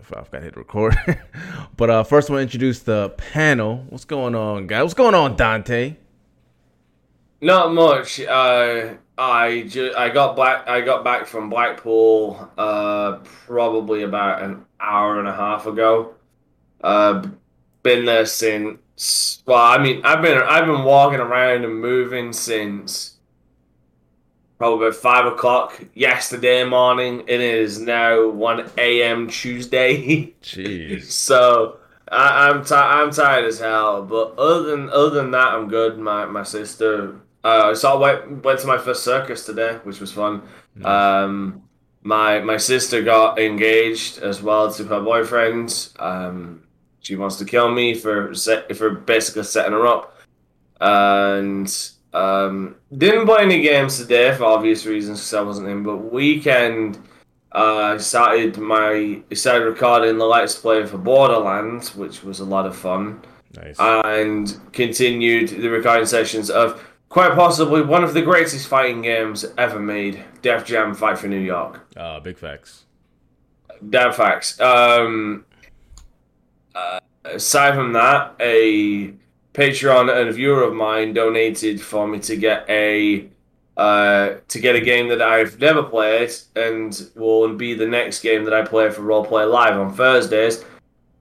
I forgot to hit record. but uh, first, I want to introduce the panel. What's going on, guys? What's going on, Dante? Not much. Uh, I ju- I got back I got back from Blackpool uh, probably about an hour and a half ago. Uh, been there since. Well, I mean, I've been I've been walking around and moving since probably about five o'clock yesterday morning. It is now one a.m. Tuesday. Jeez. so I, I'm ti I'm tired as hell. But other than other than that, I'm good. My my sister. Uh, so I went went to my first circus today, which was fun. Um, my my sister got engaged as well to her boyfriend. Um, she wants to kill me for for basically setting her up, and um, didn't play any games today for obvious reasons because I wasn't in. But weekend, uh, I started my started recording the Let's Play for Borderlands, which was a lot of fun, Nice. and continued the recording sessions of quite possibly one of the greatest fighting games ever made, Def Jam Fight for New York. uh, big facts. Damn facts. Um, uh, aside from that, a Patreon and a viewer of mine donated for me to get a uh, to get a game that I've never played and will be the next game that I play for Roleplay Live on Thursdays,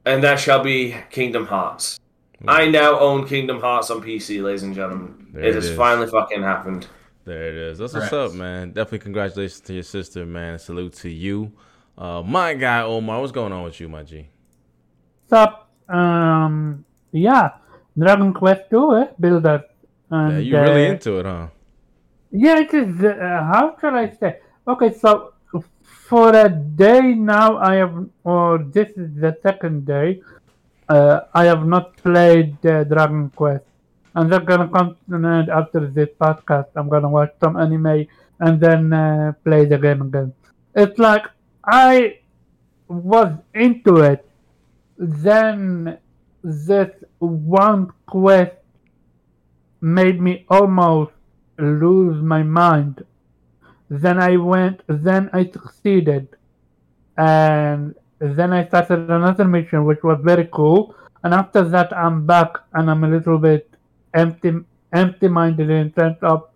and that shall be Kingdom Hearts. I now own Kingdom Hearts on PC, ladies and gentlemen. There it it has is. finally fucking happened. There it is. That's what's up, man. Definitely congratulations to your sister, man. Salute to you. Uh, my guy Omar, what's going on with you, my G? Sup? Um, yeah, Dragon Quest 2, eh? Builder. And, Yeah, you're really uh, into it, huh? Yeah, it is. Uh, how shall I say? Okay, so for a day now, I have, or this is the second day, uh, I have not played uh, Dragon Quest. And they're gonna come to an end after this podcast. I'm gonna watch some anime and then uh, play the game again. It's like I was into it, then this one quest made me almost lose my mind. Then I went, then I succeeded. And then I started another mission, which was very cool. And after that, I'm back and I'm a little bit empty, empty minded in terms of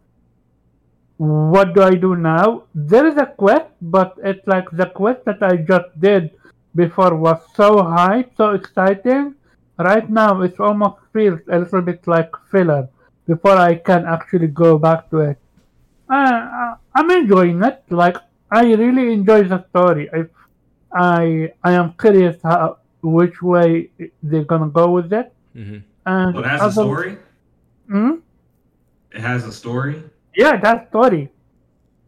what do I do now? There is a quest, but it's like the quest that I just did before was so hype, so exciting. Right now, it almost feels a little bit like filler before I can actually go back to it. Uh, I'm enjoying it. Like I really enjoy the story. I, I, I am curious how which way they're gonna go with it. hmm And Well, it has a story. Hmm? It has a story. Yeah, that story.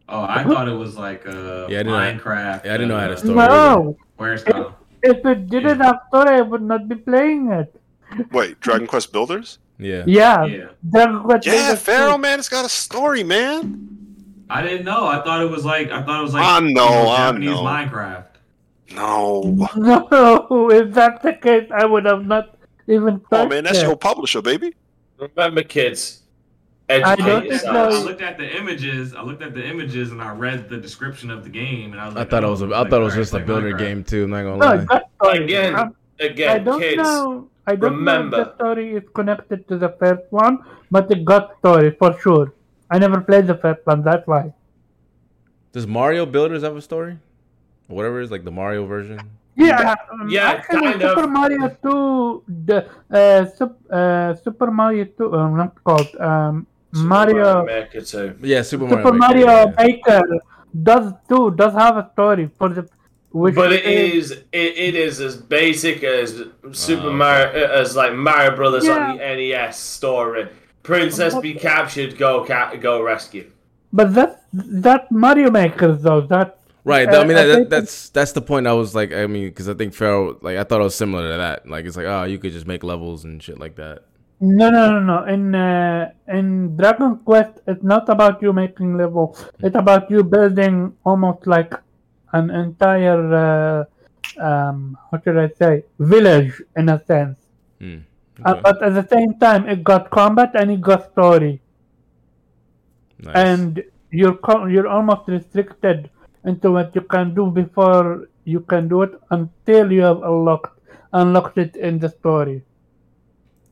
Oh, I thought it was like a Yeah, I didn't know- Minecraft. yeah, I didn't know it had a uh, story. No, Where style? If it didn't have story, I would not be playing it. Wait, Dragon Quest Builders? Yeah. Yeah, Yeah, Dragon Quest Yeah, Builders Pharaoh, too. man, it's got a story, man. I didn't know. I thought it was like I thought it was like I you know, I Japanese know. Minecraft. No. No, if that's the case, I would have not even Oh touched man, that's it. your publisher, baby. Remember, kids, I educate don't I think yourselves. so. looked at the images. I looked at the images and I read the description of the game, and I was I like, thought it was a, I like, thought it was just a builder Minecraft. game too. I'm not gonna No, lie. that story. Again, I'm- I Again, don't kids. know. I don't know remember. if the story is connected to the first one, but it got story for sure. I never played the first one, that's why. Does Mario Builders have a story? Whatever it is, like the Mario version. Yeah, um, Yeah, actually, kind of. Super Mario 2, the uh, Sup- uh, Super Mario 2, uh, not called um, Super Mario, Maker too. Yeah, Super Mario. Super Maker, Mario yeah, yeah. Maker does too does have a story for the, which But it is it, it is as basic as Super Oh, Mario as like Mario Brothers on the NES story. Princess be captured, go ca- go rescue. But that that Mario Maker though that Right. Uh, I mean, I that, that's that's the point. I was like, I mean, because I think Pharaoh, like, I thought it was similar to that. Like, it's like, oh, you could just make levels and shit like that. No no no no in uh, in Dragon Quest it's not about you making level it's about you building almost like an entire uh, um how should I say village in a sense Hmm. Uh, but at the same time it got combat and it got story Nice. and you're co- you're almost restricted into what you can do before you can do it until you have unlocked unlocked it in the story.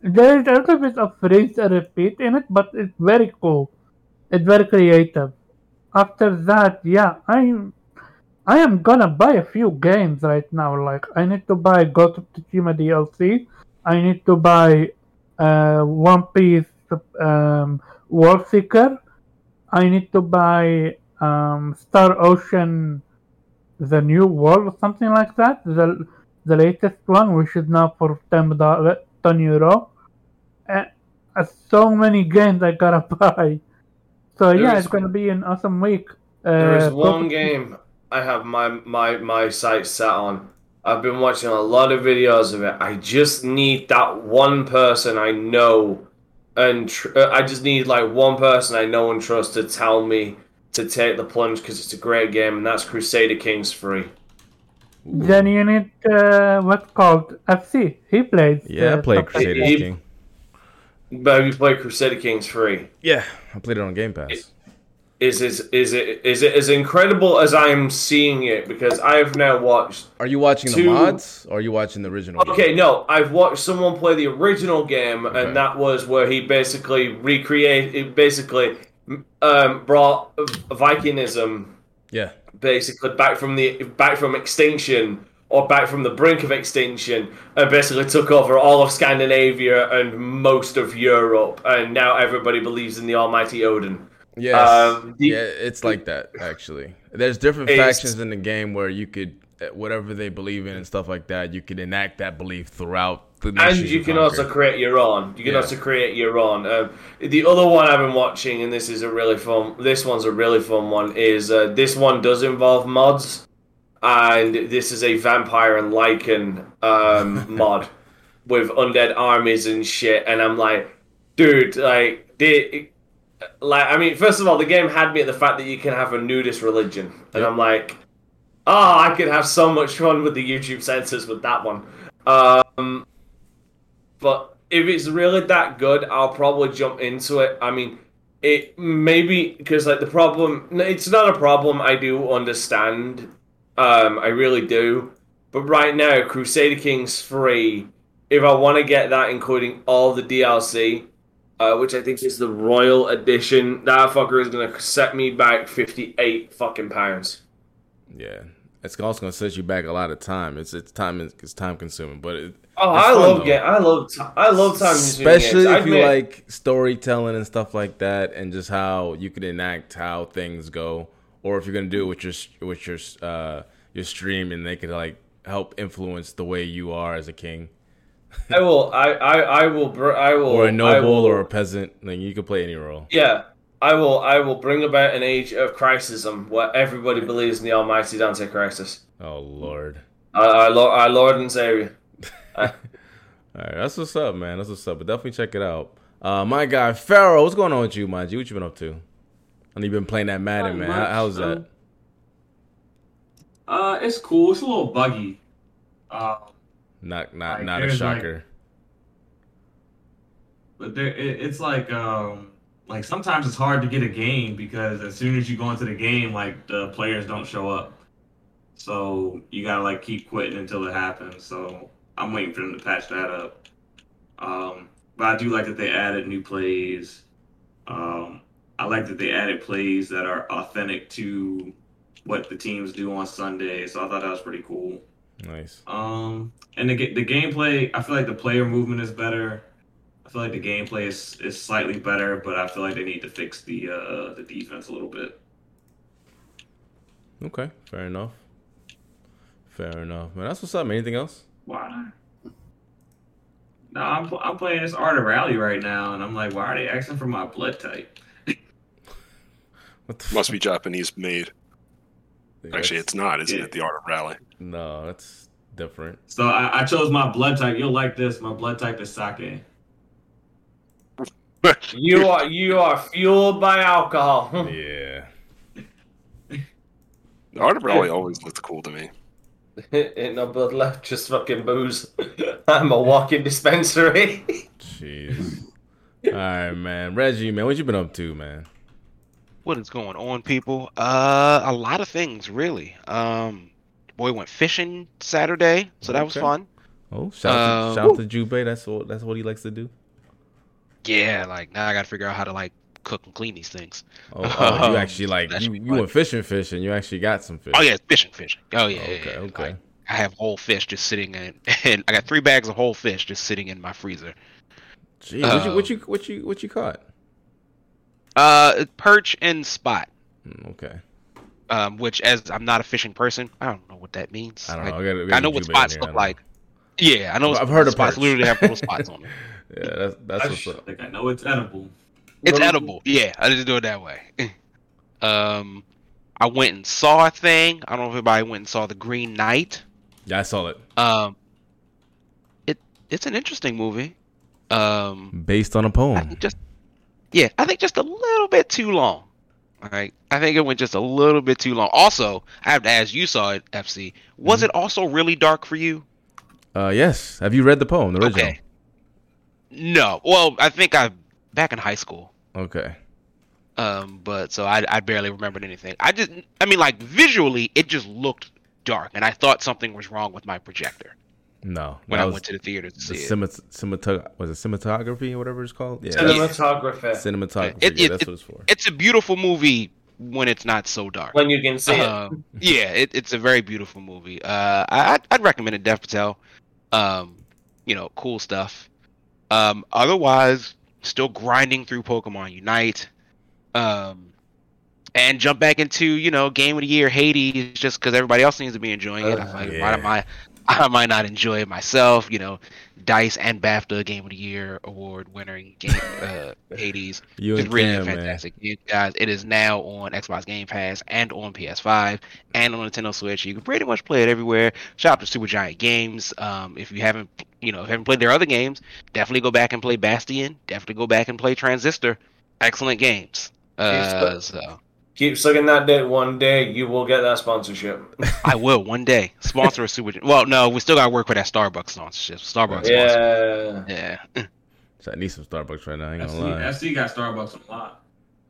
There is a little bit of rinse and repeat in it, but it's very cool. It's very creative. After that, yeah, I'm I am gonna buy a few games right now. Like I need to buy Ghost of Tsushima DLC. I need to buy uh, One Piece um, World Seeker. I need to buy um, Star Ocean, the new world or something like that. The the latest one, which is now for ten euro. Uh, uh, so many games I gotta buy. So There yeah, is- it's gonna be an awesome week. Uh, There is one of- game I have my my my sights set on. I've been watching a lot of videos of it. I just need that one person I know, and tr- uh, I just need like one person I know and trust to tell me to take the plunge because it's a great game, and that's Crusader Kings Three. Then you need uh, what's called FC. He plays. Yeah, I uh, played something. Crusader He- King. But have you played Crusader Kings free? Yeah, I played it on Game Pass. Is is is it is it as incredible as I'm seeing it? Because I have now watched Are you watching the mods or are you watching the original? game? Okay, no, I've watched someone play the original game, Okay. and that was where he basically recreated, basically um, brought Vikingism Yeah. basically back from the back from extinction or back from the brink of extinction, and basically took over all of Scandinavia and most of Europe, and now everybody believes in the Almighty Odin. Yes. Um, the- yeah, it's like that actually. There's different factions in the game where you could uh, whatever they believe in and stuff like that, you could enact that belief throughout the and you can conquer. also create your own. You can Yeah. also create your own. Um, the other one I've been watching, and this is a really fun. This one's a really fun one. Is uh, this one does involve mods, and this is a vampire and lichen um, mod with undead armies and shit. And I'm like, dude, like, the, like, I mean, first of all, the game had me at the fact that you can have a nudist religion, and Yep. I'm like, oh, I could have so much fun with the YouTube censors with that one. Um, but if it's really that good, I'll probably jump into it. I mean, it maybe because like the problem, it's not a problem. I do understand. Um, I really do. But right now, Crusader Kings free. If I want to get that, including all the DLC, uh, which I think is the Royal Edition, that fucker is gonna set me back fifty-eight fucking pounds. Yeah. It's also gonna set you back a lot of time. It's it's time it's time consuming, but it, Oh, I love though. I love. T- I love time consuming especially if you made- like storytelling and stuff like that, and just how you can enact how things go, or if you're gonna do it with your with your uh your stream, and they could like help influence the way you are as a king, I will. I. I. I will. Br- I will. or a noble, will- or a peasant. Like you could play any role. Yeah. I will. I will bring about an age of crisism where everybody believes in the Almighty Dante Crisis. Oh lord. Our, our, Lord, our Lord and Savior. All right, that's what's up, man. That's what's up. But definitely check it out. Uh, my guy Pharaoh, what's going on with you, my G? What you been up to? Know you've been playing that Madden, Not man. How, much, how's that? um, Uh, it's cool. It's a little buggy. Um, Not not like, not a there's, like- shocker. but there, it, it's like um, like sometimes it's hard to get a game because as soon as you go into the game, like the players don't show up. So you gotta like keep quitting until it happens. So I'm waiting for them to patch that up. Um, but I do like that they added new plays. Um, I like that they added plays that are authentic to what the teams do on Sunday. So I thought that was pretty cool. nice. Um, and the the gameplay, I feel like the player movement is better. I feel like the gameplay is, is slightly better, but I feel like they need to fix the uh the defense a little bit. Okay, fair enough. Fair enough, man. That's what's up. Man. Anything else? Why not? No, I'm I'm playing this Art of Rally right now, and I'm like, why are they asking for my blood type? What the Must be Japanese made. fuck? Actually, it's not, isn't Yeah. it? The Art of Rally. no, that's different. So I, I chose my blood type. You'll like this. My blood type is sake. You are. You are fueled by alcohol. Yeah. The Art of Rally always looked cool to me. Ain't no blood left, just fucking booze. I'm a walking dispensary. Jeez. All right, man. Reggie, man, what you been up to, man? What is going on, people? Uh, a lot of things, really. Um, boy went fishing Saturday, so that was fun. Oh, shout out Um, to, shout out to Jubei. That's what that's what he likes to do. Yeah, like now I got to figure out how to like cook and clean these things. Oh, oh, you Um, actually like you, you went fishing, fishing. You actually got some fish. Oh yeah, fishing, fishing. Oh yeah, Okay, yeah. okay. Like, I have whole fish just sitting in, and I got three bags of whole fish just sitting in my freezer. Gee, what you Uh, what you what you what you caught? Uh, perch and spot. Hmm, Okay, Um, which as I'm not a fishing person, I don't know what that means. I don't Like, know. I, gotta, I gotta know what spots look like. Yeah, I know. I've heard of spots perch. literally have little spots on them. Yeah, that's that's I what's up. like I know it's edible. It's Well, edible. Yeah, I just do it that way. um, I went and saw a thing. I don't know if everybody went and saw the Green Knight. Yeah, I saw it. Um, it it's an interesting movie. Um, Based on a poem. think just yeah, I think just a little bit too long. All right, I think it went just a little bit too long. Also, I have to ask, you saw it, FC. Was Mm-hmm. it also really dark for you? Uh, yes. Have you read the poem, the original? Okay. No. Well, I think I back in high school. Okay. Um, but so I I barely remembered anything. I just I mean like visually it just looked dark, and I thought something was wrong with my projector No. when I went to the theater to the see it. cinemat- cinematog- was it cinematography or whatever it's called? Yeah. Cinematography. Cinematography. It- yeah, that's it- what it's for. It's a beautiful movie when it's not so dark. When you can see it. Um, yeah, it, it's a very beautiful movie. Uh, I, I'd, I'd recommend it. Dev Patel, um, you know, cool stuff. Um, otherwise, still grinding through Pokemon Unite, um, and jump back into you know Game of the Year Hades just because everybody else seems to be enjoying it. I'm Uh, like, yeah. why am I? I might not enjoy it myself. You know, Dice and BAFTA Game of the Year award winning game uh, Hades. You It's really Cam, man. fantastic. You guys, it is now on Xbox Game Pass and on PS5 and on Nintendo Switch. You can pretty much play it everywhere. Shout out to Supergiant Games. Um, if you haven't, you know, if you haven't played their other games, definitely go back and play Bastion. Definitely go back and play Transistor. Excellent games. Uh, so Keep sucking that dick. One day you will get that sponsorship. I will one day sponsor a Super. Well, no, we still got to work for that Starbucks sponsorship. Starbucks. Sponsor. Yeah. Yeah. So I need some Starbucks right now. I ain't gonna FC, lie. FC got Starbucks a lot.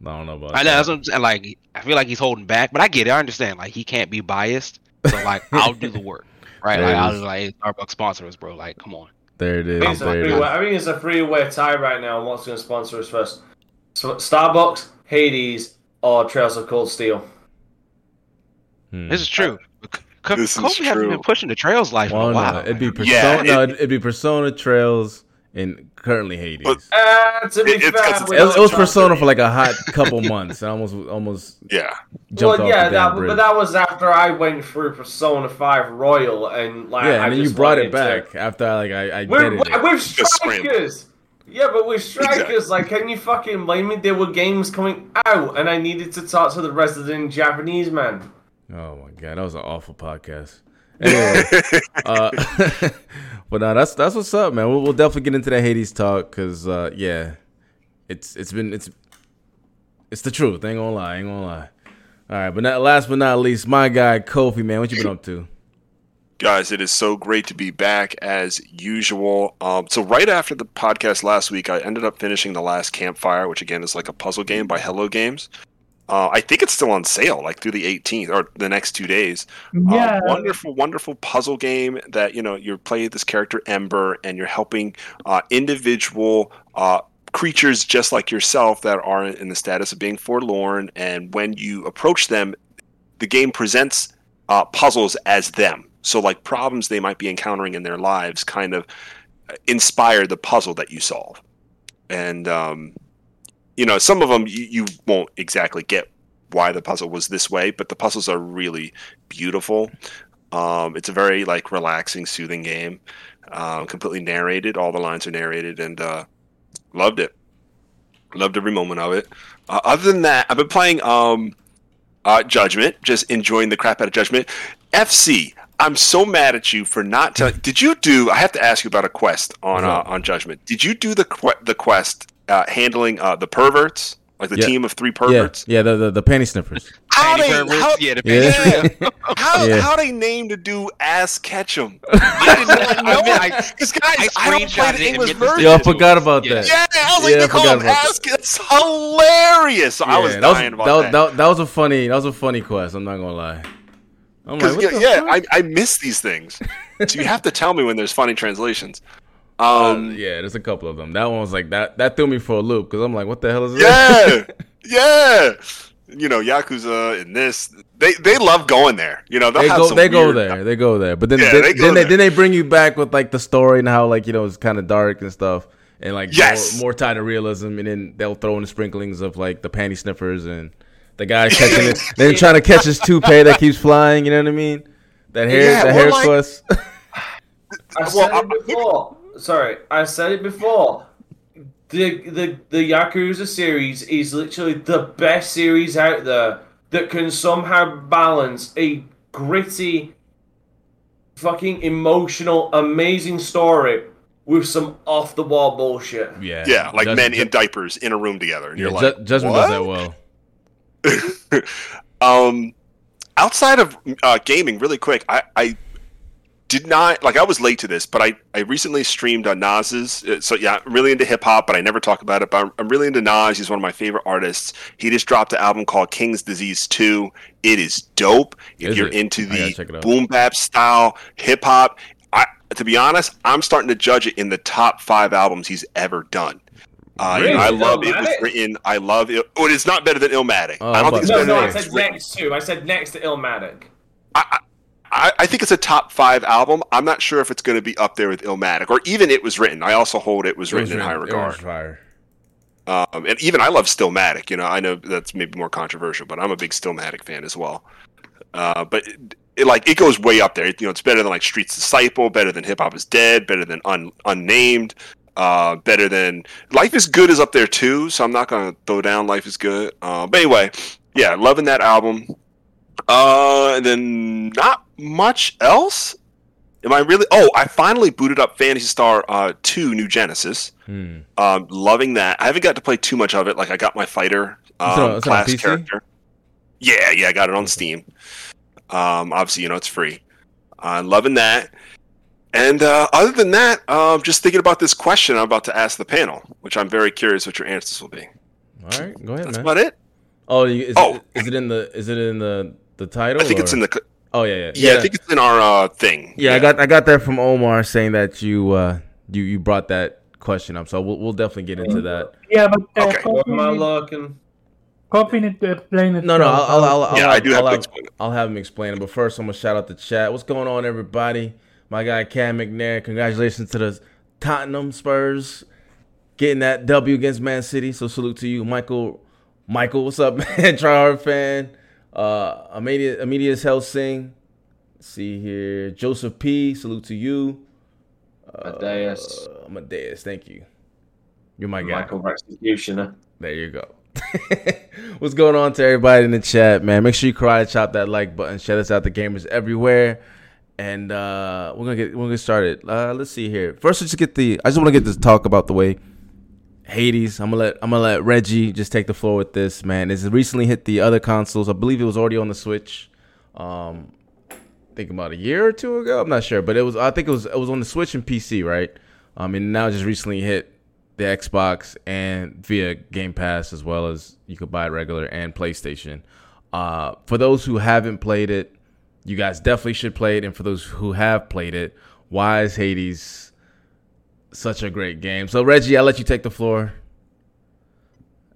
I don't know about I know. That's that. what I'm. Like, I feel like he's holding back, but I get it. I understand. Like, he can't be biased. So, like, I'll do the work. Right? There Like, I'll is. like, Starbucks sponsor us, bro. Like, come on. There it is. I think, it's a There it three-way. I think it's a three-way tie right now on what's going to sponsor us first. So Starbucks, Hades, or Trails of Cold Steel. Hmm. This is true. Co- This is Kobe hasn't been pushing the Trails life Well, in a while. no, it'd be Persona. Yeah, no, it- it'd be Persona Trails and currently Hades. But- Uh, to be It- fair, it's- we it, was, it was Persona to- for like a hot couple months. and almost, almost Yeah. jumped well, off yeah, the damn that, but that was after I went through Persona Five Royal and like. yeah, I and then you brought it wanted to- back after like I, I With, did with, it. with Just scramble. strikers. Yeah, but with strikers, like, can you fucking blame me? There were games coming out, and I needed to talk to the resident Japanese man. Oh my god, that was an awful podcast. Anyway, uh, but no, that's that's what's up, man. We'll, we'll definitely get into that Hades talk because uh, yeah, it's it's been it's it's the truth. Ain't gonna lie, ain't gonna lie. All right, but not, last but not least, my guy Kofi, man, what you been up to? Guys, it is so great to be back as usual. Um, so right after the podcast last week, I ended up finishing the last campfire, which again is like a puzzle game by Hello Games. Uh, I think it's still on sale, like through the 18th or the next two days. Yeah. Uh, wonderful, wonderful puzzle game that you know you're playing this character Ember, and you're helping uh, individual uh, creatures just like yourself that are in the status of being forlorn. And when you approach them, the game presents uh, puzzles as them. So, like problems they might be encountering in their lives, kind of inspire the puzzle that you solve. And um, you know, some of them you, you won't exactly get why the puzzle was this way, but the puzzles are really beautiful. Um, it's a very like relaxing, soothing game. Um, completely narrated. All the lines are narrated, and uh, loved it. Loved every moment of it. Uh, other than that, I've been playing um, uh, Judgment. Just enjoying the crap out of Judgment. FC. I'm so mad at you for not telling. Did you do? I have to ask you about a quest on What's uh, on Judgment. Did you do the que- the quest uh, handling uh, the perverts, like the Yeah. team of three perverts? yeah, the, the the panty sniffers. How Panty they perverts? how, yeah, the panty yeah. how, Yeah. how they named the dude Ass Ketchum? I did not know I- it. Because guys, I I, don't play the English meant to version. Yo, I forgot about Yeah. that. Yeah, I was like, Yeah, I they call forgot him Ass Ketchum. It's hilarious. So I was Yeah, that dying was, about that, that. that, that was a funny that was a funny quest. I'm not gonna lie. I'm like, yeah, fuck? I, I miss these things. so you have to tell me when there's funny translations. Uh, Um, yeah, there's a couple of them. That one was like that. That threw me for a loop because I'm like, what the hell is yeah, this? yeah. Yeah. You know, Yakuza and this, they they love going there. You know, they go. some They go there. They go there. But then, Yeah, then, they go then, they, then they bring you back with like the story and how like you know it's kind of dark and stuff, and like Yes. more, more tied to realism. And then they'll throw in the sprinklings of like the panty sniffers and the guy catching it. They're trying to catch his toupee that keeps flying. You know what I mean? That hair. Yeah, that well, hair like- quest. I said I- it before. Sorry, I said it before. The the the Yakuza series is literally the best series out there that can somehow balance a gritty, fucking emotional, amazing story with some off the wall bullshit. yeah. Yeah, like Judge- men Ju- in diapers in a room together, and Yeah, you're Ju- like, Judgment what? does that well. um, outside of uh, gaming, really quick, I, I did not like. I was late to this, but I, I recently streamed on Nas's. uh, So yeah, I'm really into hip hop, but I never talk about it. But I'm, I'm really into Nas. He's one of my favorite artists. He just dropped an album called King's Disease Two. It is dope. If Is you're it? into the check it out. boom bap style hip hop, I to be honest, I'm starting to judge it in the top five albums he's ever done. Uh, you know, I Really? love it was written. I love it. Oh, it's not better than Illmatic. Oh, I don't think it's about better No, no, than I it's said written. next to. I said next to Illmatic. I, I, I think it's a top five album. I'm not sure if it's going to be up there with Illmatic or even It Was Written. I also hold It Was It was Written in high written- it regard. was fire. Um, and even I love Stillmatic. You know, I know that's maybe more controversial, but I'm a big Stillmatic fan as well. Uh, but it, it, like it goes way up there. It- you know, it's better than like Streets Disciple, better than Hip Hop Is Dead, better than Un, Unnamed, uh, better than Life Is Good is up there too. So I'm not gonna throw down Life Is Good. Uh, but anyway, yeah, loving that album. Uh, and then not much else. Am I really? Oh, I finally booted up Phantasy Star uh, 2 New Genesis. Hmm. Um, loving that. I haven't got to play too much of it. Like I got my fighter um, on- is it on class character. Yeah, yeah, I got it on Steam. Um, obviously, you know it's free. Uh, loving that. And uh, other than that, um, just thinking about this question I'm about to ask the panel, which I'm very curious what your answers will be. All right, go ahead, That's man. about it. Oh, you- is, Oh. It, is it in the is it in the the title? I think it's in the. Oh yeah, yeah, Yeah, I think it's in our uh, thing. yeah. I got I got that from Omar saying that you uh you you brought that question up, so we'll we'll definitely get into that. Yeah, but uh, Okay. What Kofi am I need- looking? Kofi need to explain it. No, no, I'll I'll, I'll, Yeah, I'll I do have I'll to have, explain it. I'll have him explain it. But first, I'm gonna shout out the chat. What's going on, everybody? My guy Cam McNair. Congratulations to the Tottenham Spurs getting that W against Man City. So salute to you, Michael. Michael, what's up, man? Tryhard fan. Uh, Amadeus, Amadeus Helsing. Let's see here, Joseph P. Salute to you. Amadeus. Uh, Amadeus, thank you. You're my guy. Michael Executioner. There you go. What's going on to everybody in the chat, man? Make sure you karate chop that like button. Shout us out to gamers everywhere. And uh, we're gonna get we're gonna get started. Uh, let's see here. First, let's just get the. I just want to get this talk about the way Hades. I'm gonna let I'm gonna let Reggie just take the floor with this. Man, it's recently hit the other consoles. I believe it was already on the Switch. Um, I think about a year or two ago. I'm not sure, but it was. I think it was it was on the Switch and PC, right? Um, and now just recently hit the Xbox and via Game Pass as well as you could buy it regular and PlayStation. Uh, for those who haven't played it, you guys definitely should play it. And for those who have played it, why is Hades such a great game? So Reggie, I'll let you take the floor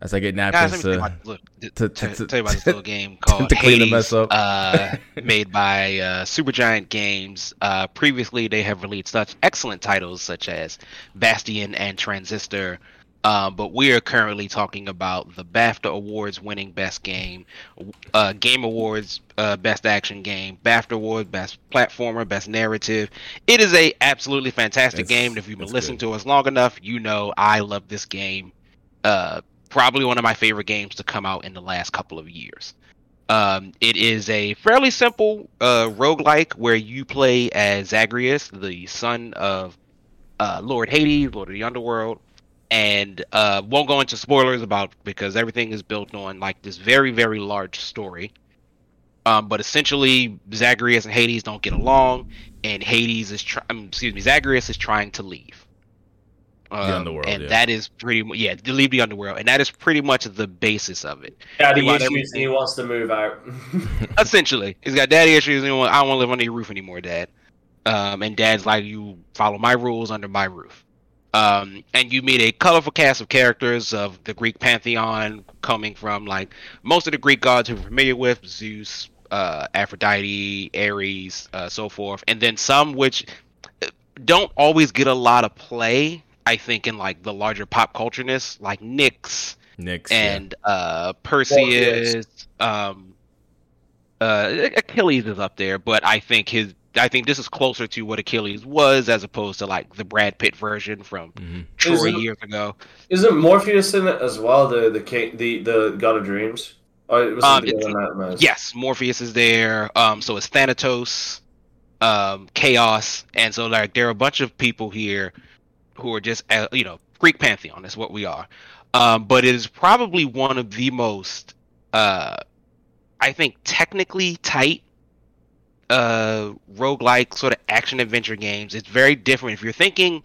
as I get napkins let me tell you to. to- tell you about this little game called to clean the Hades, mess up. uh, made by uh, Supergiant Games. Uh, previously, they have released such excellent titles such as Bastion and Transistor. Um, but we are currently talking about the BAFTA Awards winning Best Game, uh, Game Awards uh, Best Action Game, BAFTA Awards Best Platformer, Best Narrative. It is a absolutely fantastic That's- game. and If you've been listening good. to us long enough, you know I love this game. Uh, probably one of my favorite games to come out in the last couple of years. Um, it is a fairly simple uh, roguelike where you play as Zagreus, the son of uh, Lord Hades, Lord of the Underworld, and uh, won't go into spoilers about because everything is built on like this very very large story. Um, but essentially, Zagreus and Hades don't get along, and Hades is try- um, excuse me, Zagreus is trying to leave. Um, underworld, and yeah. that is pretty mu- yeah, to leave the underworld, and that is pretty much the basis of it. Daddy issues, everything. he wants to move out. Essentially, he's got daddy issues. And he want- I don't want to live under your roof anymore, Dad. Um, and Dad's like, you follow my rules under my roof. Um, and you meet a colorful cast of characters of the Greek pantheon, coming from like most of the Greek gods who we're familiar with: Zeus, uh, Aphrodite, Ares, uh, so forth, and then some which uh, don't always get a lot of play. I think in like the larger pop cultureness, like Nyx, Knicks. yeah. and uh Perseus um uh Achilles is up there but I think his I think this is closer to what Achilles was as opposed to like the Brad Pitt version from Mhm. Troy Isn't- years ago. Isn't Morpheus in it as well? The the the the god of dreams. Or was Um, it's- other? Yes, Morpheus is there. Um so is Thanatos, um Chaos and so like there are a bunch of people here who are just uh, you know Greek pantheon is what we are. Um but it is probably one of the most uh I think technically tight uh roguelike sort of action adventure games. It's very different. If you're thinking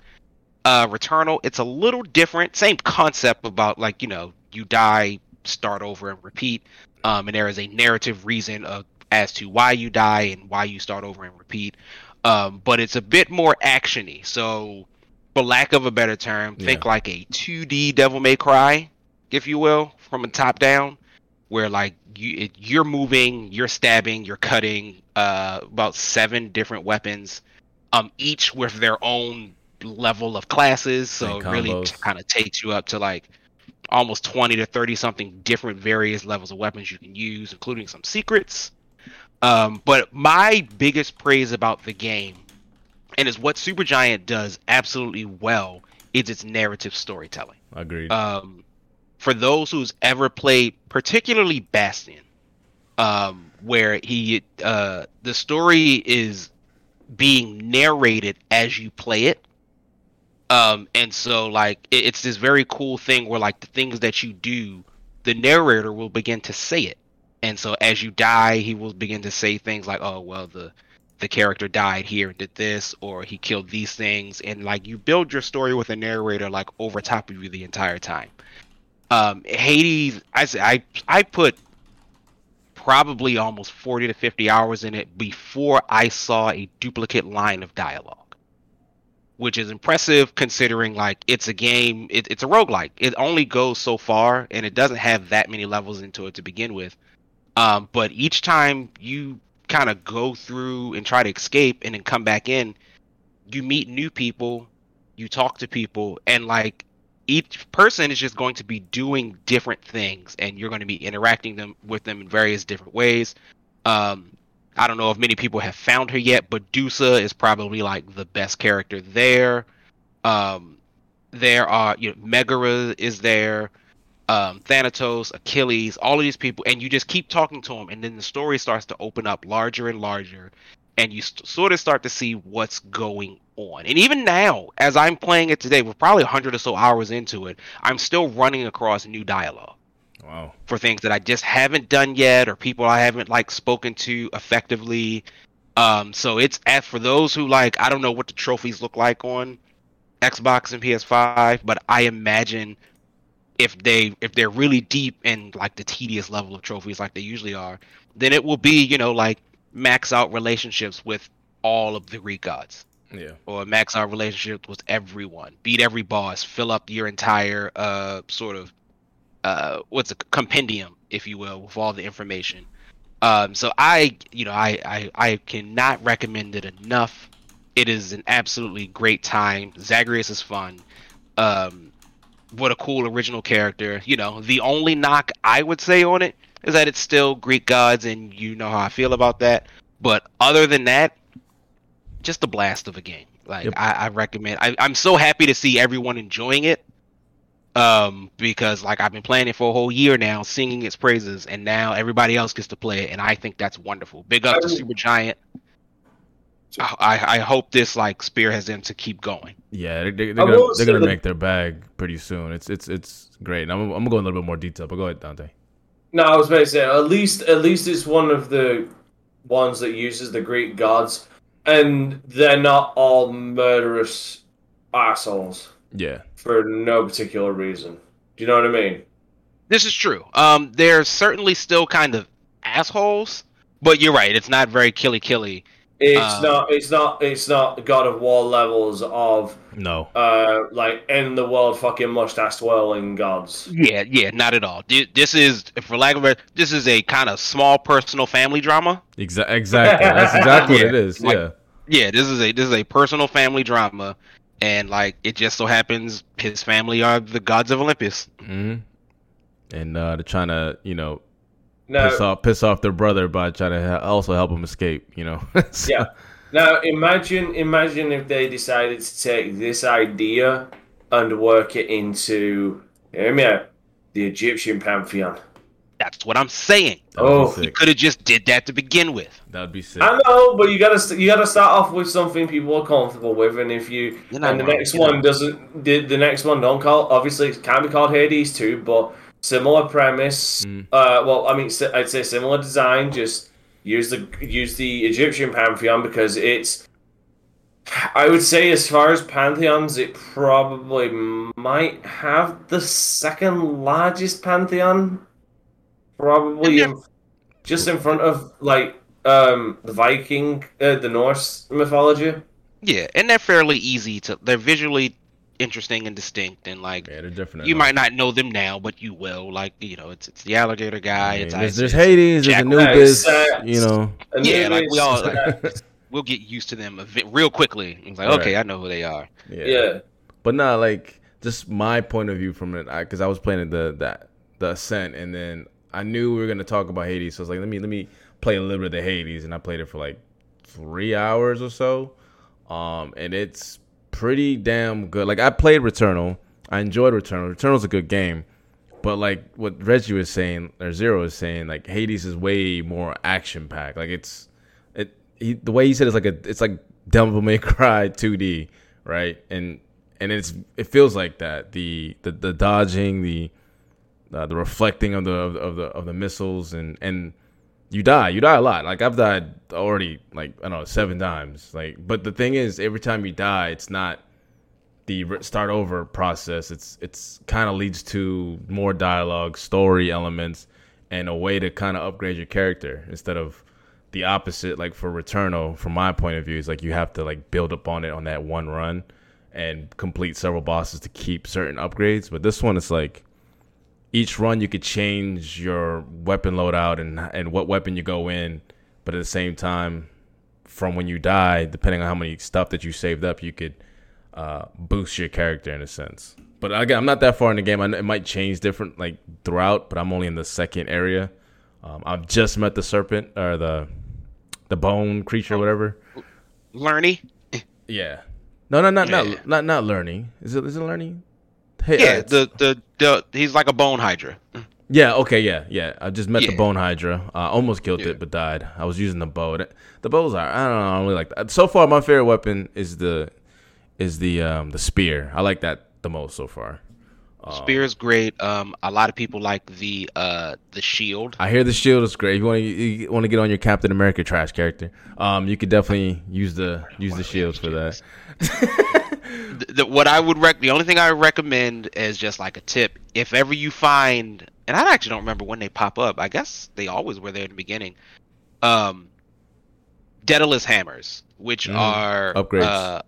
uh Returnal, it's a little different. Same concept about like, you know, you die, start over and repeat. Um and there is a narrative reason of as to why you die and why you start over and repeat. Um but it's a bit more actiony. So for lack of a better term, think like a 2D Devil May Cry, if you will, from a top down where like you it, you're moving, you're stabbing, you're cutting uh about seven different weapons um each with their own level of classes. So it really kind of takes you up to like almost 20 to 30 something different various levels of weapons you can use including some secrets. Um but my biggest praise about the game and is what Supergiant does absolutely well is its narrative storytelling. Agreed. um, for those who's ever played, particularly Bastion, um, where he uh, the story is being narrated as you play it. Um, and so like it, it's this very cool thing where like the things that you do, the narrator will begin to say it. And so as you die, he will begin to say things like, "Oh, well, the the character died here and did this, or he killed these things," and like you build your story with a narrator like over top of you the entire time. Um, Hades, I I I put probably almost forty to fifty hours in it before I saw a duplicate line of dialogue, which is impressive considering like it's a game, it, it's a roguelike. It only goes so far, and it doesn't have that many levels into it to begin with. Um, but each time you kind of go through and try to escape and then come back in, you meet new people, you talk to people, and like each person is just going to be doing different things, and you're going to be interacting them with them in various different ways. Um, I don't know if many people have found her yet, but Dusa is probably like the best character there. Um, there are you know Megara is there, um, Thanatos, Achilles, all of these people, and you just keep talking to them, and then the story starts to open up larger and larger, and you st- sort of start to see what's going on. And even now, as I'm playing it today, we're probably 100 or so hours into it, I'm still running across new dialogue wow. for things that I just haven't done yet or people I haven't like spoken to effectively. Um, so it's as for those who like I don't know what the trophies look like on Xbox and PS5, but I imagine if they if they're really deep in like the tedious level of trophies like they usually are, then it will be, you know, like max out relationships with all of the Greek gods Yeah. or max out relationships with everyone, beat every boss, fill up your entire uh sort of uh what's a compendium, if you will, with all the information. Um so I you know I I, I cannot recommend it enough. It is an absolutely great time. Zagreus is fun. Um what a cool original character. You know, the only knock I would say on it is that it's still Greek gods and you know how I feel about that. But other than that, just a blast of a game. Like Yep. I, I recommend. I, I'm so happy to see everyone enjoying it. Um, because like I've been playing it for a whole year now, singing its praises, and now everybody else gets to play it, and I think that's wonderful. Big up to Supergiant. I, I hope this like spearheads them to keep going. Yeah, they, they, I they're gonna, they're gonna make their bag pretty soon. It's it's it's great. And I'm, I'm gonna go in a little bit more detail, but go ahead, Dante. No, I was about to say at least at least it's one of the ones that uses the Greek gods, and they're not all murderous assholes. Yeah. for no particular reason. Do you know what I mean? This is true. Um, they're certainly still kind of assholes, but you're right. It's not very killy killy. It's Um, not. It's not. It's not God of War levels of No. uh like in the world fucking mustache twirling gods. Yeah, yeah, not at all. This is, for lack of a, this is a kind of small personal family drama. Exa- exactly. That's exactly what it is. Like- yeah. Yeah, this is a this is a personal family drama, and like it just so happens his family are the gods of Olympus. hmm And uh, they're trying to, you know, Now, piss off piss off their brother by trying to ha- also help him escape. You know. So- Yeah. now imagine imagine if they decided to take this idea and work it into hear me out, the Egyptian pantheon. That's what I'm saying. That would Oh. be He sick. could have just did that to begin with. That would be sick. I know, but you gotta you gotta start off with something people are comfortable with, and if you You're and the wrong, next one not- doesn't the, the next one don't call obviously it can't be called Hades too, but similar premise. Mm. Uh, well, I mean, I'd say similar design. Just use the use the Egyptian pantheon because it's. I would say, as far as pantheons, it probably might have the second largest pantheon. Probably in, just in front of like um the Viking, uh, the Norse mythology. Yeah, and they're fairly easy to. They're visually interesting and distinct, and like yeah, they're different. you enough. might not know them now, but you will. Like you know, it's it's the alligator guy. I mean, it's there's, there's Hades, there's Jack- Anubis, Nice. you know. And Yeah, like we is- all. we'll get used to them a bit, real quickly. It's like, Right. okay, I know who they are. Yeah. yeah. But not like just my point of view from it, because I, was playing the that the Ascent, and then I knew we were gonna talk about Hades, so I was like, let me let me play a little bit of the Hades, and I played it for like three hours or so, um, and it's pretty damn good. Like I played Returnal, I enjoyed Returnal. Returnal's a good game, but like what Reggie was saying or Zero was saying, like Hades is way more action packed. Like it's it he, the way he said it's like a it's like Devil May Cry 2D, right? And and it's it feels like that the the, the dodging the uh, the reflecting of the of the, of the missiles and and you die you die a lot. Like i've died already like i don't know seven times. Like but the thing is every time you die it's not the start over process. It's it's kind of leads to more dialogue story elements and a way to kind of upgrade your character instead of the opposite. Like for returnal from my point of view is like you have to like build up on it on that one run and complete several bosses to keep certain upgrades. But this one is like each run you could change your weapon loadout and and what weapon you go in. But at the same time from when you die depending on how many stuff that you saved up you could uh, boost your character in a sense. But again i'm not that far in the game. I, it might change different like throughout but i'm only in the second area. Um, i've just met the serpent or the the bone creature whatever. Lernie. yeah. No no not Yeah. not not not learning is it is it learning hey, Yeah, uh, the, the the he's like a bone hydra. Yeah, okay, yeah, yeah. I just met the bone hydra. Uh, almost killed Yeah. it, but died. I was using the bow. The bows are I don't know. I don't really like that. So far, my favorite weapon is the is the um the spear. I like that the most so far. Um, Spear is great. Um, a lot of people like the uh the shield. I hear the shield is great. If you want to you want to get on your Captain America trash character, um, you could definitely use the use the shield for that. The, the- what I would rec the only thing I recommend is just like a tip. If ever you find, and I actually don't remember when they pop up. I guess they always were there in the beginning. Um, Daedalus hammers, which Mm, are upgrades. Uh,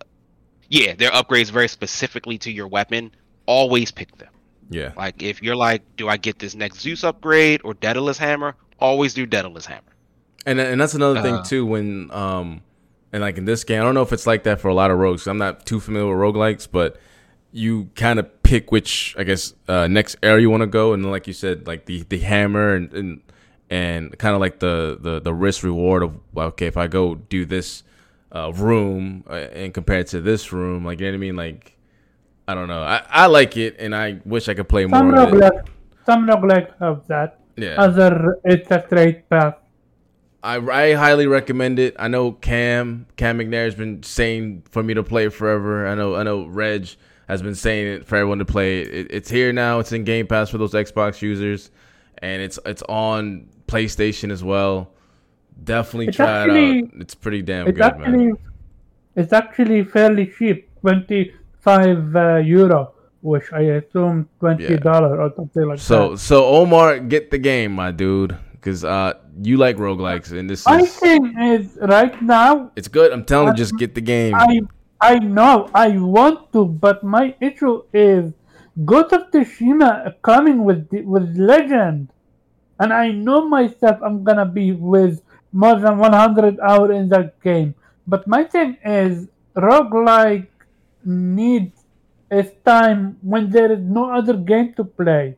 yeah, they're upgrades very specifically to your weapon. Always pick them. Yeah, Like if you're like, do I get this next Zeus upgrade or Daedalus hammer? Always do Daedalus hammer. and and that's another thing Uh, too. When um, and like in this game, I don't know if it's like that for a lot of rogues. I'm not too familiar with roguelikes, but you kind of pick which I guess uh, next area you want to go, and then, like you said, like the the hammer and and, and kind of like the, the the risk reward of well, okay, if I go do this uh, room uh, and compare it to this room, like you know what I mean, like. I don't know. I, I like it, and I wish I could play more Some of it. roguelike, some roguelike have that. Yeah. Other, it's a straight path. I, I highly recommend it. I know Cam Cam McNair has been saying for me to play it forever. I know I know Reg has been saying it for everyone to play it. it. It's here now. It's in Game Pass for those Xbox users, and it's it's on PlayStation as well. Definitely It's try it out. It's pretty damn It's good, actually, man. it's actually fairly cheap. 20, five uh, euro, which I assume twenty dollar or something like So that. so Omar, get the game, my dude, because uh you like roguelikes, and this My is thing is right now it's good. I'm telling you, just get the game. I I know I want to, but my issue is Ghost of Tsushima coming with with Legend, and I know myself I'm gonna be with more than 100 hour in that game. But my thing is roguelike needs its time when there is no other game to play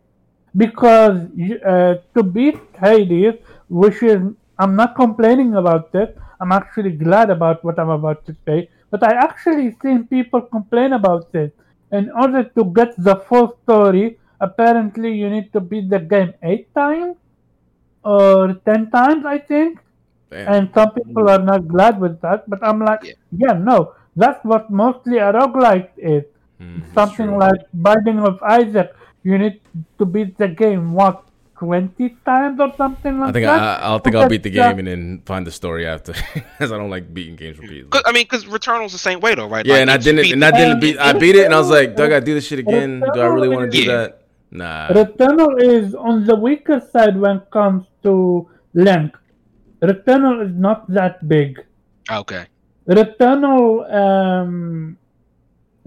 because uh, to beat Hades, which is I'm not complaining about it. I'm actually glad about what I'm about to say. But I actually seen people complain about this. In order to get the full story, apparently you need to beat the game eight times or ten times, I think. Damn. And some people are not glad with that. But I'm like, Yeah. yeah, no, that's what mostly a roguelike is Mm, something like Binding of Isaac. You need to beat the game what twenty times or something like I think that. I, I'll think I'll beat the Because, game and then find the story after, because I don't like beating games repeatedly. 'Cause- I mean, because Returnal's the same way though, right? Yeah, Like, and I didn't, beat and I didn't beat. I beat it, and I was like, do I gotta do this shit again? Do I really want to do Yeah. that? Nah. Returnal is on the weaker side when it comes to length. Returnal is not that big. Okay. Returnal um,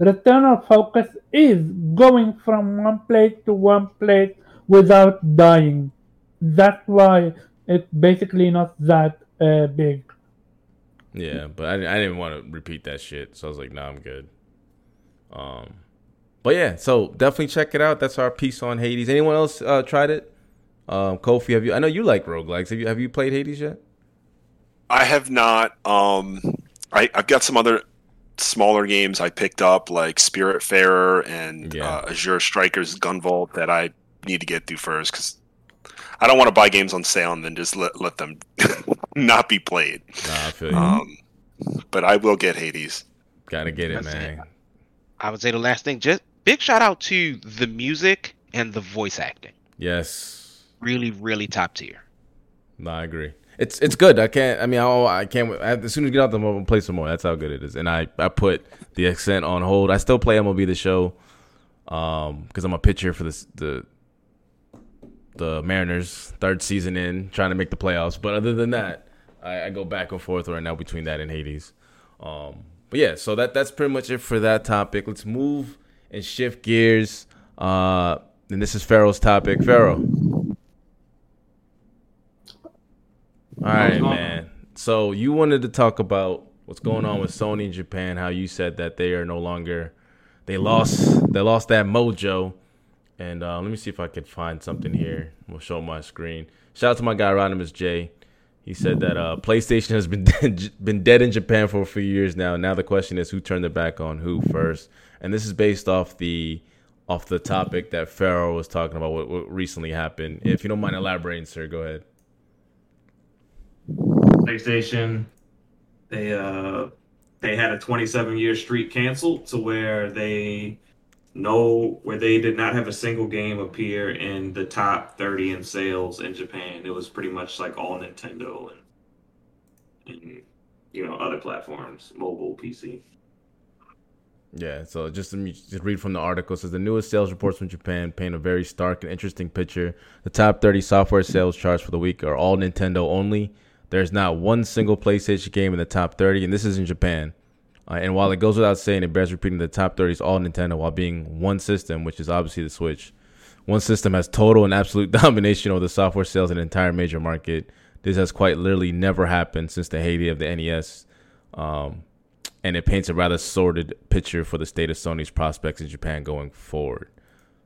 Returnal focus is going from one place to one place without dying. That's why it's basically not that uh, big. Yeah, but I, I didn't want to repeat that shit, so I was like, nah, I'm good. Um, but yeah, so definitely check it out. That's our piece on Hades. Anyone else uh, tried it? Um, Kofi, have you? I know you like roguelikes. Have you? Have you played Hades yet? I have not. Um, I, I've got some other smaller games I picked up, like Spiritfarer and Yeah. uh, Azure Strikers Gunvolt, that I need to get through first because I don't want to buy games on sale and then just let let them not be played. Nah, I feel you. Um, but I will get Hades. Gotta get it, That's it. man. I would say the last thing, just big shout out to the music and the voice acting. Yes. Really, really top tier. No, I agree. It's it's good. I can't. I mean, I, I can't. As soon as we get out the mobile, play some more. That's how good it is. And I I put the accent on hold. I still play MLB the show, um, because I'm a pitcher for this the the Mariners third season in, trying to make the playoffs. But other than that, I, I go back and forth right now between that and Hades. Um, but yeah, so that that's pretty much it for that topic. Let's move and shift gears. Uh, and this is Pharaoh's topic. Pharaoh. All right, man. So you wanted to talk about what's going on with Sony in Japan? How you said that they are no longer they lost they lost that mojo. And uh, let me see if I could find something here. We'll show my screen. Shout out to my guy Rodimus J. He said that uh, PlayStation has been dead, been dead in Japan for a few years now. Now the question is who turned their back on who first. And this is based off the off the topic that Pharaoh was talking about. What, what recently happened? If you don't mind elaborating, sir, go ahead. PlayStation, they uh they had a 27 year streak canceled to where they no where they did not have a single game appear in the top 30 in sales in Japan. It was pretty much like all Nintendo and, and you know other platforms, mobile, PC. Yeah, so just to just read from the article it says the newest sales reports from Japan paint a very stark and interesting picture. The top 30 software sales charts for the week are all Nintendo only. There's not one single PlayStation game in the top 30, and this is in Japan. Uh, and while it goes without saying, it bears repeating the top 30 is all Nintendo, while being one system, which is obviously the Switch. One system has total and absolute domination over the software sales in the entire major market. This has quite literally never happened since the heyday of the NES. Um, and it paints a rather sordid picture for the state of Sony's prospects in Japan going forward.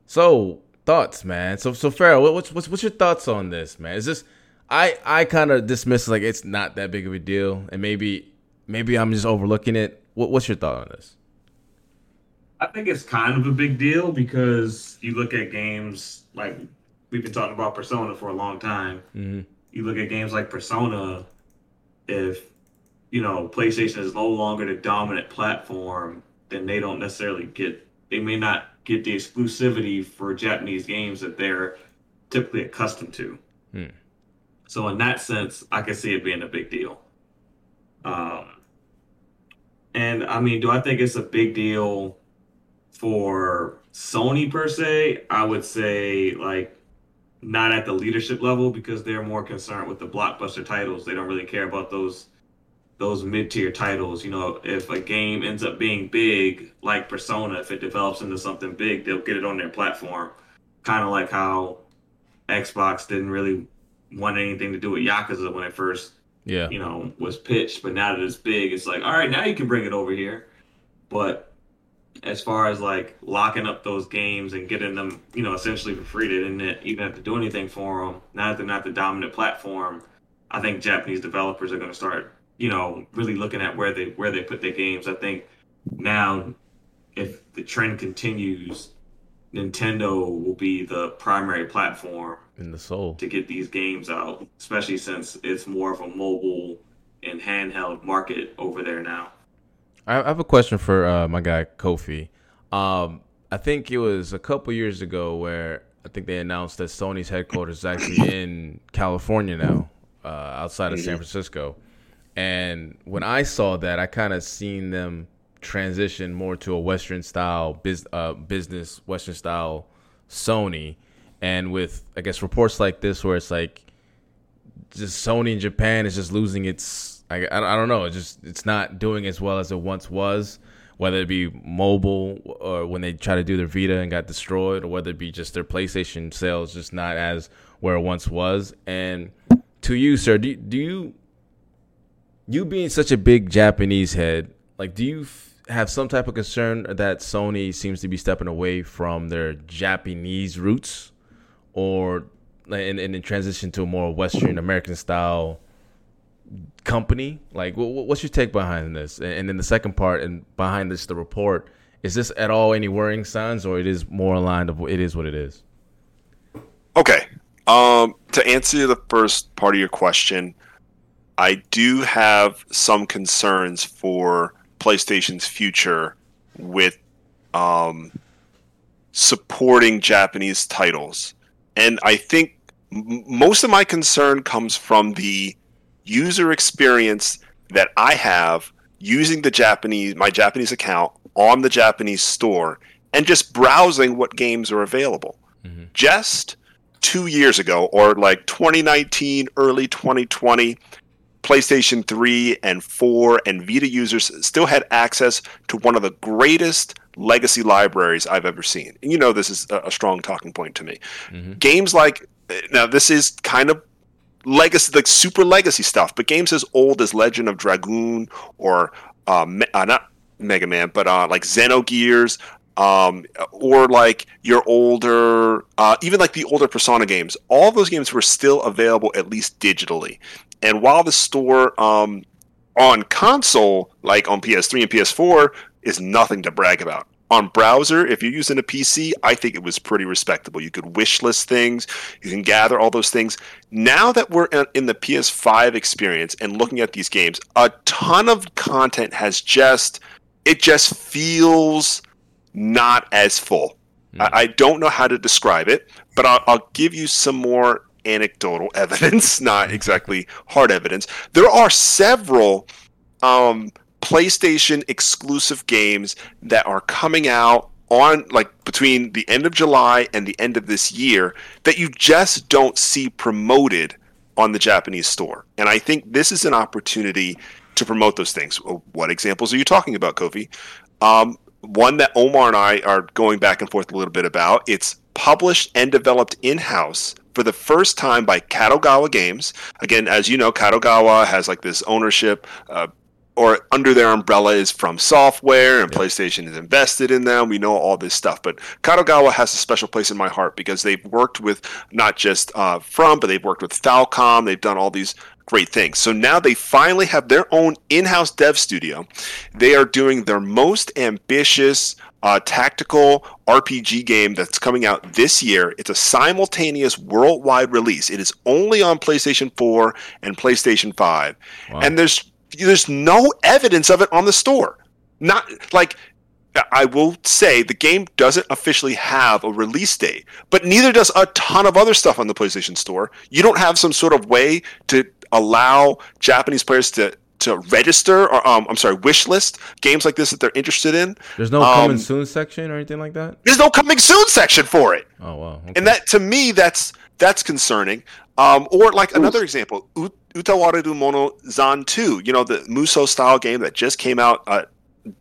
So thoughts, man. So so what- what's what's what's your thoughts on this, man? Is this I I kind of dismiss it like it's not that big of a deal, and maybe maybe I'm just overlooking it. What, what's your thought on this? I think it's kind of a big deal because you look at games like we've been talking about Persona for a long time. Mm-hmm. You look at games like Persona, if you know PlayStation is no longer the dominant platform, then they don't necessarily get they may not get the exclusivity for Japanese games that they're typically accustomed to. Hmm. So in that sense, I can see it being a big deal. Um, and I mean, do I think it's a big deal for Sony per se, I would say like not at the leadership level because they're more concerned with the blockbuster titles. They don't really care about those those mid-tier titles. You know, if a game ends up being big, like Persona, if it develops into something big, they'll get it on their platform. Kind of like how Xbox didn't really want anything to do with Yakuza when it first, Yeah. you know, was pitched. But now that it's big, it's like, all right, now you can bring it over here. But as far as like locking up those games and getting them, you know, essentially for free, they didn't even have to do anything for them. Now that they're not the dominant platform, I think Japanese developers are going to start, you know, really looking at where they where they put their games. I think now, if the trend continues, Nintendo will be the primary platform In the soul. to get these games out, especially since it's more of a mobile and handheld market over there now. I have a question for uh, my guy Kofi. Um, I think it was a couple years ago where I think they announced that Sony's headquarters is actually in California now, uh, outside of San Francisco. And when I saw that, I kind of seen them transition more to a Western style biz, uh, business, Western style Sony. And with I guess reports like this, where it's like just Sony in Japan is just losing its. I, I, don't know. It's just it's not doing as well as it once was. Whether it be mobile or when they try to do their Vita and got destroyed, or whether it be just their PlayStation sales just not as where it once was. And to you, sir, do do you you being such a big Japanese head, like do you have some type of concern that Sony seems to be stepping away from their Japanese roots, or and, in transition to a more Western American style company? Like, wh- wh- what's your take behind this? And, and then the second part, and behind this, the report, is this at all any worrying signs, or it is more aligned of it is what it is? Okay. Um, to answer the first part of your question, I do have some concerns for PlayStation's future with um, supporting Japanese titles. And I think m- most of my concern comes from the user experience that I have using the Japanese my Japanese account on the Japanese store and just browsing what games are available. Just two years ago, or like 2019, early 2020, PlayStation 3 and 4 and Vita users still had access to one of the greatest legacy libraries I've ever seen. And you know, this is a, strong talking point to me. Games like, now, this is kind of legacy, like super legacy stuff, but games as old as Legend of Dragoon or uh, Me- uh, not Mega Man, but uh, like Xenogears, um, or like your older, uh, even like the older Persona games. All those games were still available at least digitally. And while the store um, on console, like on PS3 and PS4, is nothing to brag about. On browser, if you're using a PC, I think it was pretty respectable. You could wish list things, you can gather all those things. Now that we're in- the PS5 experience and looking at these games, a ton of content has just, it just feels not as full. I, I don't know how to describe it, but I'll, I'll give you some more anecdotal evidence, not exactly hard evidence. There are several um, PlayStation exclusive games that are coming out on like between the end of July and the end of this year that you just don't see promoted on the Japanese store. And I think this is an opportunity to promote those things. Uh, What examples are you talking about, Kofi? Um, one that Omar and I are going back and forth a little bit about. It's published and developed in house for the first time by Kadokawa Games. Again, as you know, Kadokawa has like this ownership. Uh, or under their umbrella is From Software, and PlayStation is invested in them. We know all this stuff, but Kadokawa has a special place in my heart because they've worked with not just uh, From, but they've worked with Falcom. They've done all these great things. So now they finally have their own in-house dev studio. They are doing their most ambitious uh, tactical RPG game that's coming out this year. It's a simultaneous worldwide release. It is only on PlayStation 4 and PlayStation 5, and there's there's no evidence of it on the store. Not like I will say the game doesn't officially have a release date, but neither does a ton of other stuff on the PlayStation Store. You don't have some sort of way to allow Japanese players to to register or um, I'm sorry, wish list games like this that they're interested in. There's no Um, coming soon section or anything like that. There's no coming soon section for it. Oh wow. Okay. and that to me that's that's concerning um, or like another example U- utawareru mono zan 2 you know the muso style game that just came out uh,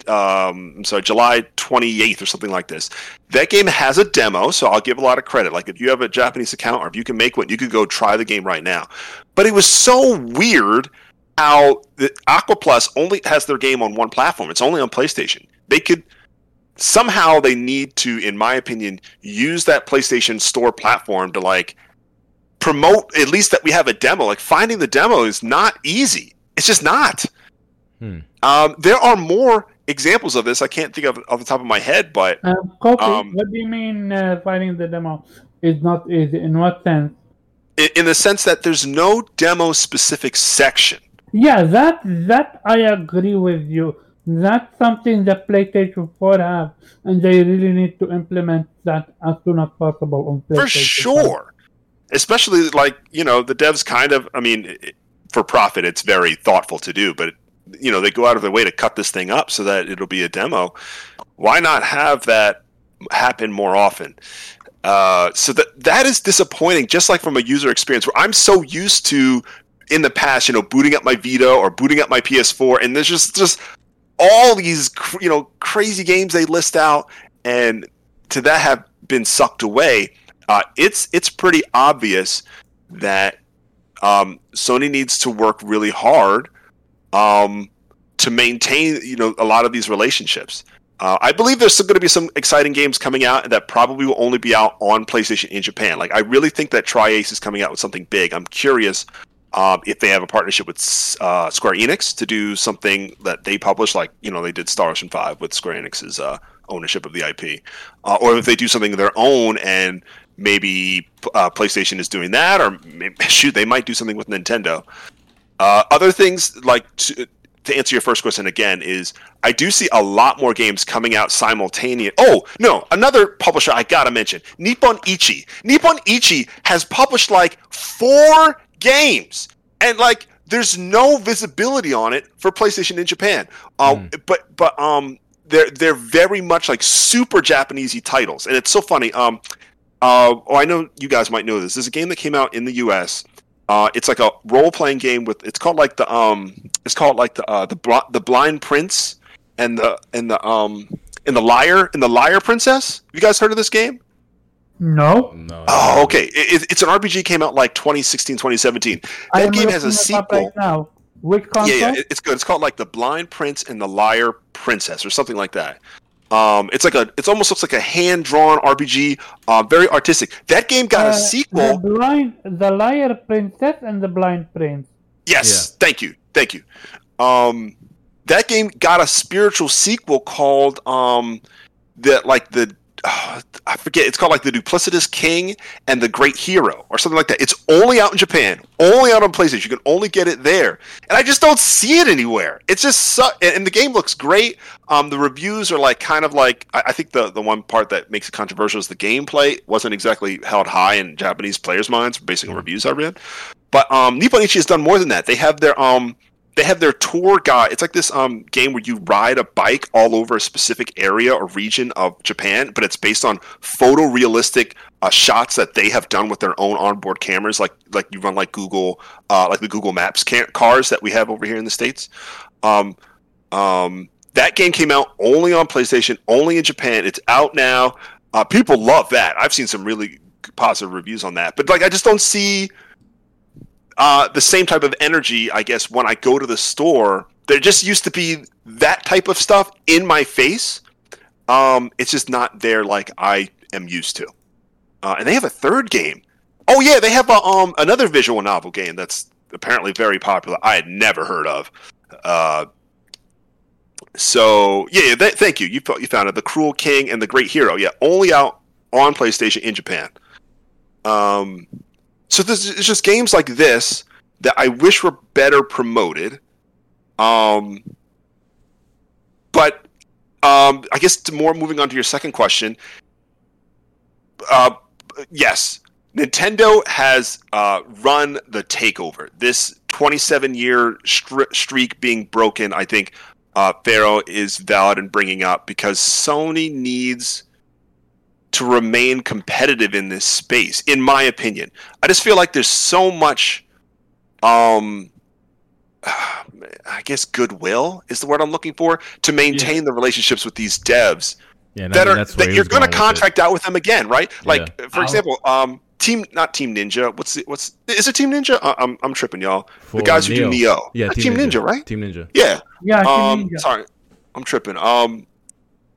um, I'm sorry july 28th or something like this that game has a demo so i'll give a lot of credit like if you have a japanese account or if you can make one you could go try the game right now but it was so weird how the Aquaplus only has their game on one platform it's only on playstation they could somehow they need to, in my opinion, use that PlayStation Store platform to like promote at least that we have a demo. Like finding the demo is not easy. It's just not. Hmm. Um, there are more examples of this. I can't think of off the top of my head, but Kofi, Um, what do you mean uh, finding the demo is not easy? In what sense? in, in the sense that there's no demo specific section. Yeah, that that I agree with you. That's something that PlayStation 4 have, and they really need to implement that as soon as possible on PlayStation. for sure especially like you know the devs kind of i mean for profit it's very thoughtful to do but you know they go out of their way to cut this thing up so that it'll be a demo why not have that happen more often uh, so that that is disappointing just like from a user experience where i'm so used to in the past you know booting up my vita or booting up my ps4 and there's just just all these you know crazy games they list out and to that have been sucked away uh, it's it's pretty obvious that um, Sony needs to work really hard um, to maintain you know a lot of these relationships. Uh, I believe there's going to be some exciting games coming out that probably will only be out on PlayStation in Japan. Like I really think that Tri-Ace is coming out with something big. I'm curious um, if they have a partnership with uh, Square Enix to do something that they publish, like you know they did Star Ocean Five with Square Enix's uh, ownership of the IP, uh, or if they do something of their own and maybe uh, PlayStation is doing that, or maybe, shoot, they might do something with Nintendo. Uh, other things like to, to answer your first question again is I do see a lot more games coming out simultaneous. Oh no, another publisher I gotta mention, Nippon Ichi. Nippon Ichi has published like four games, and like there's no visibility on it for PlayStation in Japan. Uh, Mm. But but um, they're they're very much like super Japanesey titles, and it's so funny. Um, uh, oh, I know you guys might know this. There's a game that came out in the U.S. Uh, it's like a role playing game with. It's called like the um. It's called like the uh, the Bl- the Blind Prince and the and the um and the Liar and the Liar Princess. Have You guys heard of this game? No, No. Oh, okay. It, it- it's an RPG. Came out like 2016, 2017. That am game has a looking it up sequel. right now. Which console? Yeah, yeah, it's good. It's called like the Blind Prince and the Liar Princess, or something like that. Um, it's like a, it almost looks like a hand drawn RPG, uh, very artistic. That game got Uh, a sequel. The blind, the liar princess, and the blind prince. Yes, thank you, thank you. Um, that game got a spiritual sequel called um, the like the uh, I forget. It's called like the Duplicitous King and the Great Hero or something like that. It's only out in Japan, only out on PlayStation. You can only get it there, and I just don't see it anywhere. It's just su- and the game looks great. Um, the reviews are like kind of like I, I think the the one part that makes it controversial is the gameplay wasn't exactly held high in Japanese players' minds based on reviews I read. But um, Nippon Ichi has done more than that. They have their um, they have their tour guide. It's like this um game where you ride a bike all over a specific area or region of Japan, but it's based on photorealistic uh, shots that they have done with their own onboard cameras, like like you run like Google, uh, like the Google Maps ca- cars that we have over here in the states. Um, um, that game came out only on PlayStation, only in Japan. It's out now. Uh, people love that. I've seen some really positive reviews on that, but like I just don't see uh, the same type of energy, I guess, when I go to the store. There just used to be that type of stuff in my face. Um, it's just not there like I am used to. Uh, and they have a third game. Oh yeah, they have a, um another visual novel game that's apparently very popular. I had never heard of. Uh, so yeah, th- thank you. You you found it. The Cruel King and the Great Hero. Yeah, only out on PlayStation in Japan. Um, so this it's just games like this that I wish were better promoted. Um, but um, I guess more moving on to your second question. Uh, yes, Nintendo has uh, run the takeover. This 27 year stri- streak being broken, I think uh, Pharaoh is valid in bringing up because Sony needs to remain competitive in this space, in my opinion. I just feel like there's so much, um, I guess goodwill is the word I'm looking for to maintain the relationships with these devs Yeah, and I that mean, are that you're going to with it. contract out with them again, right? Like for I'll- example, um, Team not Team Ninja. What's the, what's is it Team Ninja? I, I'm I'm tripping, y'all. For the guys who do Nioh. Nioh. Yeah, That's Team Ninja, right? Team Ninja. Yeah. Yeah, Team Um, Ninja. sorry, I'm tripping. Um,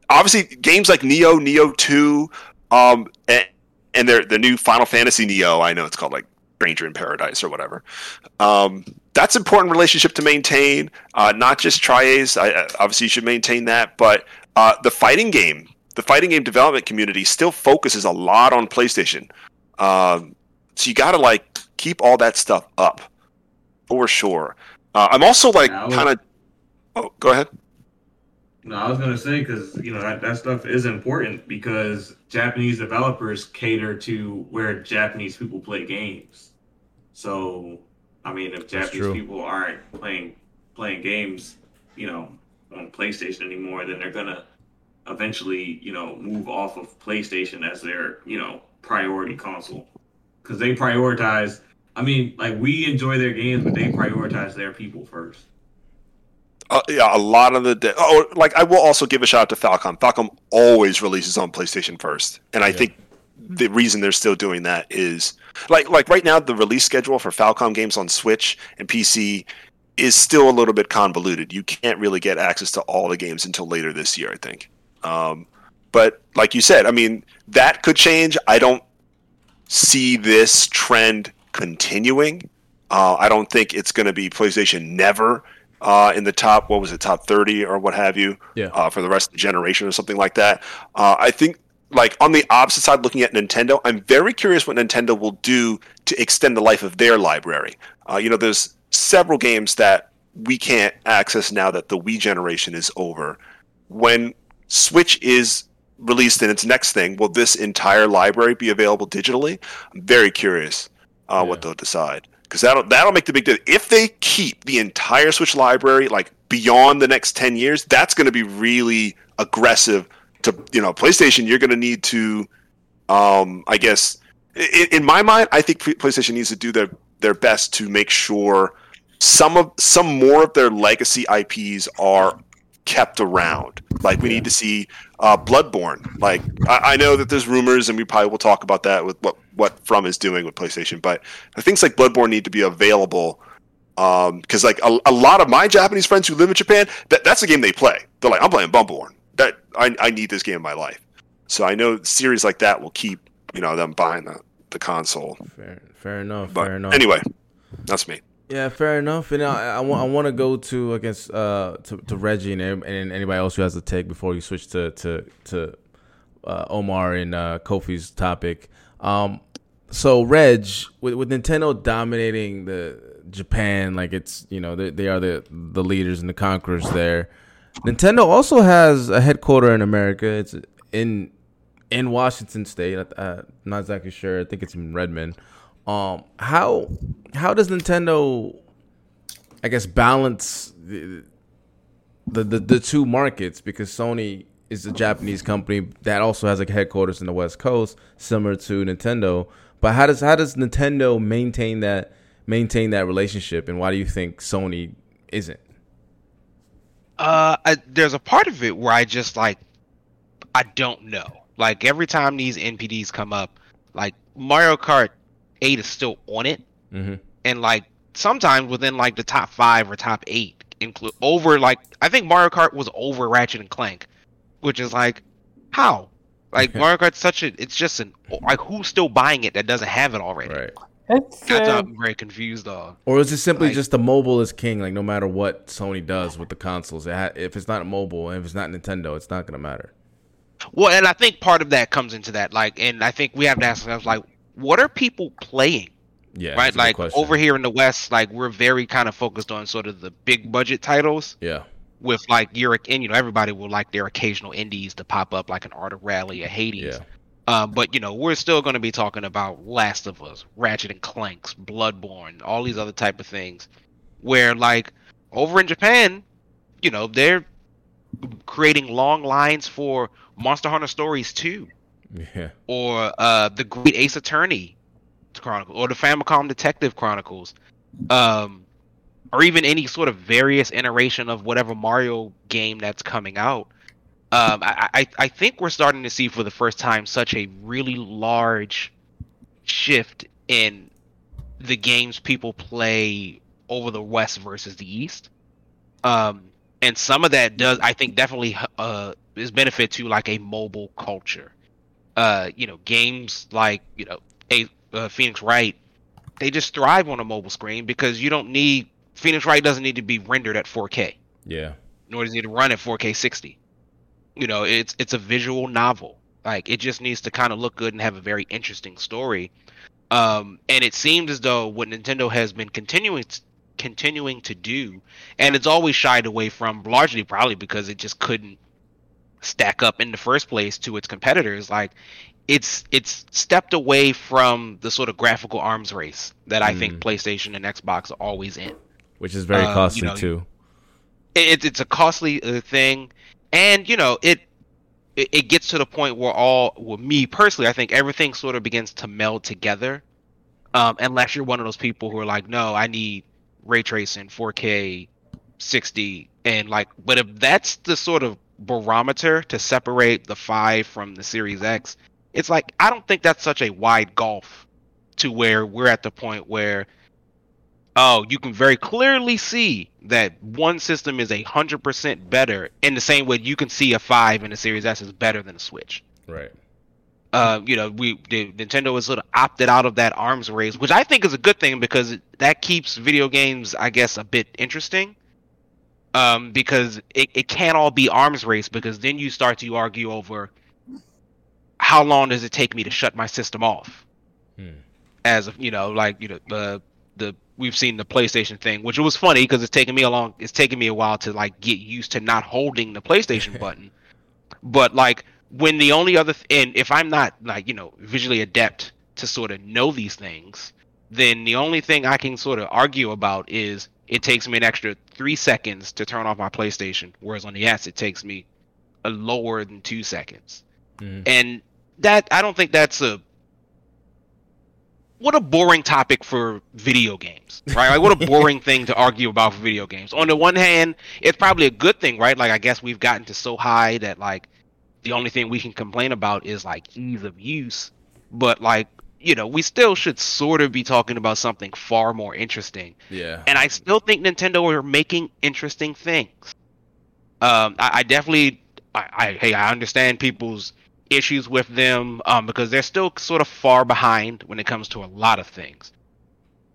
obviously games like Nioh, Nioh Two, um, and, and their the new Final Fantasy Neo. I know it's called like Stranger in Paradise or whatever. Um, that's important relationship to maintain. Uh, not just Tri-Ace. I obviously you should maintain that, but uh, the fighting game, the fighting game development community still focuses a lot on PlayStation. Um, so you got to like keep all that stuff up for sure. Uh, I'm also like Yeah, I would- kind of. Oh, go ahead. No, I was gonna say because you know that, that stuff is important because Japanese developers cater to where Japanese people play games. So, I mean, if Japanese people aren't playing playing games, you know, on PlayStation anymore, then they're gonna eventually, you know, move off of PlayStation as their, you know, priority console because they prioritize. I mean, like we enjoy their games, but they prioritize their people first. Uh, yeah, a lot of the de- oh, like I will also give a shout out to Falcom. Falcom always releases on PlayStation first, and I Yeah. think the reason they're still doing that is like like right now the release schedule for Falcom games on Switch and PC is still a little bit convoluted. You can't really get access to all the games until later this year, I think. Um, but like you said, I mean that could change. I don't see this trend continuing. Uh, I don't think it's going to be PlayStation never uh, in the top. What was it, top thirty or what have you? Yeah. Uh, for the rest of the generation or something like that. Uh, I think, like on the opposite side, looking at Nintendo, I'm very curious what Nintendo will do to extend the life of their library. Uh, you know, there's several games that we can't access now that the Wii generation is over. When Switch is released in its next thing, will this entire library be available digitally? I'm very curious uh, what they'll decide because that'll that'll make the big difference. If they keep the entire Switch library like beyond the next ten years, that's going to be really aggressive. To you know, PlayStation, you're going to need to, um, I guess, in, in my mind, I think PlayStation needs to do their their best to make sure some of some more of their legacy IPs are kept around. Like we need to see uh, Bloodborne. Like I, I know that there's rumors, and we probably will talk about that with what what From is doing with PlayStation. But things like Bloodborne need to be available because like a, a lot of my Japanese friends who live in Japan, that that's the game they play. They're like, I'm playing Bloodborne. That I, I need this game in my life. So I know series like that will keep you know them buying the, the console. Fair, fair enough. But fair enough. anyway, that's me. Yeah, fair enough. And I, I want I want to go to against uh to, to Reggie and, and anybody else who has a take before you switch to to to uh, Omar and uh, Kofi's topic. Um, so Reg, with, with Nintendo dominating the Japan, like it's you know they, they are the the leaders and the conquerors there. Nintendo also has a headquarter in America. It's in in Washington State. I, I'm not exactly sure. I think it's in Redmond. Um, how how does Nintendo, I guess, balance the the, the, two markets? Because Sony is a Japanese company that also has a headquarters in the West Coast, similar to Nintendo. But how does how does Nintendo maintain that maintain that relationship, and why do you think Sony isn't? Uh, I, there's a part of it where I just like, I don't know. Like every time these NPDs come up, like Mario Kart 8 is still on it, Mm-hmm. and like sometimes within like the top five or top eight, include over like I think Mario Kart was over Ratchet and Clank, which is like, how? Like Mario Kart's such a, it's just an like who's still buying it that doesn't have it already? Right. That's uh, I'm very confused on. Or is it simply Like- just the mobile is king? Like no matter what Sony does with the consoles, it ha- if it's not mobile and if it's not Nintendo, it's not gonna matter. Well, and I think part of that comes into that, like, and I think we have to ask ourselves, like, what are people playing? Yeah. right? that's a good Like over here in the West, like we're very kind of focused on sort of the big budget titles. Yeah. With like your, and you know, everybody will like their occasional indies to pop up, like an Art of Rally, a Hades. Yeah. Um, but you know, we're still going to be talking about Last of Us, Ratchet and Clanks, Bloodborne, all these other type of things. where like over in Japan, you know, they're creating long lines for Monster Hunter Stories 2 Yeah. or uh, the Great Ace Attorney Chronicles or the Famicom Detective Chronicles, um, or even any sort of various iteration of whatever Mario game that's coming out. Um, I, I, I think we're starting to see for the first time such a really large shift in the games people play over the West versus the East. Um, and some of that does, I think, definitely uh, is benefit to like a mobile culture uh, you know, games like you know, a uh, Phoenix Wright, they just thrive on a mobile screen because you don't need Phoenix Wright doesn't need to be rendered at 4K, Yeah. nor does it need to run at 4K 60. You know, it's it's a visual novel. Like it just needs to kind of look good and have a very interesting story. Um, and it seems as though what Nintendo has been continuing t- continuing to do, and it's always shied away from, largely probably because it just couldn't stack up in the first place to its competitors like it's it's stepped away from the sort of graphical arms race that I think Mm. PlayStation and Xbox are always in. Which is very Um, you costly know, too. It, it's a costly uh, thing, and you know it, it it gets to the point where all well me personally I think everything sort of begins to meld together, um, unless you're one of those people who are like, no, I need ray tracing, 4K, 60, and like, but if that's the sort of barometer to separate the five from the Series X, it's like I don't think that's such a wide gulf to where we're at the point where oh, you can very clearly see that one system is a hundred percent better in the same way you can see a five in the Series S is better than a Switch. Right. Uh, you know, we the, Nintendo has sort of opted out of that arms race, which I think is a good thing because that keeps video games, I guess, a bit interesting. Um, because it, it can't all be arms race because then you start to argue over how long does it take me to shut my system off Hmm. as you know like you know the the we've seen the PlayStation thing, which was funny because it's taken me a long it's taken me a while to like get used to not holding the PlayStation button. But like when the only other th- and if I'm not like you know visually adept to sort of know these things, then the only thing I can sort of argue about is it takes me an extra three seconds to turn off my PlayStation, whereas on the S it takes me a lower than two seconds Mhm. and that I don't think that's a what a boring topic for video games, right? Like what a boring thing to argue about for video games. On the one hand, it's probably a good thing, right? Like I guess we've gotten to so high that like the only thing we can complain about is like ease of use, but like you know we still should sort of be talking about something far more interesting Yeah. and I still think Nintendo are making interesting things. Um, I, I definitely, I, I, hey, I understand people's issues with them um, because they're still sort of far behind when it comes to a lot of things.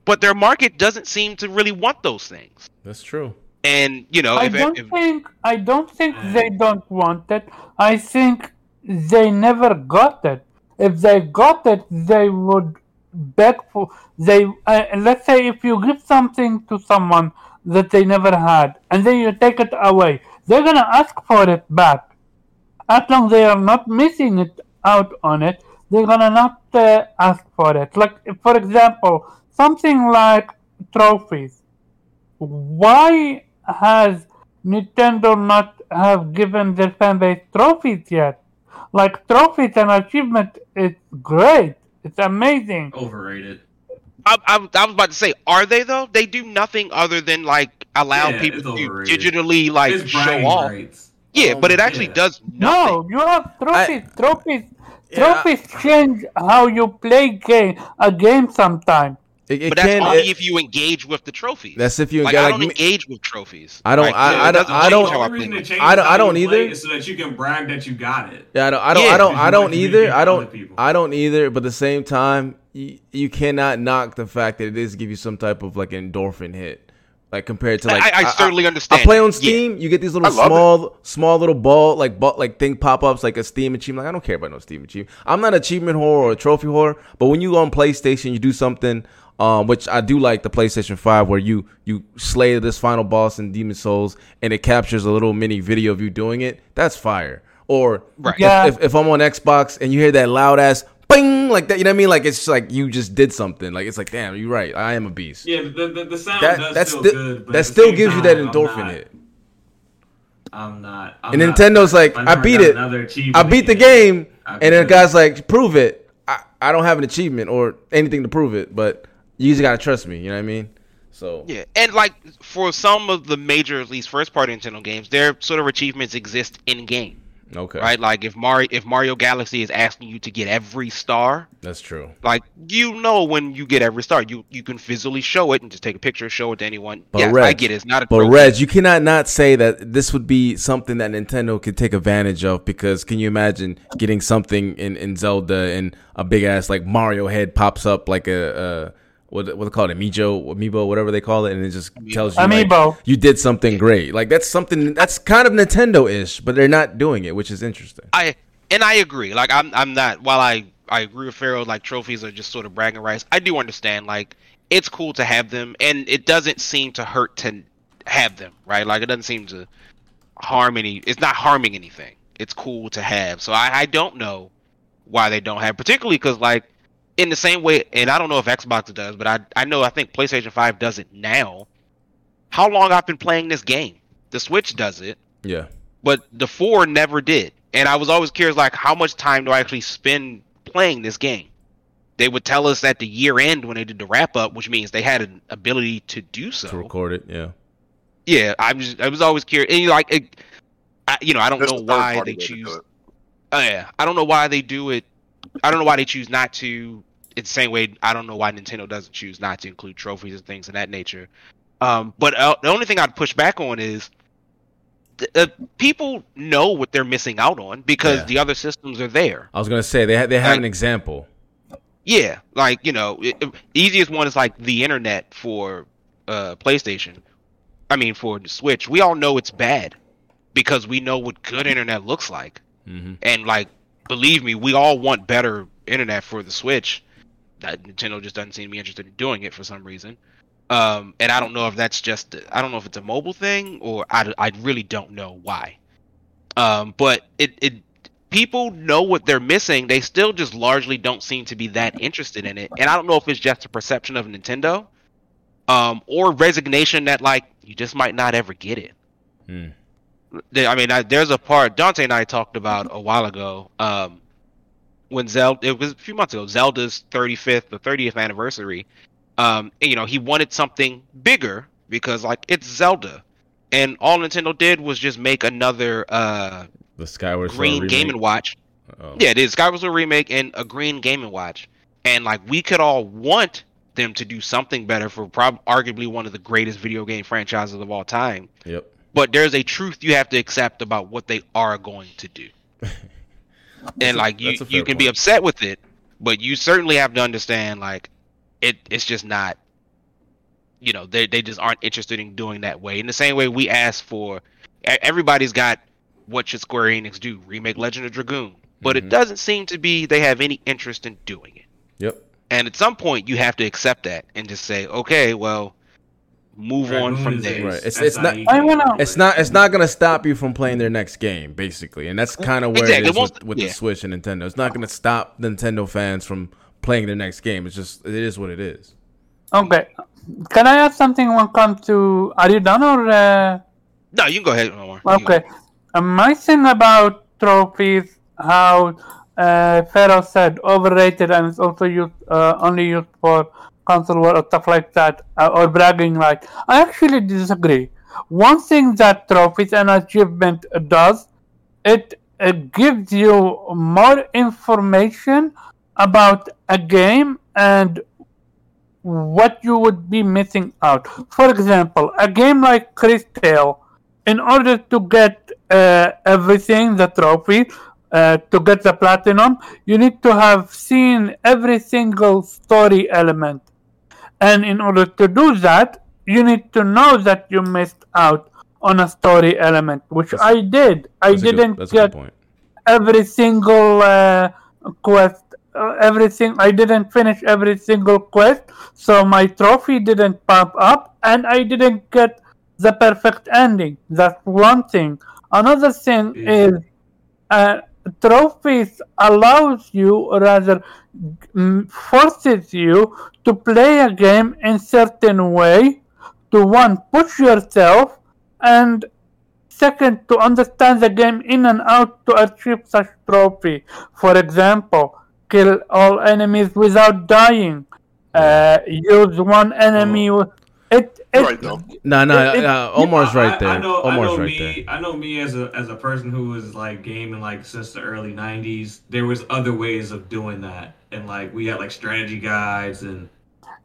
But their market doesn't seem to really want those things. That's true. And you know, I if, don't if, think I don't think they don't want it. I think they never got it. If they got it, they would beg for they. Uh, let's say if you give something to someone that they never had, and then you take it away, they're gonna ask for it back. As long as they are not missing it out on it, they're gonna not uh, ask for it. Like for example, something like trophies why has Nintendo not have given their fan base trophies yet? Like trophies and achievement is great. It's amazing. Overrated. I, I, I was about to say, are they though? They do nothing other than like allow Yeah, people to overrated. digitally like It's show off. rights. Yeah, Um, but it actually yeah. does nothing. No, you have trophies. trophies. Yeah. Trophies change how you play game a game sometimes. It, it but that's can. only it- if you engage with the trophies. that's if you like get I don't me- engage with trophies. I don't- Like, I- it I don't- I don't- how I The reason my it game. changes don't- I don't you play either. is so that you can brag that you got it. Yeah, I don't. I don't. Yeah, I don't. I don't either. I don't. I don't either. But at the same time, you, you cannot knock the fact that it is give you some type of like endorphin hit, like compared to like. I, I, certainly understand. I play on that. Yeah. Steam. You get these little I love it. small, small little ball like ball, like thing pop ups like a Steam achievement. Like I don't care about no Steam achievement. I'm not an achievement whore or a trophy whore. But when you go on PlayStation, you do something. Um, which I do like the PlayStation Five, where you you slay this final boss in Demon Souls, and it captures a little mini video of you doing it. That's fire. Or Right. Yeah. if, if, if I'm on Xbox and you hear that loud ass bing like that. You know what I mean? Like it's like you just did something. Like it's like damn, you're right. I am a beast. Yeah, the, the, the sound That does that's feel still good, but that still same gives you that time, I'm endorphin not- hit. I'm not. I'm And not- Nintendo's like, I beat it. another achievement I beat the again, game, and then the guy's like, prove it. I, I don't have an achievement or anything to prove it, but you just gotta trust me. You know what I mean? So Yeah, and like for some of the major, at least first-party Nintendo games, their sort of achievements exist in game, okay, right? Like if Mario, if Mario Galaxy is asking you to get every star, that's true. like you know when you get every star, you you can physically show it and just take a picture, show it to anyone. But yeah, I get it. It's not a But. Reg, you cannot not say that this would be something that Nintendo could take advantage of because can you imagine getting something in, in Zelda and a big ass like Mario head pops up like a, a what what they call it, Amiibo, Amiibo, whatever they call it, and it just tells you like, you did something great. Like that's something that's kind of Nintendo ish, but they're not doing it, which is interesting. I and I agree. Like I'm I'm not while I I agree with Pharaoh like trophies are just sort of bragging rights. I do understand like it's cool to have them and it doesn't seem to hurt to have them, right? Like it doesn't seem to harm any it's not harming anything. It's cool to have. So I I don't know why they don't have particularly cuz like in the same way and I don't know if Xbox does, but I I know I think PlayStation 5 does it now. How long I've been playing this game? The Switch does it Yeah, but the four never did. And I was always curious, like, how much time do I actually spend playing this game? They would tell us at the year end when they did the wrap up, which means they had an ability to do so. to record it. Yeah, Yeah, I'm just, I was always curious. And like, it, I, you know, I don't There's know why they way to do choose. it. Oh yeah, I don't know why they do it. I don't know why they choose not to. It's the same way I don't know why Nintendo doesn't choose not to include trophies and things of that nature. Um, but uh, the only thing I'd push back on is th- uh, people know what they're missing out on because Yeah. the other systems are there. I was gonna say they ha- they have Like- an example. Yeah, like you know, it, it- easiest one is like the internet for uh, PlayStation. I mean, for the Switch, we all know it's bad because we know what good internet looks like. hmm And like, believe me, we all want better internet for the Switch. That Nintendo just doesn't seem to be interested in doing it for some reason. Um, and I don't know if that's just I don't know if it's a mobile thing or I, I really don't know why. Um, but it it people know what they're missing. They still just largely don't seem to be that interested in it. And I don't know if it's just a perception of Nintendo, um, or resignation that like you just might not ever get it. Hmm. I mean, I, there's a part Dante and I talked about a while ago. Um, when Zelda, it was a few months ago, Zelda's 35th or 30th anniversary. Um, and, you know, he wanted something bigger because like it's Zelda, and all Nintendo did was just make another uh The Skyward green. Game and Watch. Oh. Yeah, it is Skyward Sword remake and a green Game and Watch, and like we could all want them to do something better for prob- arguably one of the greatest video game franchises of all time. Yep. But there's a truth you have to accept about what they are going to do, and like you you can be upset with it, but you certainly have to understand like it it's just not. You know, they they just aren't interested in doing that way. In the same way we ask for, everybody's got what should Square Enix do? Remake Legend of Dragoon, but Mhm. it doesn't seem to be they have any interest in doing it. Yep. And at some point, you have to accept that and just say, okay, well, move on from there. Right. It's- it's not- I wanna- It's not. It's not gonna stop you from playing their next game, basically, and that's kind of where Exactly. it is with, with yeah. the Switch and Nintendo. It's not gonna stop Nintendo fans from playing their next game. It's just it is what it is. Okay. Can I add something when it comes to. Are you done or. Uh... No, you can go ahead, Omar. You can go. Okay. Uh, my thing about trophies, how uh, Pharaoh said, overrated and it's also used uh, only used for console war or stuff like that, uh, or bragging right. I actually disagree. One thing that trophies and achievement does, it, it gives you more information about a game and what you would be missing out. For example, a game like Crystal, in order to get uh, everything, the trophy, uh, to get the platinum, you need to have seen every single story element. And in order to do that, you need to know that you missed out on a story element, which That's- I did. I That's a good- didn't good get every single uh, quest uh, everything i didn't finish every single quest so my trophy didn't pop up and i didn't get the perfect ending that's one thing another thing Yeah. is uh, trophies allows you, or rather, mm, forces you to play a game in certain way to one push yourself and second to understand the game in and out to achieve such trophy. For example, kill all enemies without dying. Uh, use one enemy. it, Right though. No, no, It- it- uh, Omar's I- right there. I know, I know right me. there. I know me as a as a person who was like gaming like since the early '90s. There was other ways of doing that, and like we had like strategy guides and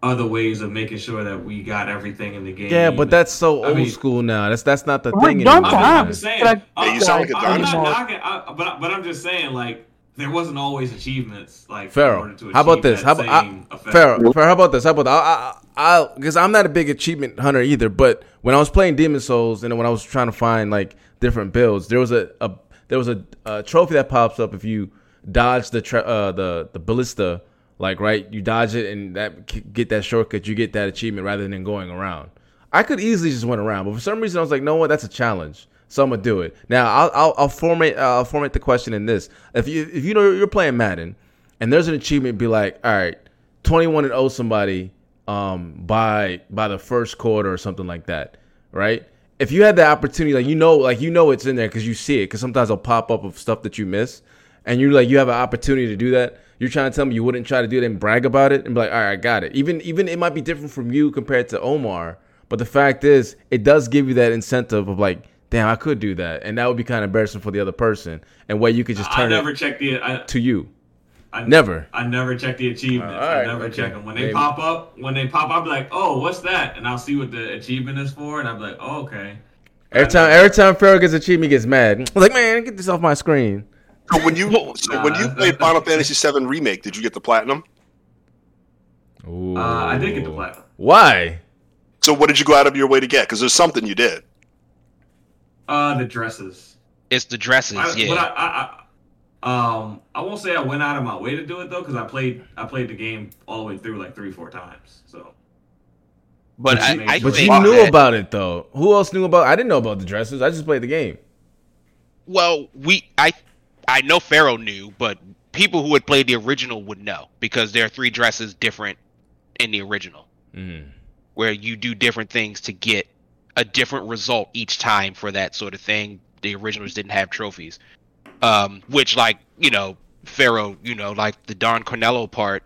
other ways of making sure that we got everything in the game. Yeah, but that's so I old mean- school now. That's that's not the thing don't anymore. I'm, just saying. Like, I'm, Yeah, you sound like a I'm not dinosaur. knocking, I, but but I'm just saying like there wasn't always achievements like Pharaoh, how about this? How about same I. Pharaoh? Pharaoh, how about this? How about I, I, because I'm not a big achievement hunter either. But when I was playing Demon's Souls and when I was trying to find like different builds, there was a, a there was a, a trophy that pops up if you dodge the tra- uh, the the ballista, like right, you dodge it and that get that shortcut, you get that achievement rather than going around. I could easily just went around, but for some reason I was like, no, what? That's a challenge. So I'm gonna do it. Now I'll I'll, I'll format uh, I'll format the question in this. If you if you know you're playing Madden and there's an achievement, be like, all right, 21 and 0 somebody um by by the first quarter or something like that, right? If you had the opportunity, like you know, like you know it's in there because you see it, because sometimes it'll pop up of stuff that you miss, and you're like you have an opportunity to do that. You're trying to tell me you wouldn't try to do it and brag about it and be like, all right, I got it. Even even it might be different from you compared to Omar, but the fact is, it does give you that incentive of like, damn, I could do that, and that would be kind of embarrassing for the other person, and where you could just turn I never it checked the. I, to you. I, Never. I never check the achievements. Uh, alright, I never okay. check them. When they Maybe. pop up, when they pop up, I'm like, oh, what's that? And I'll see what the achievement is for, and I'm like, oh, okay. Every time, every time Pharaoh gets achievement, he gets mad. I'm like, man, get this off my screen. So when you so when you played Final Fantasy VII Remake, did you get the platinum? Ooh. Uh, I did get the platinum. Why? So what did you go out of your way to get? Because there's something you did. Uh, the dresses. It's the dresses, I, yeah. But I, I, I, um, I won't say I went out of my way to do it though, because I played, I played the game all the way through like three, four times. So but But I, you- I But think you knew that- about it though. Who else knew about? I didn't know about the dresses. I just played the game. Well, we I I know Pharaoh knew, but people who had played the original would know because there are three dresses different in the original, Mm. where you do different things to get a different result each time for that sort of thing. The originals didn't have trophies, um, which like you know Pharaoh, you know like the Don Corneo part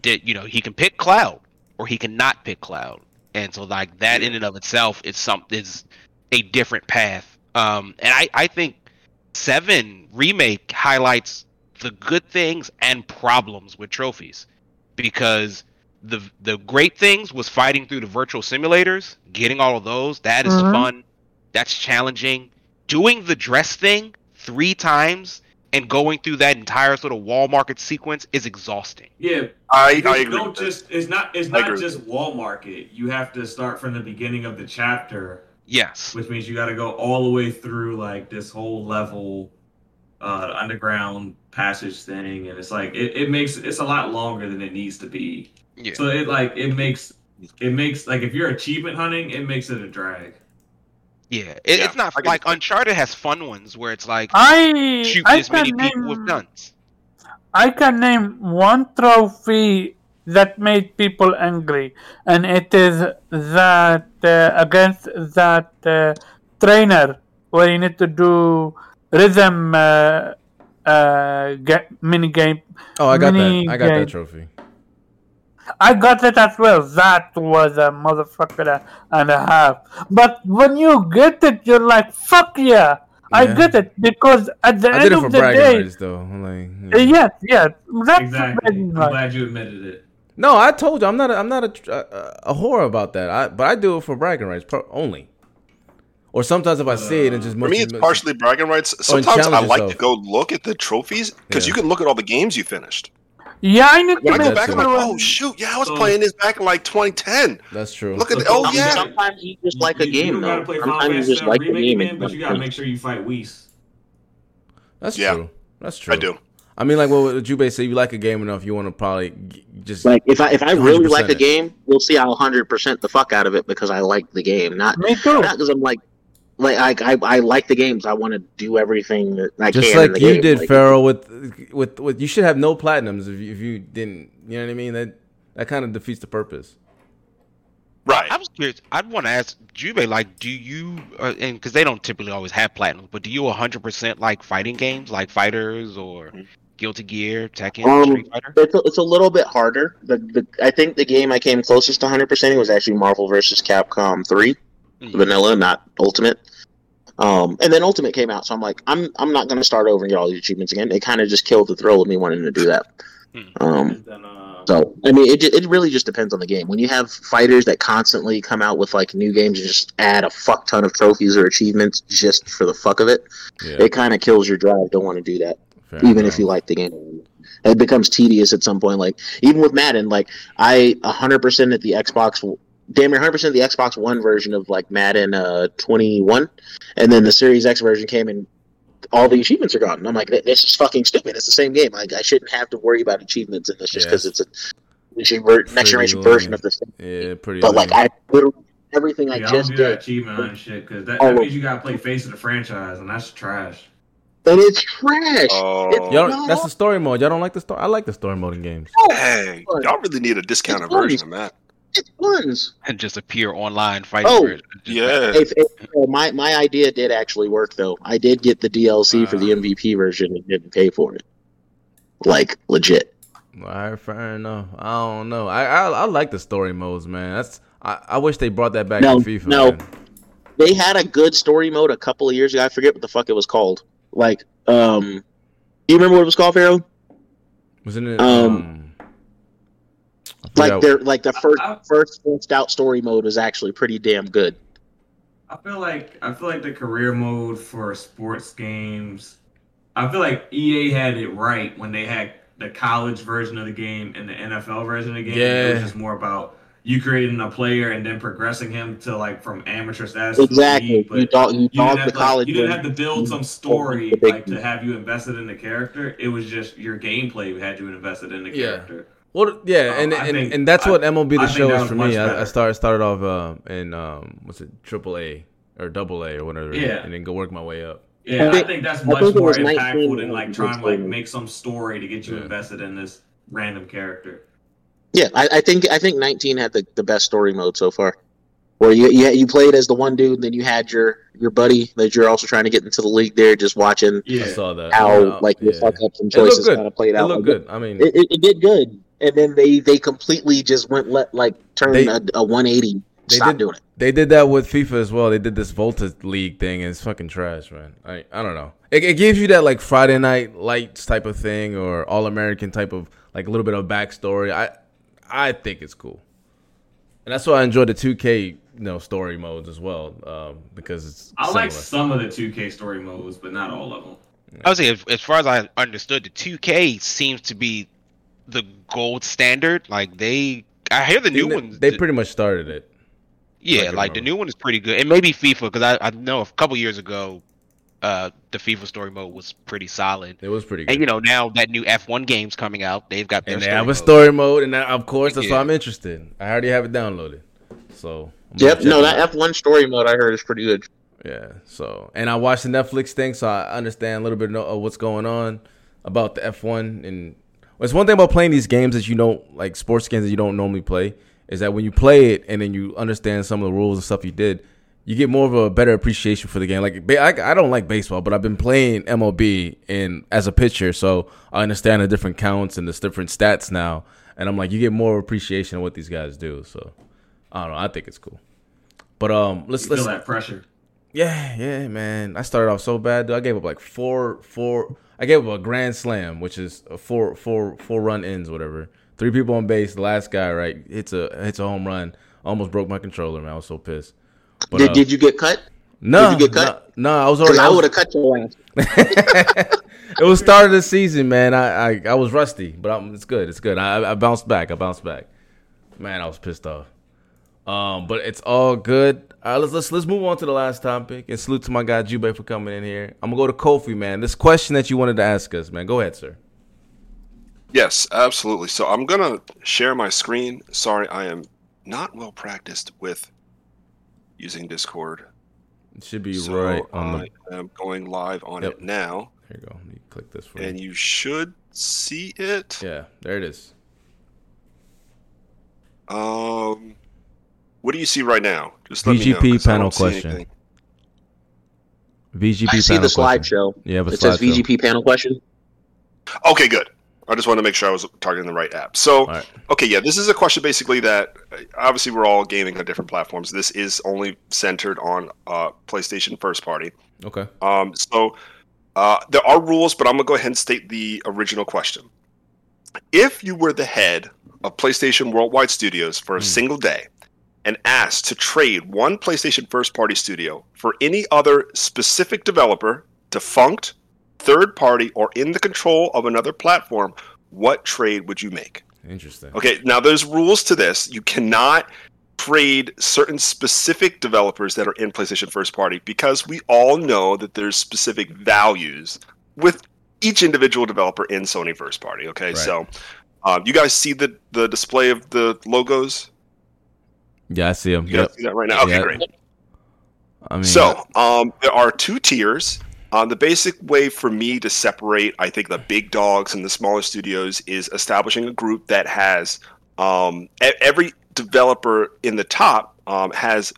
did. You know he can pick Cloud or he can not pick Cloud, and so like that in and of itself is some is a different path. Um, and I I think Seven remake highlights the good things and problems with trophies because the the great things was fighting through the virtual simulators, getting all of those. That is Mhm. fun. That's challenging. Doing the dress thing three times and going through that entire sort of wall market sequence is exhausting. yeah, I, I agree. don't with that. just. It's not. It's I not just wall market. You have to start from the beginning of the chapter Yes. which means you got to go all the way through like this whole level uh underground passage thing and it's like it, it makes it's a lot longer than it needs to be Yeah. so it like it makes it makes like if you're achievement hunting it makes it a drag Yeah. It, Yeah, it's not I can- like Uncharted has fun ones where it's like I shoot I this many can people name, with guns. I can name one trophy that made people angry, and it is that uh, against that uh, trainer where you need to do rhythm uh, uh, get mini game. Oh, I got that. I got game. that trophy. I got it as well. That was a motherfucker and a half. But when you get it, you're like, "Fuck yeah, I Yeah. get it!" Because at the I end did it of the day, rights though. I'm like, Uh, yeah. Yes, yes. That's exactly bragging i'm rights. glad you admitted it No, I told you I'm not. A, I'm not a, a, a whore about that. I, but I do it for bragging rights pro, only. Or sometimes if I see it and just For me, it's motion- partially bragging rights. Sometimes I challenge like to go look at the trophies because Yeah. you can look at all the games you finished. Yeah, I need When I to go back, I'm too. like, oh shoot, yeah, I was So- playing this back in like 2010. That's true. Look at the, So- oh yeah, Sometimes you just like a You- you game, don't though. play Sometimes you just like a game. again, and but you gotta make sure you fight Whis. That's Yeah. true. That's true. I do. I mean, like what Jubei said, you like a game enough, you want to probably just Like if I if I really like 100% a game, we'll see I'll hundred percent the fuck out of it because I like the game, not Me too. not because I'm like like I, I I like the games. I want to do everything that I Just can. in like you game. did, Like, Farrell. With with with you should have no platinums if you, if you didn't. You know what I mean? That that kind of defeats the purpose. Right. I was curious. I'd want to ask Jube, like, do you, uh, and because they don't typically always have platinum, but do you 100% like fighting games, like Fighters or Mhm. Guilty Gear, Tekken, Um, Street Fighter? It's a, it's a little bit harder. The, the I think the game I came closest to 100 percent was actually Marvel vs. Capcom 3, Mm. Vanilla, not Ultimate. Um, and then Ultimate came out, so I'm like, I'm I'm not going to start over and get all these achievements again. It kind of just killed the thrill of me wanting to do that. Hmm. Um, then, uh, so I mean, it it really just depends on the game. When you have fighters that constantly come out with like new games and just add a fuck ton of trophies or achievements just for the fuck of it, Yeah, it kind of kills your drive. Don't want to do that fair even enough. if you like the game. It becomes tedious at some point. Like even with Madden, like I 100% at the Xbox, damn near 100% the Xbox One version of like Madden uh, 21, and then the Series X version came and all the achievements are gone. And I'm like, this is fucking stupid. It's the same game. Like I shouldn't have to worry about achievements in this just Yeah. because it's a next generation Pretty generation version lame. of this. Thing. Yeah, pretty. But like. I literally everything I yeah, I just don't do that did, achievement and shit because that, Oh. that means you gotta play face of the franchise, and that's trash. and it's trash. Oh, It's Y'all, not that's the story mode. Y'all don't like the story. I like the story mode in games. hey, y'all really need a discounted version of that. It's buns. And just appear online fighting Oh, for it. Just- Yeah. If, if, uh, my my idea did actually work though. I did get the DLC for the Uh. MVP version and didn't pay for it. Like legit. All right, fair enough. I don't know. I I, I like the story modes, man. That's I, I wish they brought that back No, to FIFA. no. man. They had a good story mode a couple of years ago. I forget what the fuck it was called. Like, um, do you remember what it was called, Pharaoh? Wasn't it? Um, Um, I Like forgot- their like the first I- first fleshed out story mode was actually pretty damn good. I feel like I feel like the career mode for sports games. I feel like EA had it right when they had the college version of the game and the NFL version of the game. Yeah. It was just more about you creating a player and then progressing him to like from amateur status. to the Exactly. league, but you dog you you didn't, the have to, college. you didn't have to build some story like to have you invested in the character. It was just your gameplay had you invested in the Yeah. character. Well, yeah, Um, and I and, think- and that's what MLB the I show is for me. I, I better. started started off uh, in um, what's it, Triple A or Double A or whatever, Yeah. and then go work my way up. Yeah, I I think- think that's much think more impactful than like trying to like make some story to get you Yeah. invested in this random character. Yeah, I, I think I think 19 had the, the best story mode so far. Where you, you you played as the one dude, and then you had your your buddy that you're also trying to get into the league there, just watching Yeah, I Yeah, saw that. how Yeah, like your yeah. fuck ups and It looked choices kind of played It out. looked Like, good. I mean, It, it, it did good, and then they they completely just went let like turn They- a, a 180. they Stop did- doing it. They did that with FIFA as well. They did this Volta League thing, and it's fucking trash, man. I I don't know. It, it gives you that like Friday Night Lights type of thing, or All American type of like a little bit of backstory. I I think it's cool, and that's why I enjoy the 2K you know story modes as well, um, because it's I like some of the 2K story modes, but not all of them. I would say, as, as far as I understood, the 2K seems to be the gold standard. Like they, I hear the new they, ones. They pretty much started it. yeah, I can like the new one is pretty good, and maybe FIFA because I, I know a couple years ago, uh, the FIFA story mode was pretty solid. It was pretty good. And you know now that new F1 game's coming out, they've got their and they story have a mode. story mode, and that, of course that's why I'm interested. I already have it downloaded, so I'm Yep, no, that. F1 story mode I heard is pretty good. Yeah. So, and I watched the Netflix thing, so I understand a little bit of what's going on about the F1. And it's one thing about playing these games that you don't like sports games that you don't normally play is that when you play it and then you understand some of the rules and stuff you did, you get more of a better appreciation for the game. Like I, I don't like baseball, but I've been playing MLB and as a pitcher, so I understand the different counts and the different stats now. And I'm like, you get more appreciation of what these guys do. So I don't know. I think it's cool. But um, let's You feel let's that pressure. yeah, yeah, man. I started off so bad. Dude. I gave up like four, four. I gave up a grand slam, which is a four, four, four run ins, whatever. Three people on base. The last guy, right, hits a hits a home run. Almost broke my controller, man. I was so pissed. But Did, uh, did you get cut? no, did you get cut? No, no, I was already. I I would have cut your ass. it was start of the season, man. I I, I was rusty, but I'm, it's good. It's good. I, I bounced back. I bounced back. Man, I was pissed off. Um, but it's all good. All right, let's let's let's move on to the last topic. And salute to my guy Jubei for coming in here. I'm gonna go to Kofi, man. This question that you wanted to ask us, man. Go ahead, sir. Yes, absolutely. So I'm gonna share my screen. Sorry, I am not well practiced with using Discord. It should be So right on the. I am going live on Yep. it now, Here you go. Let me click this for and you. you should see it. Yeah, there it is. Um, what do you see right now? Just let me know, VGP 'cause I panel question. VGP I see panel the question. slideshow. Yeah, but It says slideshow. VGP panel question. Okay, good. I just wanted to make sure I was targeting the right app. So, All right. okay, yeah, this is a question basically that uh, obviously we're all gaming on different platforms. This is only centered on uh, PlayStation first party. Okay. Um, so uh, there are rules, but I'm gonna go ahead and state the original question. If you were the head of PlayStation Worldwide Studios for a Hmm. single day and asked to trade one PlayStation first party studio for any other specific developer, defunct, third party, or in the control of another platform, what trade would you make? Interesting. Okay, now there's rules to this. You cannot trade certain specific developers that are in PlayStation first party because we all know that there's specific values with each individual developer in Sony first party. Okay, Right. so um, you guys see the the display of the logos? Yeah, I see him. You Yep. see that right now? Okay, Yeah. great. I mean, So, um, there are two tiers. Uh, the basic way for me to separate, I think, the big dogs and the smaller studios is establishing a group that has um, every developer in the top um, has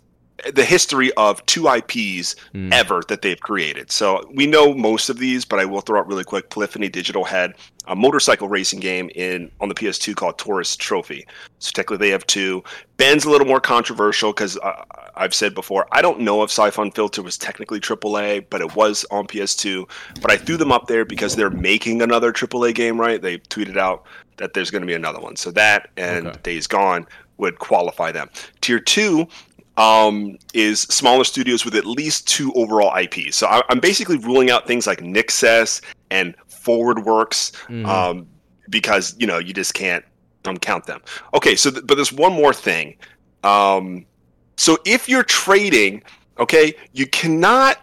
the history of two IPs Hmm. ever that they've created. So we know most of these, but I will throw out really quick. Polyphony Digital had a motorcycle racing game in on the PS2 called Tourist Trophy. So technically they have two. Bend's a little more controversial because uh, I've said before I don't know if Siphon Filter was technically AAA, but it was on PS2. But I threw them up there because they're making another AAA game, right? They tweeted out that there's going to be another one. So that and Okay. Days Gone would qualify them. Tier two um, is smaller studios with at least two overall IPs. So I, I'm basically ruling out things like Nixxes and ForwardWorks Mhm. um, because you know you just can't um, count them. Okay, so th- but there's one more thing. Um, so if you're trading, okay, you cannot.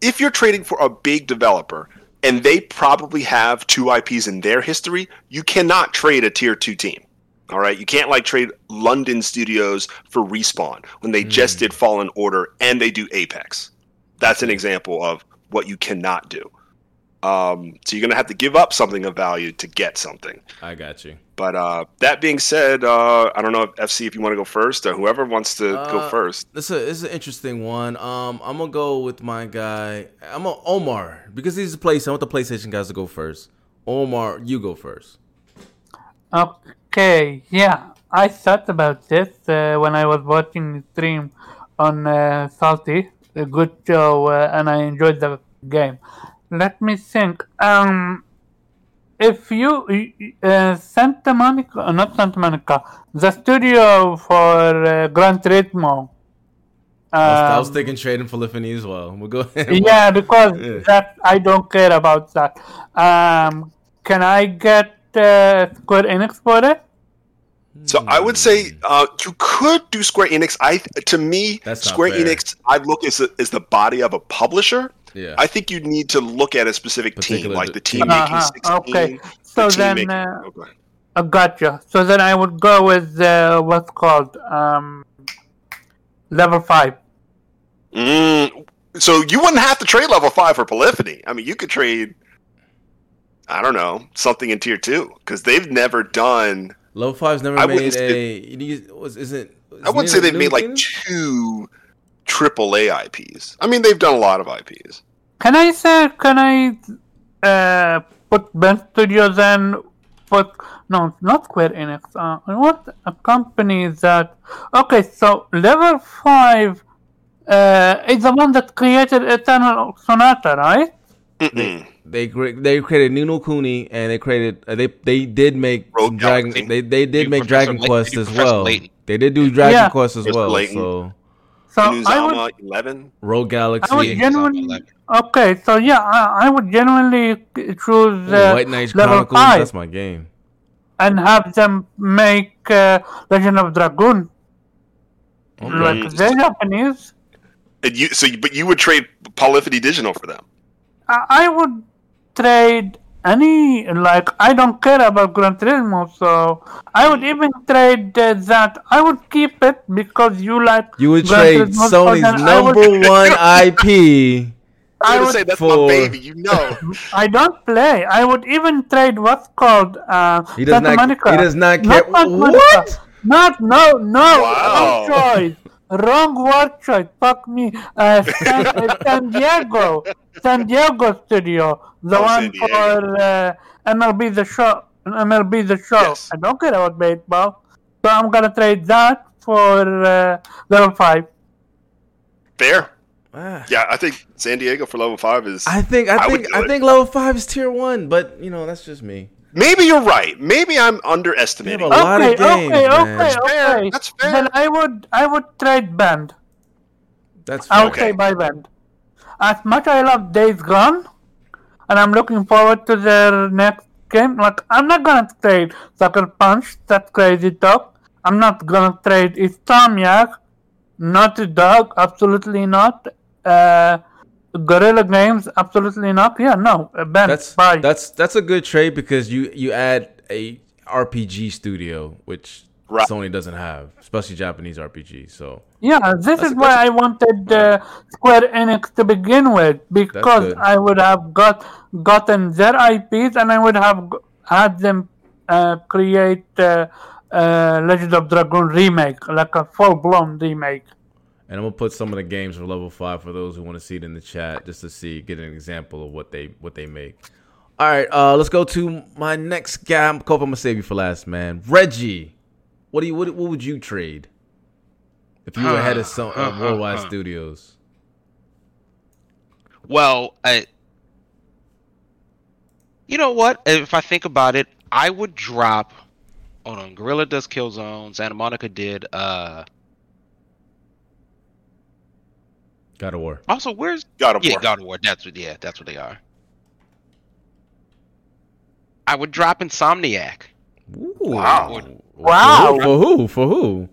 If you're trading for a big developer and they probably have two IPs in their history, you cannot trade a tier two team. All right, you can't like trade London studios for Respawn when they just Mm. did Fallen Order and they do Apex. That's an example of what you cannot do. Um, so you're gonna have to give up something of value to get something. I got you. But uh, that being said, uh, I don't know if FC if you want to go first or whoever wants to go Uh, first. This is, this is an interesting one. Um, I'm gonna go with my guy. I'm a Omar because he's the place. I want the PlayStation guys to go first. Omar, you go first. Okay, yeah, I thought about this uh, when I was watching the stream on uh, Salty, a good show, uh, and I enjoyed the game. Let me think. Um, if you uh, Santa Monica, uh, not Santa Monica, the studio for uh, Gran Turismo. I was, I was um, thinking trading for Liffany as well. We'll go ahead. yeah, because Yeah. that I don't care about that. Um, can I get uh, Square Enix for it? So I would say uh, you could do Square Enix. I to me, That's Square fair. Enix, I look as a, as the body of a publisher. Yeah. I think you need to look at a specific team, like the team team. making Uh-huh, 16. okay. So team then, making- uh, oh, go ahead. Uh, gotcha. So then I would go with uh, what's called um, level five. Mm, so you wouldn't have to trade level five for Polyphony. I mean, you could trade. I don't know something in tier two because they've never done. Level Five's never I made say- a. You was isn't? I wouldn't say they've made like two triple A IPs. I mean, they've done a lot of IPs. Can I say? Can I uh, put Bend Studios and put no, not Square Enix. Uh, what a company that? Okay, so level five uh, is the one that created Eternal Sonata, right? Mm-mm. They they created Ni no Kuni and they created uh, they they did make Rogue some Dragon Galaxy. they they did Do make Professor Dragon Layton- Quest do as well. Layton. They did do Dragon Yeah. Quest as Professor well. Layton. So So I would Eleven. Rogue Galaxy, I would genuinely. Okay, so yeah, I, I would genuinely choose Ooh, uh, White Knight level Chronicles. five. That's my game. and have them make uh, Legend of Dragoon. Okay. Like they're Japanese. And you, so, you, but you would trade Polyphony Digital for them. I, I would trade any like I don't care about Gran Turismo, so I would even trade uh, that. I would keep it because you like. You would Gran trade Turismo, Sony's then I would- number one IP. I'm I gonna would say that's for- my baby. You know. I don't play. I would even trade what's called uh, He does Santa not. Monica. He does not Not care. Santa Monica. What? Not no no Wow. wrong choice. Wrong word choice. Fuck me. Uh, San, uh, San Diego. San Diego studio. The Oh, one for uh, MLB the show. MLB the show. Yes. I don't care about baseball. So I'm gonna trade that for uh, level five. Fair. Ah. Yeah, I think San Diego for level five is. I think. I I think. I it. think level five is tier one, but you know that's just me. Maybe you're right. Maybe I'm They have underestimating. a lot okay, of games, okay, man. okay, fair. okay. That's fair. Then I would I would trade Band. That's I fair. would Okay. say by Band. As much I love Days Gone, and I'm looking forward to their next game. Like I'm not gonna trade Sucker Punch. That's crazy talk. I'm not gonna trade Insomniac. Naughty Dog, absolutely not. Uh, Guerrilla Games, absolutely not. Yeah, no. Uh, Ben, That's bye. that's that's a good trade because you you add a RPG studio which Right. Sony doesn't have, especially Japanese RPG. So Yeah, this is why I wanted uh, Square Enix to begin with because. I would have got gotten their IPs and I would have had them uh, create uh, uh, Legend of Dragon remake, like a full blown remake. And I'm gonna put some of the games for level five for those who want to see it in the chat, just to see, get an example of what they what they make. All right, uh, let's go to my next guy. I'm I'm gonna save you for last, man. Reggie, what do you what, what would you trade if you were head of some uh, Worldwide Studios? Well, I, you know what? If I think about it, I would drop. Hold on, Guerrilla does Killzone. Santa Monica did. Uh, God of War. also, where's God of yeah, War. God of War? That's what. Yeah, that's what they are. I would drop Insomniac Ooh. Wow. Wow. For who? For who?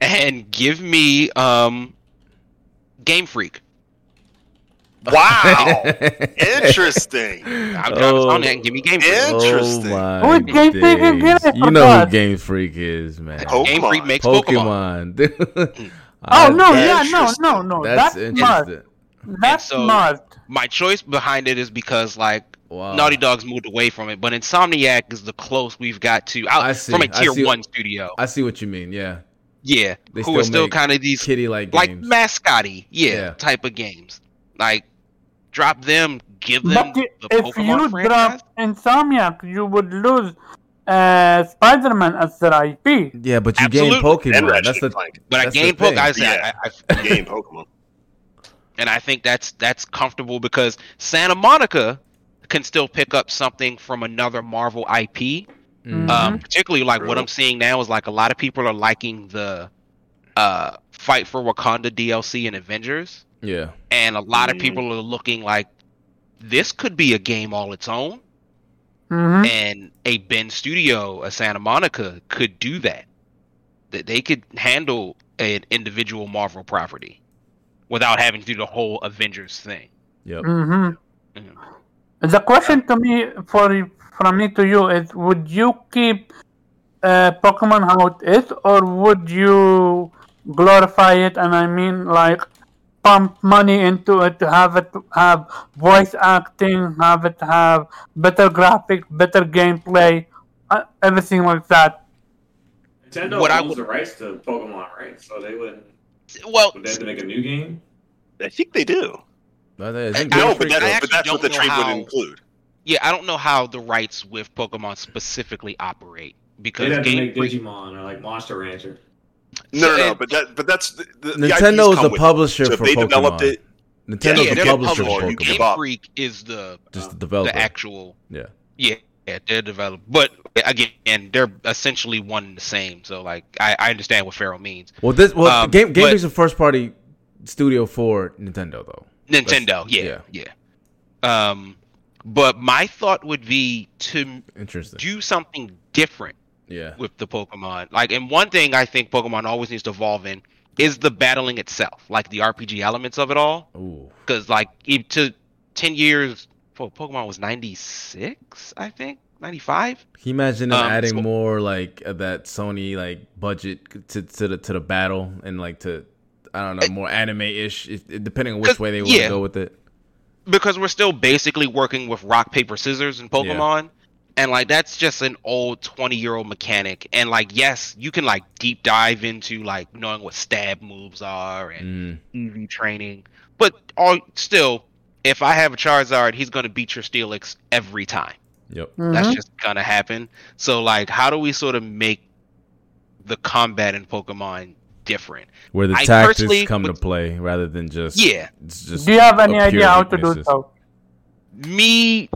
and give me um, Game Freak. Wow. Interesting. I'll drop Oh. Insomniac and give me Game Freak. Interesting. Oh my Who is Game Freak days. again? You know who. Game Freak is, man. Pokemon. Game Freak makes Pokemon. Pokemon. Oh I- no, yeah, no, no, no. That's, That's, smart. interesting. That's so- smart. My choice behind it is because like Wow. Naughty Dog's moved away from it, but Insomniac is the close we've got to out I see, from a I tier see. one studio. I see what you mean. Yeah, yeah, They who are still still kind of these kitty like like games. mascotty, yeah, Yeah. type of games. Like drop them, give them But i- the if Pokemon you franchise. drop Insomniac, you would lose uh, Spider-Man as their IP. yeah, but you gain Absolutely. And Pokemon. Ratchet That's the and But I that's the game. Pokemon, I, say, Yeah. I, I, Game Pokemon. and I think that's that's comfortable because Santa Monica can still pick up something from another Marvel IP. Mm. Um, particularly like what I'm seeing now is like a lot of people are liking the uh fight for Wakanda DLC and Avengers, yeah. and a lot of Mhm. people are looking like this could be a game all its own, hmm and a Bend Studio, a Santa Monica, could do that. That they could handle an individual Marvel property without having to do the whole Avengers thing. Yep. hmm Mhm. The question to me, for from me to you, is: Would you keep uh, Pokemon how it is, or would you glorify it? And I mean, like, pump money into it to have it have voice acting, have it have better graphics, better gameplay, uh, everything like that. Nintendo What owns would- the rights to Pokemon, right? So they wouldn't. Well, Would they have to make a new game? I think they do. But I think I- Game No, but, Freak- that, but that's what the don't know trade would include. yeah, I don't know how the rights with Pokemon specifically operate because They'd have to Game make Freak Digimon or like Monster Rancher. No, no, no. it- But that, but that's the, the, the Nintendo is the publisher So if for they Pokemon. developed it, Nintendo's yeah, the they're the publisher publisher. for Pokemon. Game. Freak is the Just the the actual Yeah. yeah, yeah they're developed but again they're essentially one and the same so like i, I understand what Pharaoh means Well, this well, Um, Game Game but- Freak's a first party studio for Nintendo though. Nintendo That's- yeah, yeah um but my thought would be to Interesting. do something different yeah. with the pokemon like and one thing i think pokemon always needs to evolve in is the battling itself like the rpg elements of it all Ooh. because like e- to 10 years po- Pokemon was 96, I think, 95. Can you imagine them Um, adding so- more like that Sony like budget to to the to the battle and like to I don't know more anime ish depending on which way they want to go with it. because we're still basically working with rock paper scissors in Pokemon. And like that's just an old 20 year old mechanic. And like yes, you can like deep dive into like knowing what stab moves are and Mm, EV training. But all still, if I have a Charizard, he's gonna beat your Steelix every time. yep. That's Mhm. just gonna happen. So like how do we sort of make the combat in Pokemon different? Where the I tactics personally come to play rather than just Yeah. It's just Do you have any idea how to do so? me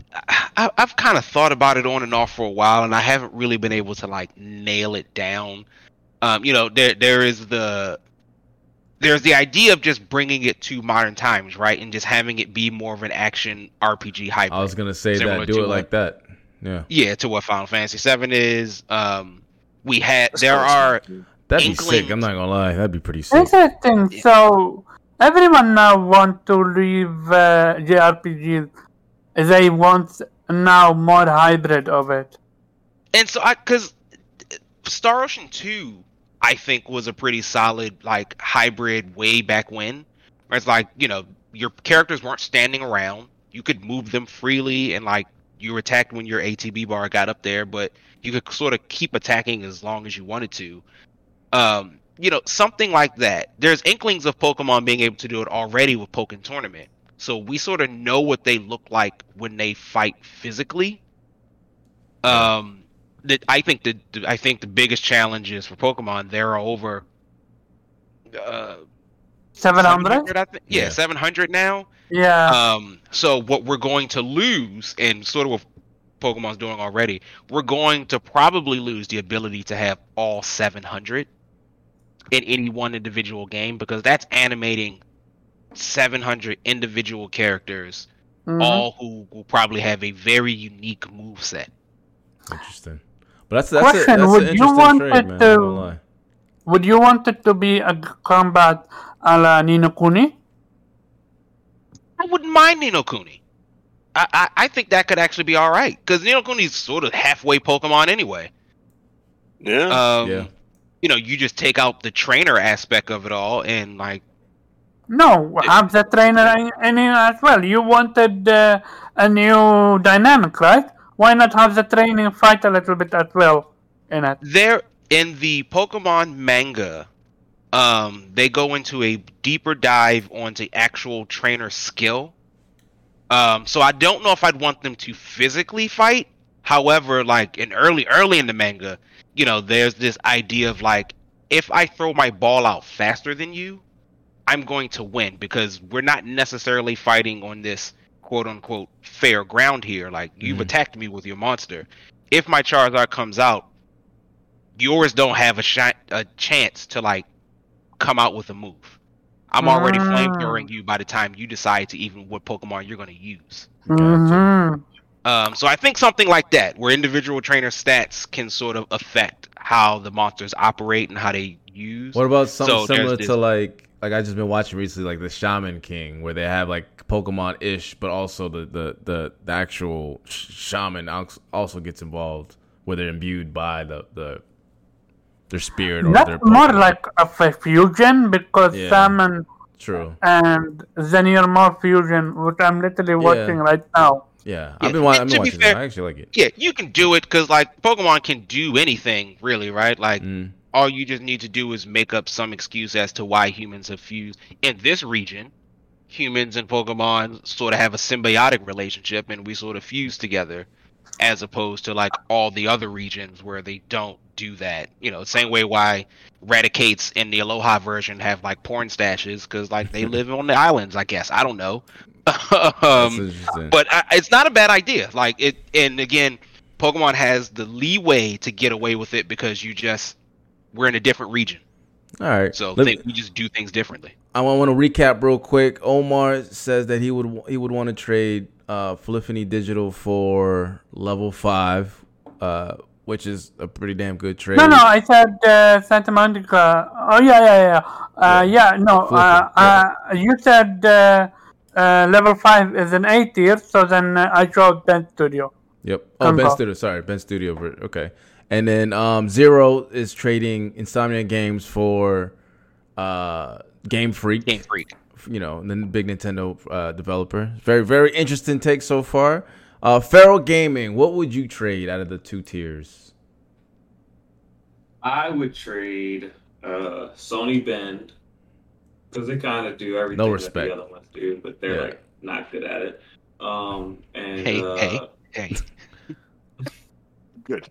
I, i've kind of thought about it on and off for a while and i haven't really been able to like nail it down um you know there there is the there's the idea of just bringing it to modern times right and just having it be more of an action rpg hybrid I was gonna say that. Do to it what- like that. Yeah, yeah to what final fantasy 7 is um we had That's there close. are that'd be sick. I'm not gonna lie. That'd be pretty sick. Interesting. Yeah. So everyone now want to leave uh, JRPGs. They want now more hybrid of it. And so I cuz Star Ocean 2 I think was a pretty solid like hybrid way back when. Where it's like, you know, your characters weren't standing around. You could move them freely and like you were attacked when your ATB bar got up there, but you could sort of keep attacking as long as you wanted to. Um, you know, something like that. There's inklings of Pokemon being able to do it already with Pokkén Tournament. So we sort of know what they look like when they fight physically. Um, that I think the I think the biggest challenge is for Pokemon. There are over uh, 700? I think. Yeah, Yeah. 700 now. Yeah. Um, so what we're going to lose, and sort of what Pokemon's doing already, we're going to probably lose the ability to have all 700 in any one individual game because that's animating 700 individual characters, Mhm. all who will probably have a very unique move set. Interesting. But that's that's, a, Question, that's would an you want trade, it man. To- not gonna lie. Would you want it to be a combat a la Ni no Kuni? I wouldn't mind Ni no Kuni. I, I, I think that could actually be all right because Ni no Kuni's sort of halfway Pokemon anyway. Yeah. Um, Yeah. You know, you just take out the trainer aspect of it all, and like, No, have the trainer in, in it as well. You wanted uh, a new dynamic, right? Why not have the training fight a little bit as well in it? there in the Pokemon manga, um, they go into a deeper dive onto actual trainer skill. Um, so I don't know if I'd want them to physically fight. However, like in early early in the manga, you know, there's this idea of like if I throw my ball out faster than you, I'm going to win because we're not necessarily fighting on this quote unquote fair ground here. Like you've Mhm. attacked me with your monster. If my Charizard comes out, yours don't have a shot a chance to like come out with a move. I'm already Ah. flamethrowing you by the time you decide to even what Pokemon you're going to use. Gotcha. Um, so I think something like that, where individual trainer stats can sort of affect how the monsters operate and how they use. What about something So there's similar this- to like like I just been watching recently, like the Shaman King, where they have like Pokemon ish, but also the the the, the actual sh- shaman also gets involved, where they're imbued by the the their spirit or That's their more like a f- fusion because Yeah. Salmon true. and Xenier more fusion, which I'm literally watching right now. Yeah, Yeah, I've been, wa- I've to been be watching. fair- I actually like it. yeah, you can do it because like Pokemon can do anything really, right? Like Mm, all you just need to do is make up some excuse as to why humans have fused in this region. Humans and Pokemon sort of have a symbiotic relationship, and we sort of fuse together, as opposed to like all the other regions where they don't do that. You know, same way why Raticates in the Alola version have like porn stashes because like they live on the islands. I guess I don't know. that's um, but I, it's not a bad idea. Like it, and again, Pokemon has the leeway to get away with it because you just we're in a different region, All right, so Let they, me- we just do things differently. I want to recap real quick. Omar says that he would he would want to trade uh, Polyphony Digital for level five, uh, which is a pretty damn good trade. No, no, I said uh, Santa Monica. Oh yeah, yeah, yeah. Uh, yeah, no. Uh, uh, you said uh, level five is an A tier, so then uh, I chose Bend Studio. Yep. Oh, Bend Studio. Sorry, Bend Studio. Okay. And then um, Zero is trading Insomniac Games for uh, Game Freak. Game Freak. You know, the big Nintendo uh, developer. Very, very interesting take so far. Uh, Feral Gaming. What would you trade out of the two tiers? I would trade uh, Sony Bend because they kind of do everything that respect. The other ones do, but they're Yeah. like not good at it. Um, and Hey, uh, hey. Hey, Good.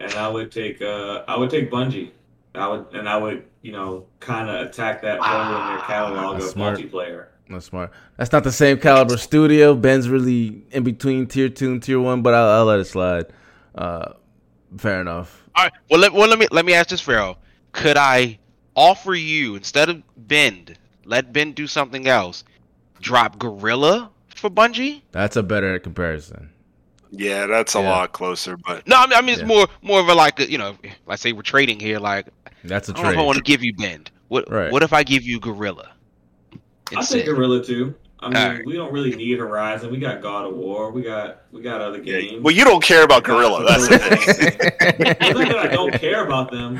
and I would take uh, I would take Bungie. I would and I would you know kind of attack that hole in their catalog of smart. multiplayer. That's smart. That's not the same caliber studio. Bend's really in between tier two and tier one, but I'll, I'll let it slide. Uh, fair enough. All right. Well, let, well, let me let me ask this, Pharaoh. Could I offer you instead of Bend, let Bend do something else, drop Guerrilla for Bungie? That's a better comparison. Yeah, that's a Yeah. lot closer, but No, I mean, I mean it's Yeah. more more of a like a, you know, let's say we're trading here. Like, That's a I don't if I want to give you Bend. What Right. what if I give you Guerrilla? I instead? take Guerrilla too. I mean, Alright. we don't really need Horizon. We got God of War. We got we got other games. well, you don't care about Guerrilla. That's the thing. It's not that I don't care about them.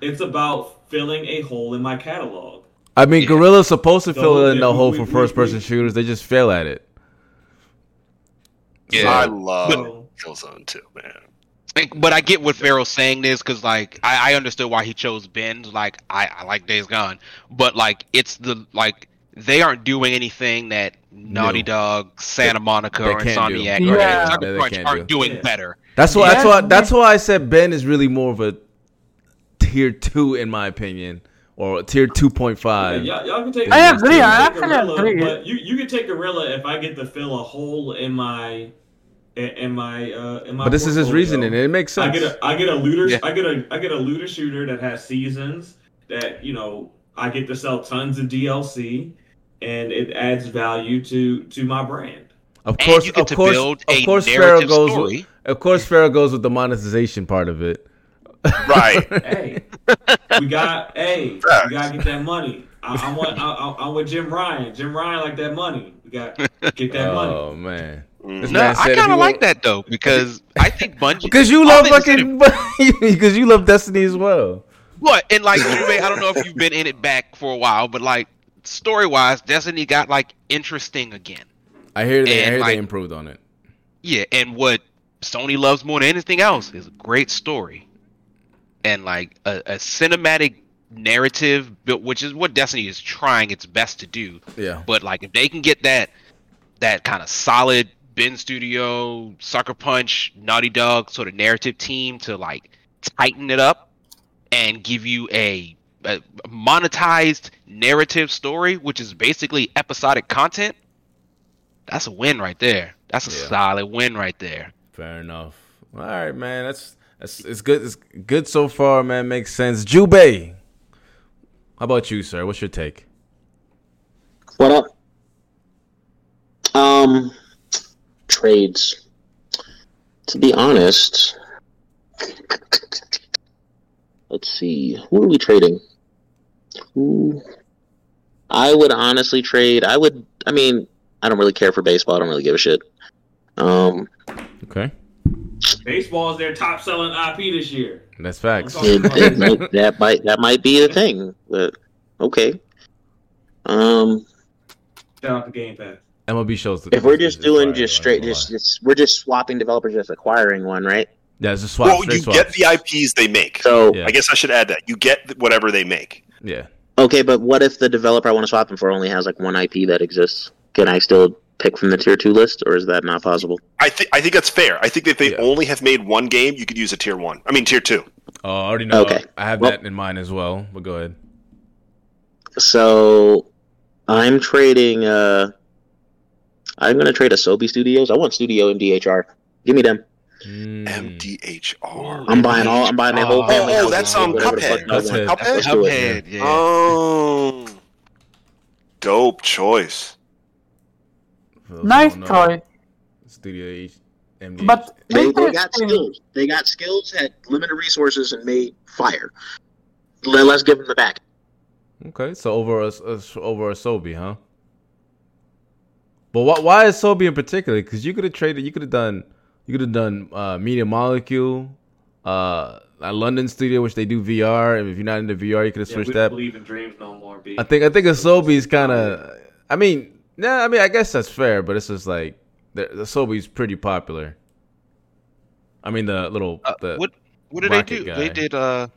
It's about filling a hole in my catalog. I mean, Yeah. Guerrilla's supposed to So, fill in the hole we- for we- first-person shooters. They just fail at it. Yeah. I love So, Killzone too, man. Like, But I get what Pharaoh's saying this because like I, I understood why he chose Bend. Like I, I like Days Gone, but like it's the like they aren't doing anything that Naughty No. Dog, Santa Monica, they or can't do. Insomniac Yeah. or Yeah, Sucker they Punch can't aren't do. doing Yeah. better. That's why. That's why. That's why I said Bend is really more of a tier two in my opinion, or a tier two point five. yeah, five. y'all, y'all can take. I you can agree, take I Guerrilla, actually agree. But you you can take Guerrilla if I get to fill a hole in my in, in my uh in my. But this is his reasoning, it makes sense. I get a I get a looter Yeah. I get a I get a looter shooter that has seasons that you know I get to sell tons of DLC and it adds value to to my brand. Of And course, you get of to course, build of course, Pharaoh narrative goes. story. With, of course, Pharaoh goes with the monetization part of it. Right. Hey, we got hey, we gotta get that money. I, I want I, I, I'm with Jim Ryan. Jim Ryan like that money. We got get that money. oh man, Mm. This No, I kind of like wa- that though because I think Bungie because you love fucking because you love Destiny as well. What and like you may I don't know if you've been in it back for a while, but like story wise, Destiny got like interesting again. I hear they, I And, hear like- they improved on it. Yeah, and what Sony loves more than anything else is a great story, and like a, a cinematic narrative, built, which is what Destiny is trying its best to do. Yeah, But like if they can get that that kind of solid Bend Studio, Sucker Punch, Naughty Dog sort of narrative team to like tighten it up and give you a, a monetized narrative story, which is basically episodic content, that's a win right there. That's a Yeah. solid win right there. fair enough. All right, man. That's that's it's good. It's good so far, man. Makes sense. Jubei, how about you, sir? What's your take? What up? Um, trades. To be honest, let's see. Who are we trading? Who? I would honestly trade. I would. I mean, I don't really care for baseball. I don't really give a shit. Um, Okay, Baseball is their top selling IP this year. that's facts. it, it might, that might that might be the thing, but okay. Um, Shout out to Game Pass. MLB shows. if we're just doing just straight, just, just we're just swapping developers, just acquiring one, right? yeah, it's just swap. Well, you swaps. get the IPs they make. So Yeah. I guess I should add that you get whatever they make. Yeah, okay, but what if the developer I want to swap them for only has like one IP that exists? Can I still pick from the tier two list, or is that not possible? I think I think that's fair. I think if they Yeah. only have made one game, you could use a tier one. I mean tier two. Oh, I already know. Okay. I have Well- that in mind as well. But go ahead. So I'm trading. uh I'm gonna trade Asobi Studios. I want Studio MDHR. Give me them. Mm. MDHR. I'm buying all. I'm buying their whole Oh, family. oh, house that's, and um, whatever the fuck Cuphead. I. Cuphead. Cuphead? Let's do it. Cuphead, yeah. Oh, dope choice. For those Nice don't know, choice. Studio H, MD. But They, they got skills. They got skills, had limited resources, and made fire. Let, let's give them the back. Okay, so over a, a over a Sobi, huh? But why, why is Sobe in particular? Because you could have traded. You could have done. You could have done uh, Media Molecule, uh, a London studio, which they do VR. And if you're not into VR, you could have Yeah, switched we that. don't believe in dreams no more. B. I think I think Asobi's kind of. I mean, yeah. I mean, I guess that's fair, but it's just like the Asobi's pretty popular. I mean, the little Uh, the what what did they do? guy. They did uh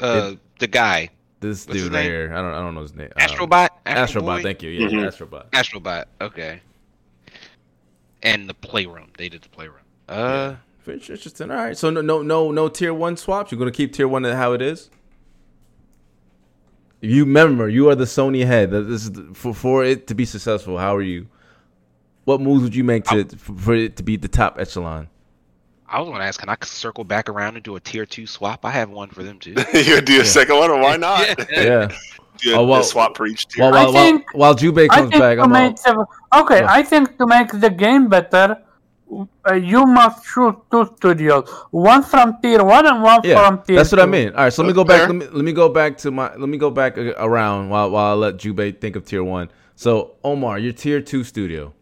uh the guy this what's dude right here. I don't I don't know his name. Um, Astrobot. Astrobot. Boy? Thank you. Yeah, Mhm. Astrobot. Astrobot. Okay. And the playroom. They did the playroom. Uh, Very Interesting. All right. So no no no no tier one swaps. You're gonna keep tier one how it is. You remember you are the Sony head. This is for for it to be successful. How are you? What moves would you make to for for it to be the top echelon? I was gonna ask, can I circle back around and do a tier two swap? I have one for them too. you would do a second one, or why not? Yeah. Do a, Oh, well- a swap for each tier. While I while, while, think- while Jubei I comes think back, to I'm make all, the, okay. Yeah. I think to make the game better, uh, you must choose two studios, one from tier one and one yeah. from tier. That's what I mean. All right. So let me go back. Let me, let me go back to my. Let me go back uh, around while while I let Jubei think of tier one. So Omar, your tier two studio.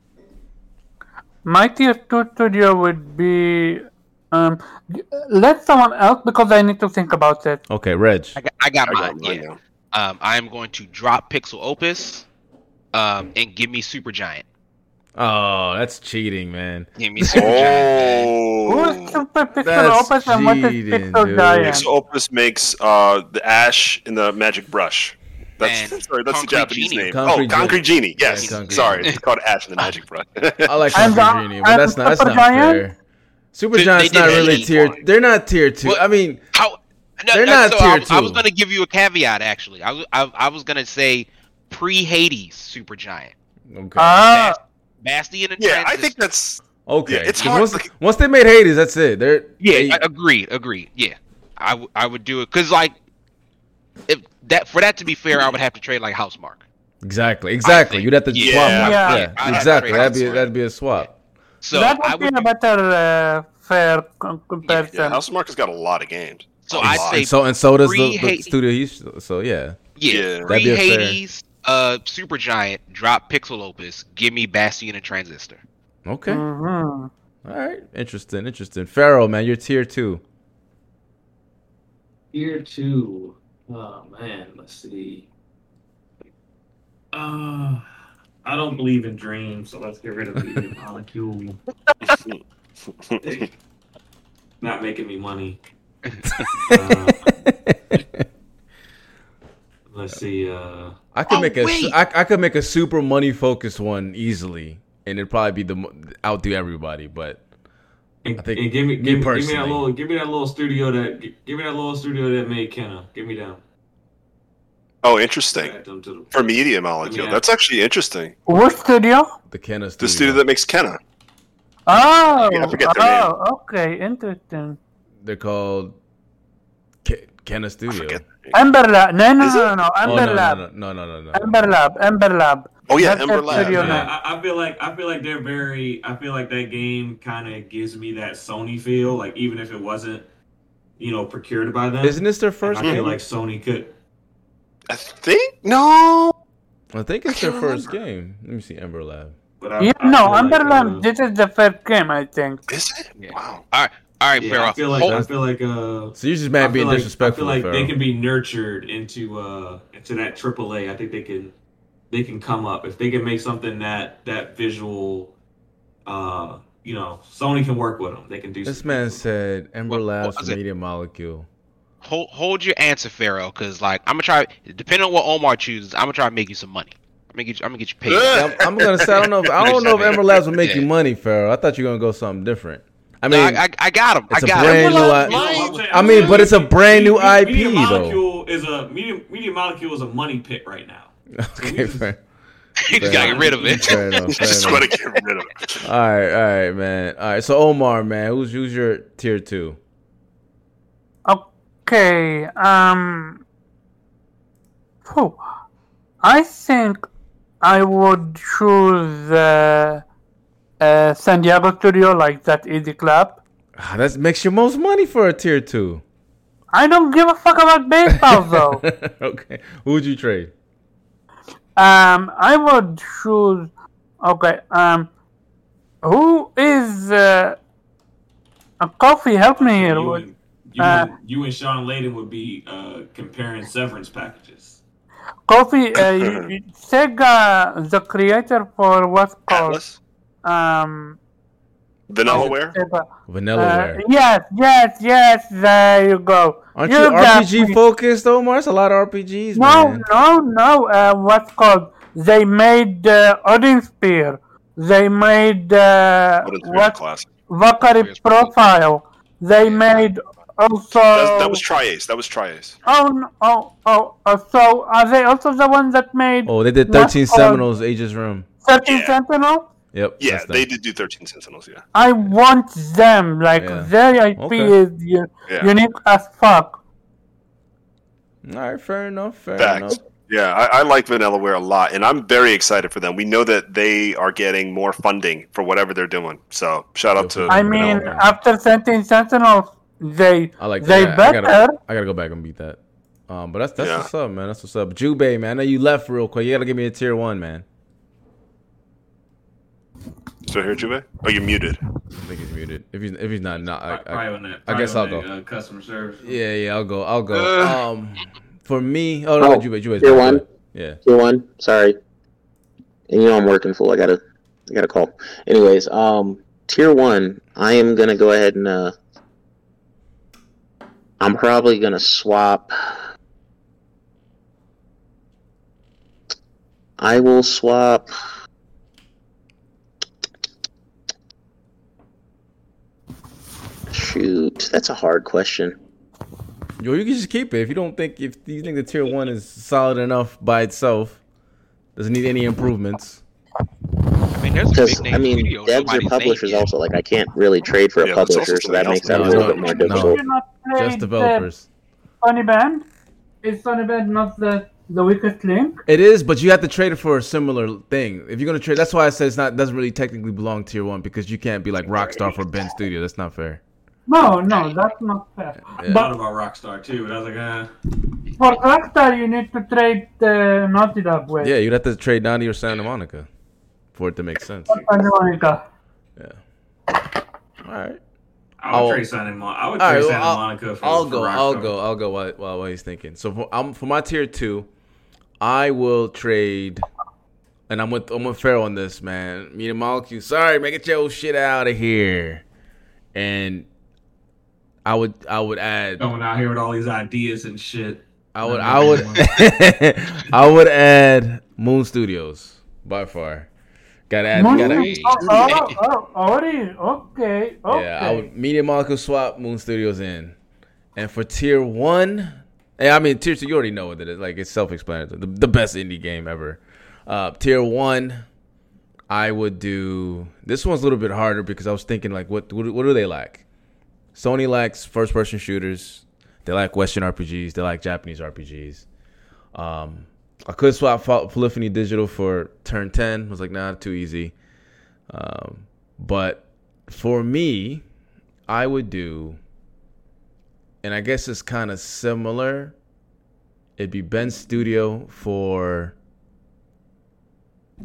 My tier two studio would be. Um, let someone else because I need to think about it. Okay, Reg. I got, I got I got yeah. Um, I am going to drop Pixelopus, um, and give me Supergiant. Oh, that's cheating, man. Give me Supergiant. Who Oh, is Super Pixel That's Opus and what is cheating, Pixel dude. Giant? Pixelopus makes uh, the Ash in the Magic Brush. That's And sorry, that's the Japanese Genie. name. Concrete oh, Concrete Genie. Yes, Yeah, Concrete sorry, it's called Ash in the Magic Brush. I like And, Super uh, Genie, but and that's not that's Super not Giant? fair. Super They- Giant's they not really tier. for it. They're not tier two. What? I mean, How? No, They're no, not so tier I, was- I was going to give you a caveat. Actually, I was I, I was going to say pre Hades Supergiant, okay, Ah, Bastion and yeah, I think that's okay. yeah, it's 'Cause hard, Once, like- once they made Hades, that's it. They're Yeah, they- I- agreed, agreed. Yeah, I, w- I would do it because like if that for that to be fair, I would have to trade like Housemarque. exactly, exactly. think- You'd have to yeah, swap. Yeah. Yeah, Yeah, I'd have to exactly. That'd be that'd be a swap. So that I would be a better uh, fair com- yeah. comparison. Housemarque has got a lot of games. so I'd say And so and so does the, the studio. He's, so yeah, yeah, Yeah. That'd pre fair- Hades, uh, Supergiant, drop Pixelopus, give me Bastion and Transistor. okay. Mhm. All right, interesting, interesting. Pharaoh, man, you're tier two. Tier two. Oh man, let's see. Uh, I don't believe in dreams, so let's get rid of the molecule. Not making me money. Uh, let's see. Uh, I could Oh, make a wait. I, I could make a super money focused one easily, and it'd probably be the outdo everybody. But and, I think and give me, me give, me- give me that little, give me that little studio that, give me that little studio that made Kena. Give me down. Oh, interesting. Add them to the- For Media Molecule, Yeah. that's actually interesting. What studio? the Kena studio. The studio, studio that makes Kena. Oh, I forget their oh, okay, interesting. they're called Ke- Kena I Studio. forget. Ember Lab. No, no, Is no, no, no. Oh, Ember no, Lab. no, no, no, no, no, no. Ember Lab. Ember Lab. Oh yeah, That's Ember Lab. studio yeah. I, I feel like I feel like they're very. I feel like that game kind of gives me that Sony feel. Like even if it wasn't, you know, procured by them, Isn't this their first game? I feel like Sony could. I think no. I think it's I their first remember. game. Let me see, Ember Lab. But I, Yeah, I no, feel like, Ember Lab. uh, This is the first game, I think. Is it? Yeah. Wow. All right, yeah, Pharaoh. I feel like hold- I feel like uh. So you're just I mad feel being like, disrespectful, I feel like Pharaoh. they can be nurtured into uh into that AAA. I think they can they can come up if they can make something that that visual. Uh, you know, Sony can work with them. They can do. This man things. said Ember What- Labs what for was it? Media Molecule. hold hold your answer, Pharaoh, because like I'm gonna try. Depending on what Omar chooses, I'm gonna try to make you some money. I'm gonna get you. I'm gonna get you paid. I'm, I'm gonna say I don't know. If, I don't know if Ember Labs will make you money, Pharaoh. I thought you were gonna go something different. I No, mean, I, I, I got him. I got him. new. You I, I'm saying? I I'm mean, saying but it's a brand new Media- IP Media though. Molecule is a media media molecule is a money pit right now. Okay, just- fair. you just gotta get rid of it. Fair enough. Fair Just enough. want to get rid of it. All right, all right, man. All right, so Omar, man, who's who's your tier two? Okay. Um. Whew. I think I would choose uh, uh, San Diego Studio, like that Easy Club. Ah, That makes you most money for a tier two. I don't give a fuck about baseball, though. okay, who would you trade? Um, I would choose. Okay. Um, who is uh, a coffee? Help me here. You and, you, Uh, and, you and Shawn Layden would be uh, comparing severance packages. Kofi. Uh, you- you- Sega, the creator for what's called Atlus, um. Vanillaware. Sega. Vanillaware. Uh, yes, yes, yes. There you go. Aren't you, got RPG me. focused, Omar? It's a lot of RPGs, No, man. no, no. Uh, what's called? They made uh, Odin Sphere. They made uh, What is it? what classic? Valkyrie Profile. They made also. That, that was tri-Ace. That was tri-Ace. oh, no, oh, oh, uh, so are they also the ones that made Oh, they did 13 called- Sentinels, Aegis Rim. 13 Yeah. Sentinel? Yep. Yeah, them. they did do 13 Sentinels. Yeah. I want them. Like Yeah. their IP Okay. is u- Yeah. unique as fuck. All right, fair enough. Fair Facts. enough. Yeah, I, I like Vanillaware a lot, and I'm very excited for them. We know that they are getting more funding for whatever they're doing. So shout out to. I mean, Vanillaware. after 13 Sentinels, they I like they that. I better. gotta, I gotta go back and beat that. Um, but that's that's Yeah. what's up, man. That's what's up. Jubei, man. I know you left real quick. You gotta give me a tier one, man. So here, Juve. Oh, you're muted. I think he's muted. If he's if he's not, not. I, Probably I. I guess I'll go. Uh, customer service. yeah, yeah. I'll go. I'll go. Uh. um, for me, oh no, Oh, Jubei, Jubei's tier one. Yeah. Tier one. Sorry. And you know I'm working full. I gotta, I gotta call. Anyways, um, tier one. I am gonna go ahead and uh, I'm probably gonna swap. I will swap. Shoot, that's a hard question. Yo, you can just keep it if you don't think if you think the tier one is solid enough by itself, doesn't need any improvements. I mean, there's a Because big name I mean, studio devs or publishers also like I can't really trade for a Yeah, publisher, so that makes else. that a little no, bit more difficult. you not Just developers. Sony Bend? Is Sony Bend not the the weakest link? It is, but you have to trade it for a similar thing. If you're gonna trade, that's why I said it's not doesn't really technically belong tier one because you can't be like Rockstar for Bend Studio. That's not fair. No, no, that's not fair. Yeah. Thought But about Rockstar too, but I was like, uh, for Rockstar, you need to trade uh, Naughty Dog with Yeah, you'd have to trade Naughty or Santa Monica for it to make sense. Santa Monica. Yeah. All right, I would I'll- trade Santa Monica. I would All trade right, Santa well, I'll- Monica for. I'll for go. I'll Rockstar. go. I'll go while while, while he's thinking. So for I'm for my tier two, I will trade, and I'm with I'm with Pharaoh on this man. Me and Molecule. Sorry, man, get your shit out of here. And I would I would add Coming out here with all these ideas and shit. I would I would I would add Moon Studios by far. Gotta add Moon- gotta oh, oh, oh, already? Okay, okay. Yeah, I would Media Molecule swap Moon Studios in. And for tier one, yeah, I mean tier two, you already know what it is. Like it's self explanatory. The, the best indie game ever. Uh tier one, I would do this one's a little bit harder because I was thinking like what what, what do they lack? Sony likes first person shooters. They like Western RPGs. They like Japanese RPGs. Um, I could swap Pol- Polyphony Digital for Turn 10. I was like, nah, too easy. Um, but for me, I would do, and I guess it's kind of similar. It'd be Bend Studio for,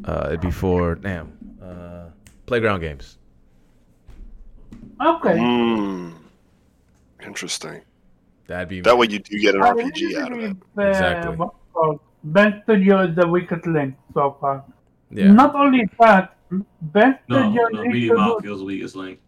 uh, it'd be for, damn, uh, Playground Games. Okay. Hmm. Interesting. That'd be That way you do get an I RPG out of it. uh, Exactly. what's called Bend Studio is the weakest link so far. yeah. Not only that, Bend No, Studio no, needs Media to do- the weakest link.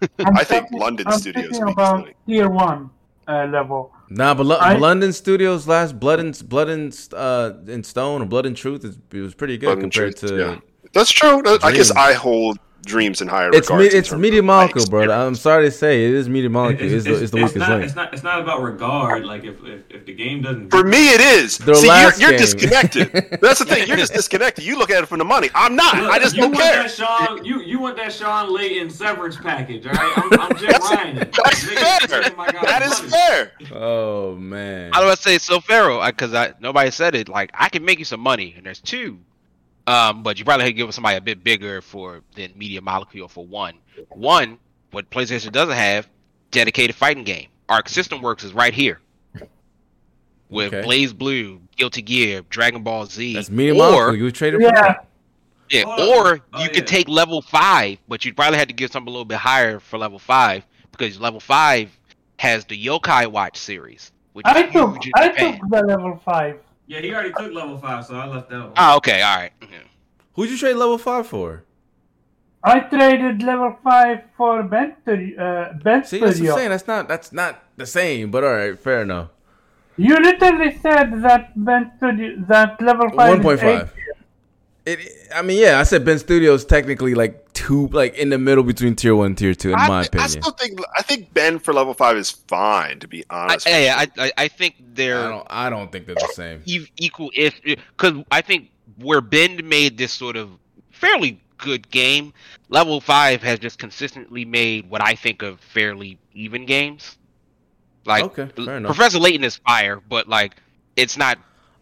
I'm think London I'm Studios thinking weakest about link. tier one uh, level. Nah, but, Lo- I- London Studios last Blood and Blood and uh in Stone or Blood and Truth is it was pretty good Blood compared Truth, to yeah. That's true. That- I guess I hold dreams in higher it's me, regards. in it's terms Media of my Molecule, bro. I'm sorry to say it is Media Molecule. It's, the, it's the weakest not, link. It's not. It's not about regard. Like if if, if the game doesn't. For me, it is. Their See, you're, you're disconnected. That's the thing. You're just disconnected. You look at it from the money. I'm not. Look, I just you don't want care. That Shawn, you you want that Shawn Layden severance package, all right? I'm, I'm Jeff Ryan. That's fair. That is fair. oh man. How do I say so, Pharaoh? Because I, nobody said it. Like I can make you some money, and there's two. Um, but you probably have to give somebody a bit bigger for than Media Molecule for one. One, what PlayStation doesn't have, dedicated fighting game. Arc System Works is right here. With Okay. BlazBlue, Guilty Gear, Dragon Ball Z, That's Media or Molecule. You would trade it for Yeah, that? Yeah, Hold or Oh, you yeah. could take level five, but you'd probably have to give something a little bit higher for level five because level five has the Yokai Watch series, which I is took huge in I Japan. took the level five. Yeah, he already took level five, so I left that one. Oh, okay, all right. Yeah. Who'd you trade level five for? I traded level five for Bend Studio. Uh, ben See, that's what I'm Studio. saying. That's not that's not the same. But all right, fair enough. You literally said that Bend Studio that level five. One point five. is point five. It. I mean, yeah, I said Bend Studios technically like two, like in the middle between tier one and tier two, in I, my opinion. I still think I think Bend for level five is fine. To be I, honest, yeah, I, I, I think they're don't. I don't think they're the same. equal if because I think where Bend made this sort of fairly good game, level five has just consistently made what I think of fairly even games. Like Okay, fair enough. Professor Layton is fire, but like it's not.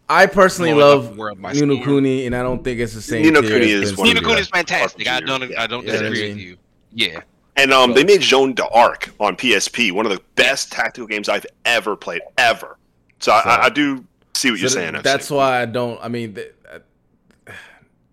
I personally love the world Ni no storm. Kuni, and I don't think it's the same. Ni no tier Kuni is Bend one of Ni no the Kuni Studios. is fantastic. I don't Yeah. I don't Yeah, disagree mean- with you. Yeah. and um, they made Joan d'Arc on PSP, one of the best tactical games I've ever played, ever. So, I, I, I do see what So you're th- saying. FC. That's why I don't. I mean, uh,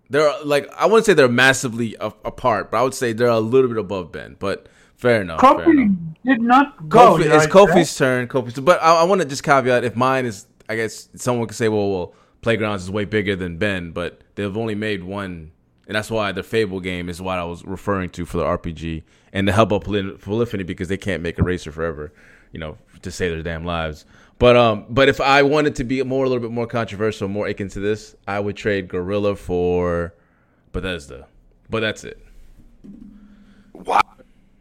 they're like I wouldn't say they're massively a- apart, but I would say they're a little bit above Bend. But fair enough. fair enough. Kofi did not go. Kofi, right, it's Kofi's right? turn. Kofi's, but I, I want to just caveat: if mine is, I guess someone could say, well, well, Playgrounds is way bigger than Bend, but they've only made one, and that's why the Fable game is what I was referring to for the RPG and the help of Poly- Polyphony because they can't make a racer forever, you know, to save their damn lives. But um, but if I wanted to be more a little bit more controversial, more akin to this, I would trade Guerrilla for Bethesda. But that's it. wow.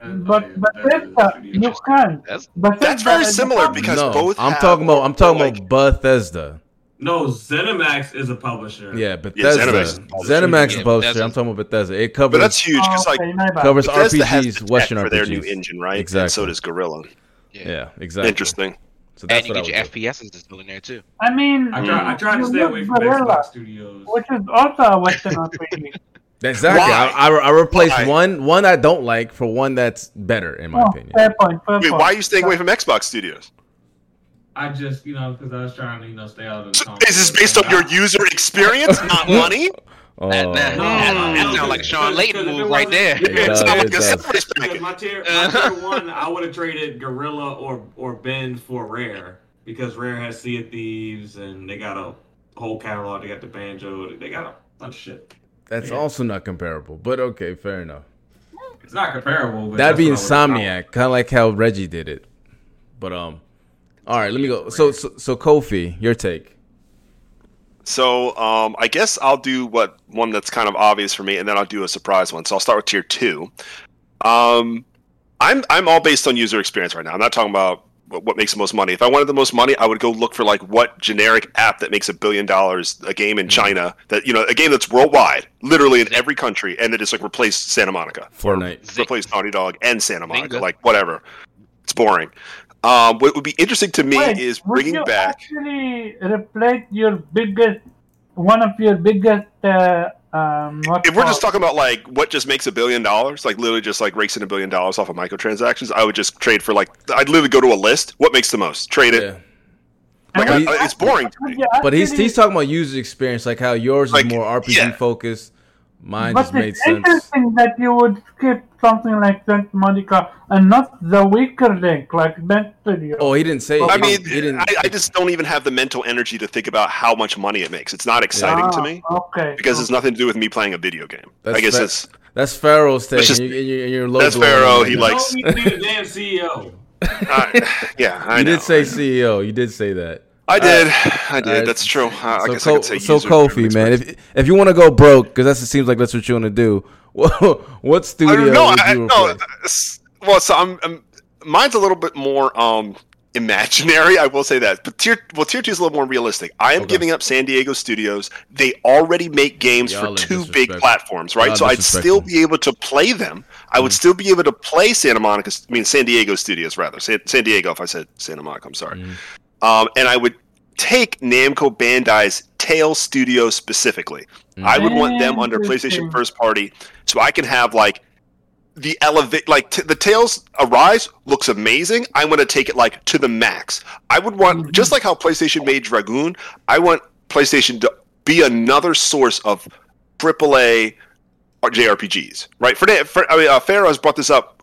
But Bethesda, you can't. That's Bethesda That's very similar because no, both. I'm have- talking about I'm talking like, about Bethesda. No, ZeniMax is a publisher. Yeah, Bethesda. ZeniMax ZeniMax, is is publisher. ZeniMax Yeah, is publisher. Bethesda's- I'm talking about Bethesda. It covers But that's oh, huge because Oh, like okay, covers Bethesda has the RPGs, tech Western for their new engine, right? Exactly. And so does Guerrilla. Yeah, exactly. Interesting. So that's and you get your would do. FPSs still in there too. I mean, I try. I try to stay look away from Guerrilla, Xbox Studios. which is also a Western RPG. Exactly. Why? I, I, I replaced Why? one one I don't like for one that's better in my oh, opinion. fair point. Fair Wait, point. why are you staying away from Xbox Studios? I just, you know, because I was trying to, you know, stay out of the. So is this based on your user experience, not money? Oh, That- that- No, that- no, that no, sound like Shawn because- Layden move right there. It does, Sound like it a does. separate Because my tier, my tier one, I would have traded Guerrilla or or Bend for Rare because Rare has Sea of Thieves and they got a whole catalog. They got the banjo. They got a bunch of shit. That's Yeah. also not comparable, but okay, fair enough. It's not comparable. But That'd be that's what I would've Insomniac, kind of like how Reggie did it. But um, all right, let me go. So so, so Kofi, your take. So um, I guess I'll do what one that's kind of obvious for me, and then I'll do a surprise one. So I'll start with tier two. Um, I'm I'm all based on user experience right now. I'm not talking about what, what makes the most money. If I wanted the most money, I would go look for like what generic app that makes a billion dollars, a game in China that you know, a game that's worldwide, literally in every country, and that just like replace Santa Monica, Fortnite. replace Naughty Dog and Santa Monica, Zynga. like whatever. It's boring. Um, what would be interesting to me Wait, is would bringing you back. actually replace your biggest, one of your biggest. Uh, um, if we're just talking about like what just makes a billion dollars, like literally just like rakes in a billion dollars off of microtransactions, I would just trade for like I'd literally go to a list. What makes the most? Trade it. Yeah. Like, And I- it's boring to me. would But he's he's talking about user experience, like how yours Like, is more RPG yeah. focused. Mine But just made it's sense. interesting that you would skip something like Santa Monica and not the weaker link like Bend Studio. Oh, he didn't say. I mean, he didn't. I, I just don't even have the mental energy to think about how much money it makes. It's not exciting to Ah, me Okay. because it's nothing to do with me playing a video game. That's I guess fair. it's That's Pharaoh's thing. That's just- and you, and you, you're low that's Pharaoh, right he now. likes- Don't need to be the damn CEO. I, yeah. I You know. did say CEO. You did say that. I did. I did. Alright. That's true. Uh, I so, guess Co- I could say so user Kofi, man, if if you want to go broke, because that seems like that's what you want to do. what studio I don't know. would I, no, well, so I'm, I'm. Mine's a little bit more um imaginary. I will say that, but tier well, tier two is a little more realistic. I am Okay. giving up San Diego Studios. They already make games Y'all for two big platforms, right? Y'all so I'd still be able to play them. I would Mm. still be able to play Santa Monica. I mean, San Diego Studios rather. San, San Diego. If I said Santa Monica, I'm sorry. Mm. Um, and I would take Namco Bandai's Tales Studio specifically. Mm. I would want them under PlayStation First Party, so I can have like the elevate, like t- the Tales Arise looks amazing. I want to take it like to the max. I would want Mhm. just like how PlayStation made Dragoon. I want PlayStation to be another source of AAA JRPGs, right? For, for I mean, uh, has brought this up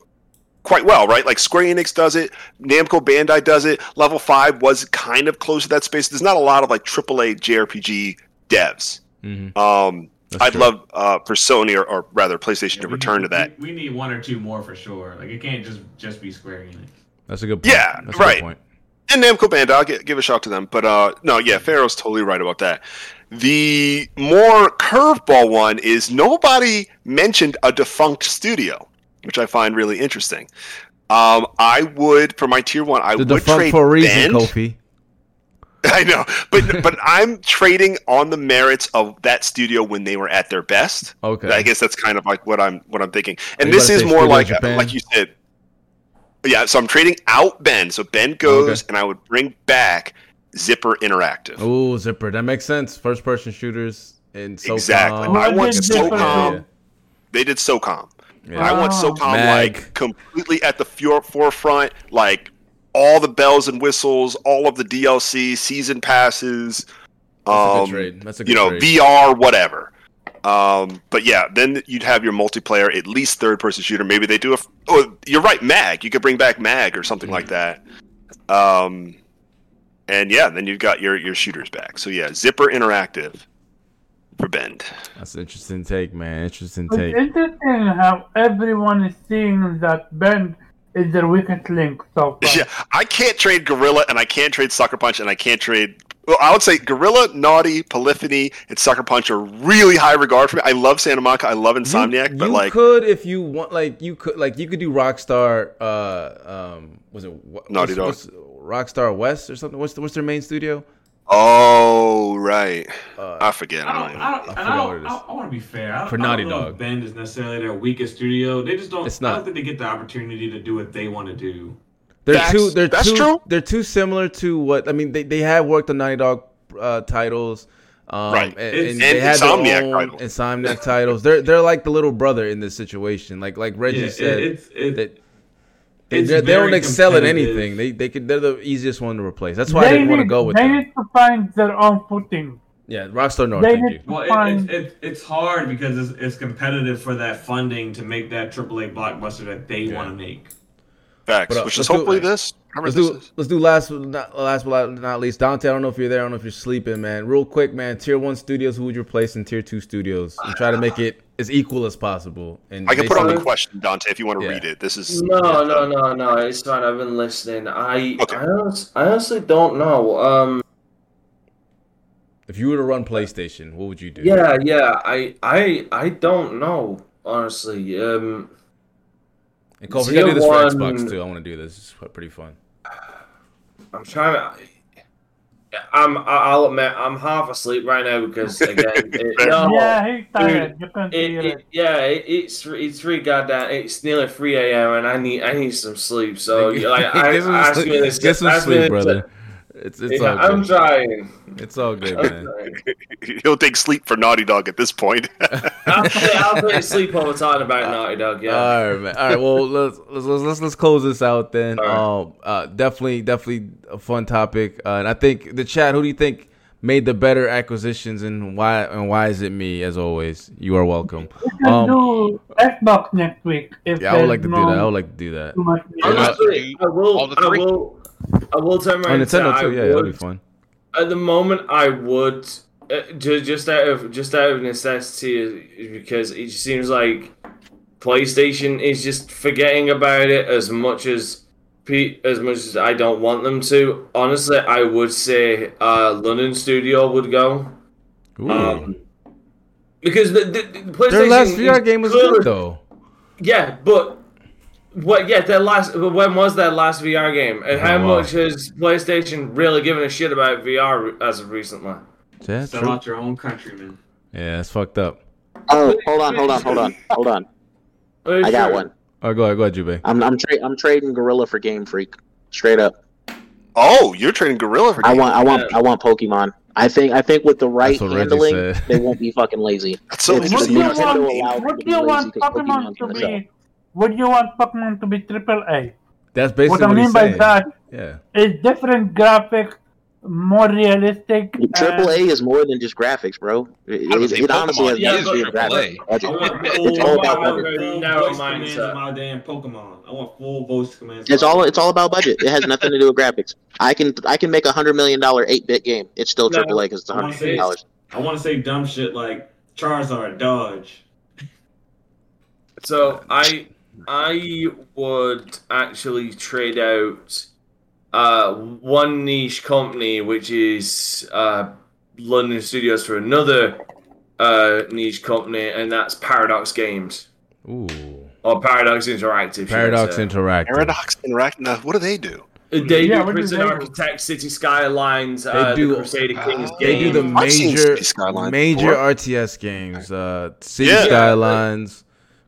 quite well, right? Like Square Enix does it, Namco Bandai does it. Level Five was kind of close to that space. There's not a lot of like AAA JRPG devs. Mhm. Um, That's I'd true. love uh, for Sony or, or rather PlayStation to return need- to that. We, we need one or two more for sure. Like it can't just just be Square Enix. That's a good point. Yeah, That's a good right. point. and Namco Bandai, I'll gi- give a shout to them. But uh, no, yeah, Pharaoh's totally right about that. The more curveball one is nobody mentioned a defunct studio, which I find really interesting. Um, I would for my tier one, I The would trade for a reason, Bend. Kofi. I know, but but I'm trading on the merits of that studio when they were at their best. Okay. I guess that's kind of like what I'm what I'm thinking. And this is more like Japan? like you said. Yeah, so I'm trading out Bend. So Bend goes, Okay. and I would bring back Zipper Interactive. Oh, Zipper. That makes sense. First person shooters in SOCOM. Exactly. I want did Zipper SOCOM. do? They did SOCOM. Yeah. I want Wow. SOCOM Mag. like completely at the fore- forefront, like all the bells and whistles, all of the DLC, season passes. That's Um. That's a good you know, trade. VR, whatever. Um, but yeah, then you'd have your multiplayer, at least third person shooter. Maybe they do a. Oh, you're right, Mag. You could bring back Mag or something like that. Um, and yeah, then you've got your your shooters back. So yeah, Zipper Interactive for Bend. That's an interesting take, man. Interesting take. It's take. interesting how everyone is seeing that Bend is their weakest link so far. Yeah, I can't trade Guerrilla and I can't trade Sucker Punch and I can't trade. Well, I would say Guerrilla, Naughty, Polyphony, and Sucker Punch are really high regard for me. I love Santa Monica. I love Insomniac, you, but you like could if you want, like you could, like you could do Rockstar. Uh, um, was it wh- Naughty what's, what's Rockstar West or something? What's the, what's their main studio? Oh right, Uh, I forget. I I don't. don't I, don't, and forgot I, don't, it is. I, I want to be fair. I, For I Naughty don't know Dog. if Bend is necessarily their weakest studio. They just don't. It's I not. don't think they get the opportunity to do what they want to do. They're Facts. too. They're That's too. true. They're too similar to what I mean. They they have worked on Naughty Dog uh, titles. Um, Right. and, and And they had Insomniac own titles. Insomniac titles. They're they're like the little brother in this situation. Like like Reggie Yeah, it- said, it's it, that they, it's they they don't excel at anything. They they could they're the easiest one to replace. That's why I They didn't want to go with They them. need to find their own footing. Yeah, Rockstar North. They Thank need you. to Well, it, find. it's it, it's hard because it's, it's competitive for that funding to make that AAA blockbuster that they Yeah. want to make. Facts, But, uh, which let's is do- hopefully this. Whatever Let's this do let's do last but not last but not least. Dante, I don't know if you're there. I don't know if you're sleeping, man. Real quick, man. Tier one studios. Who would you replace in tier two studios? And try to make it as equal as possible. And I can put on the question, Dante, if you want to Yeah. read it. This is No, no, no, no. It's fine. I've been listening. I, Okay. I, honest, I honestly don't know. Um, If you were to run PlayStation, what would you do? yeah, yeah. I, I, I don't know. Honestly, um, And Cole, we gotta do this for Tier Xbox too. I want to do this. It's pretty fun. I'm trying to. I'm. I'll admit, I'm half asleep right now because again, it, no, yeah, he's tired. You It, it, it. yeah, it, it's it's three goddamn. It's nearly three a.m. and I need I need some sleep. So like, I, get some, I ask sleep, me this. get some ask me sleep, this- brother. It's it's Yeah, all I'm good. trying. It's all good, I'm man. trying. He'll take sleep for Naughty Dog at this point. I'll, play, I'll play sleep all the time about Naughty Dog. Yeah. All right, man. All right. Well, let's let's let's let's, let's close this out then. All Um, uh, definitely, definitely a fun topic. Uh, and I think the chat. Who do you think made the better acquisitions, and why? And why is it me? As always, you are welcome. We can Um, do Xbox next week. If Yeah, I would like to do that. I would like to do that. Too much Yeah, news. Honestly, I will. I will. I will turn and say Nintendo I too. Yeah, that'd be would. fun. At the moment, I would uh, ju- just out of just out of necessity, because it seems like PlayStation is just forgetting about it as much as as much as I don't want them to. Honestly, I would say uh, London Studio would go. Um, because the, the, the PlayStation Their last VR game was good though. Yeah, but what? Yeah, that last. When was that last VR game? And how Oh, wow. much has PlayStation really given a shit about VR as of recently? Yeah, Sell true. out your own countrymen. Yeah, it's fucked up. Oh, hold on, hold on, hold on, hold on. Oh, I got one. All right, go ahead, go ahead, Jube. I'm I'm, tra- I'm trading Guerrilla for Game Freak. Straight up. oh, you're trading Guerrilla for I want I want I want Pokemon. I think I think with the right That's what Reggie handling, they won't be fucking lazy. That's so It's Would just you interesting. Nintendo want? allows them Would to be you lazy want 'cause Pokemon Pokemon's to be? Would you want Pokemon to be triple A? That's basically What what, I mean he's by saying. that Yeah, is different graphics, more realistic. Triple A is more than just graphics, bro. It, it, it honestly has yeah, nothing to do with graphics. A. Budget. I want It's all about budget. narrow mindset. my damn Pokemon. I want full voice commands. It's all it's all about budget. It has nothing to do with graphics. I can I can make a hundred million dollar eight bit game. It's still No, triple A because it's a I wanna hundred million say- dollars. I want to say dumb shit like Charizard dodge. So I I would actually trade out uh, one niche company, which is uh, London Studios, for another uh, niche company, and that's Paradox Games Ooh. or Paradox Interactive. should I Paradox. Interactive. Paradox Interact. Now, what do they do? Uh, They Yeah, do Prison they do? Architect, City Skylines, uh, do- the Crusader Kings Ah. They do the major major before. RTS games. Uh, City Yeah. Skylines,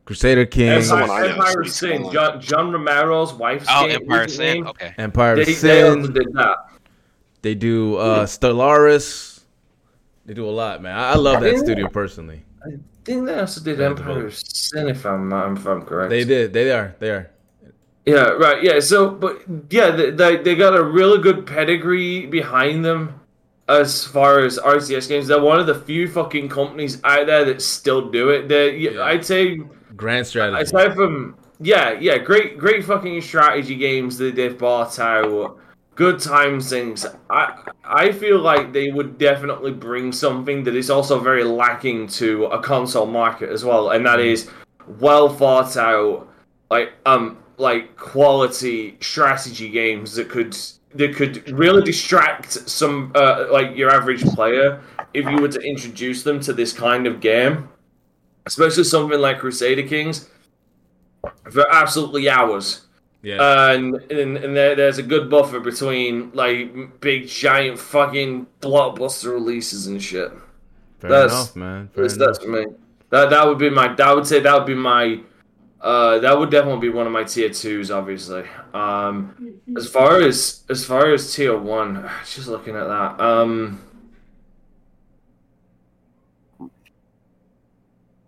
Crusader Kings, Someone Empire, Empire of Sin, John, John Romero's wife's Oh, game. Empire recent Sin. game. Okay. Empire They, of they did that. They do uh, Stellaris. They do a lot, man. I I love that studio personally. I think they also did Yeah, Empire of Sin, if I'm, if I'm correct? They did. They are. They are. Yeah, right. Yeah. So, but yeah, they, they they got a really good pedigree behind them as far as RTS games. They're one of the few fucking companies out there that still do it. They, Yeah. I'd say, Grand strategy. aside from yeah, yeah, great, great fucking strategy games that they've bought out. Good times things. I I feel like they would definitely bring something that is also very lacking to a console market as well, and that is well thought out, like um like quality strategy games that could that could really distract some uh, like your average player if you were to introduce them to this kind of game, especially something like Crusader Kings for absolutely hours. yeah. And and, and there, there's a good buffer between like big giant fucking blockbuster releases and shit. Fair that's- enough, man. Fair That's, enough. that's for me. That that would be my. That would say that would be my. Uh, that would definitely be one of my tier twos, obviously. Um, as far as as far as tier one, just looking at that. Um,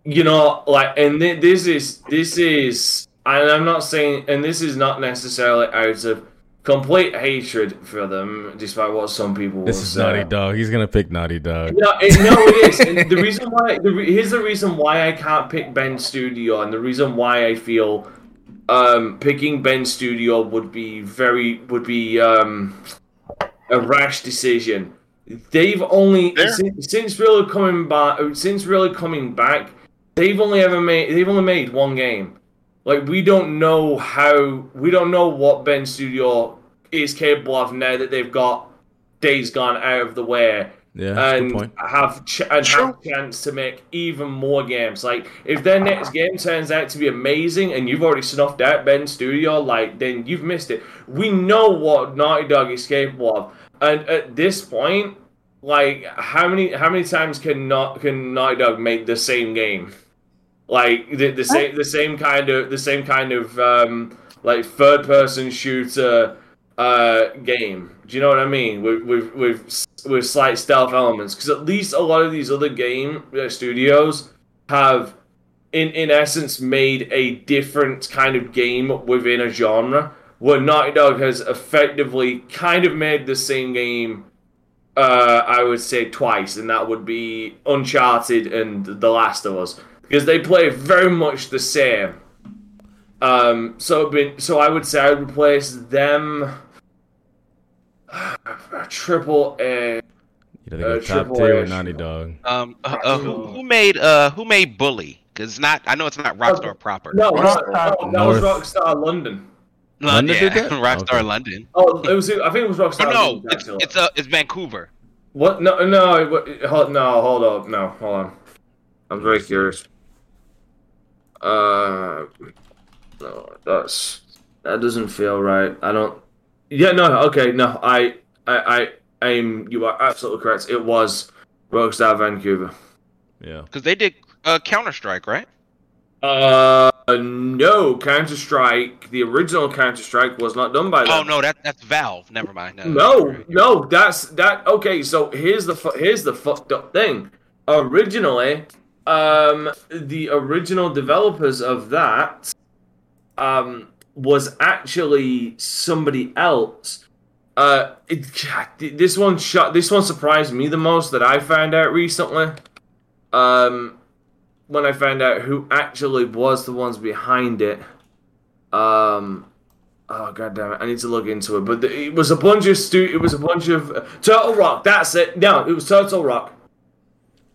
you know, like, and thi- this is this is, and I'm not saying, and this is not necessarily out of complete hatred for them, despite what some people This will is say. Naughty Dog. He's gonna pick Naughty Dog. No, it, no, it is. And the reason why, the, re- here's the reason why I can't pick Bend Studio, and the reason why I feel um, picking Bend Studio would be very would be um, a rash decision. They've only Fair. since, since really coming back. Since really coming back, they've only ever made they've only made one game. Like we don't know how we don't know what Bend Studio is capable of now that they've got Days Gone out of the way Yeah, that's a good and have ch- and Sure. have chance to make even more games. Like if their next game turns out to be amazing and you've already snuffed out Bend Studio, like then you've missed it. We know what Naughty Dog is capable of, and at this point, like how many how many times can not can Naughty Dog make the same game? Like the, the same the same kind of the same kind of um, like third person shooter uh, game. Do you know what I mean? With with with, with slight stealth elements, because at least a lot of these other game uh, studios have, in in essence, made a different kind of game within a genre. Where Naughty Dog has effectively kind of made the same game. Uh, I would say twice, and that would be Uncharted and The Last of Us, because they play very much the same. Um, so it'd been, so I would say I would place them triple A. You gotta uh, top Triple or A Naughty Dog. Um, uh, uh, who, who made uh who made Bully? Because not I know it's not Rockstar proper. No, Rockstar. no, that was North. Rockstar London. Lon- London yeah, did that? Rockstar Okay. London. Oh, it was. I think it was Rockstar. Oh no, it's actually. it's uh it's Vancouver. What? No, no, what- hold, no. Hold up. No, hold on. I'm very curious. Uh, no, that's that doesn't feel right. I don't. Yeah, no. Okay, no. I, I, I aim. You are absolutely correct. It was Rockstar Vancouver. Yeah. Because they did uh, Counter Strike, right? Uh, no. Counter Strike. The original Counter Strike was not done by them. Oh no, that that's Valve. Never mind. No, no, that's that. Okay, so here's the fu- here's the fucked up thing. Originally, um, the original developers of that, um, was actually somebody else Uh, it, this one shot. This one surprised me the most that I found out recently. Um, when I found out who actually was the ones behind it. Um, oh god damn it, I need to look into it. But the, it was a bunch of stu. It was a bunch of uh, Turtle Rock. That's it. No, it was Turtle Rock.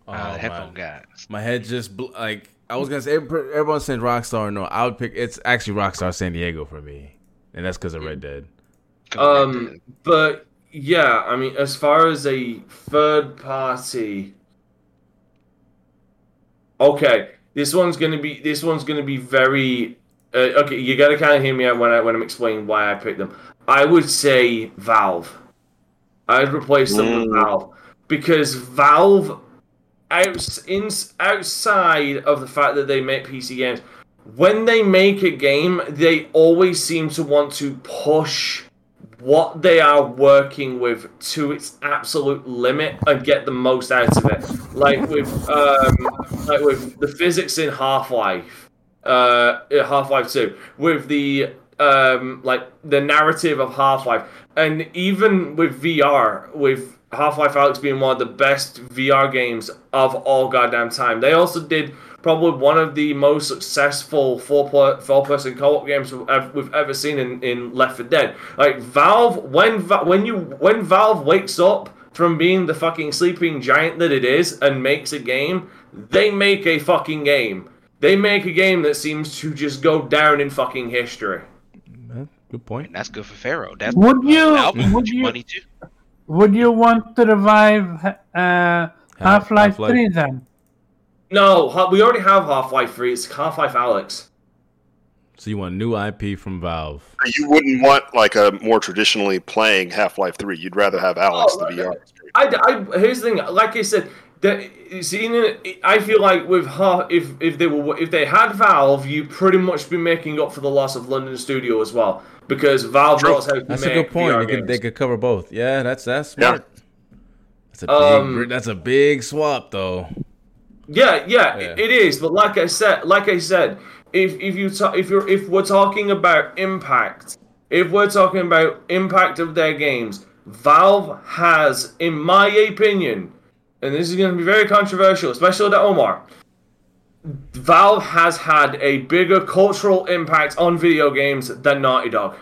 Oh, uh, my- headphone guys. My head just bl- like I was gonna say. Everyone said Rockstar. No, I would pick. It's actually Rockstar San Diego for me, and that's because of Red Dead. Um, but yeah, I mean, as far as a third party, okay, this one's gonna be this one's gonna be very uh, okay. You gotta kind of hear me out when I when I'm explaining why I picked them. I would say Valve. I'd replace them with Mm. Valve because Valve, outs in, outside of the fact that they make PC games, when they make a game, they always seem to want to push what they are working with to its absolute limit and get the most out of it. Like with um, like with the physics in Half Life, uh, Half Life Two, with the um, like the narrative of Half Life, and even with VR, with Half Life Alyx being one of the best VR games of all goddamn time. They also did probably one of the most successful four four person co op games we've ever, seen in, in Left 4 Dead. Like Valve, when when you when Valve wakes up from being the fucking sleeping giant that it is and makes a game, they make a fucking game. They make a game that seems to just go down in fucking history. Good point. And that's good for Pharaoh. That's Would you- Valve would get you you- money too. Would you want to revive uh, Half Life 3 then? No, we already have Half Life 3. It's Half Life Alyx. So you want new IP from Valve? You wouldn't want like a more traditionally playing Half Life Three. You'd rather have Alyx Oh, the VR. I, I here's the thing. Like I said, that seeing it, I feel like with half, if if they were if they had Valve, you pretty much be making up for the loss of London Studio as well because Valve True. knows how to That's make a good point. VR They could, they could cover both. Yeah, that's that's Yeah. smart. That's a Um, big. That's a big swap, though. Yeah, yeah, Yeah. it is. But like I said, like I said, if if you ta- if you're if we're talking about impact, if we're talking about impact of their games, Valve has, in my opinion, and this is going to be very controversial, especially to Omar. Valve has had a bigger cultural impact on video games than Naughty Dog.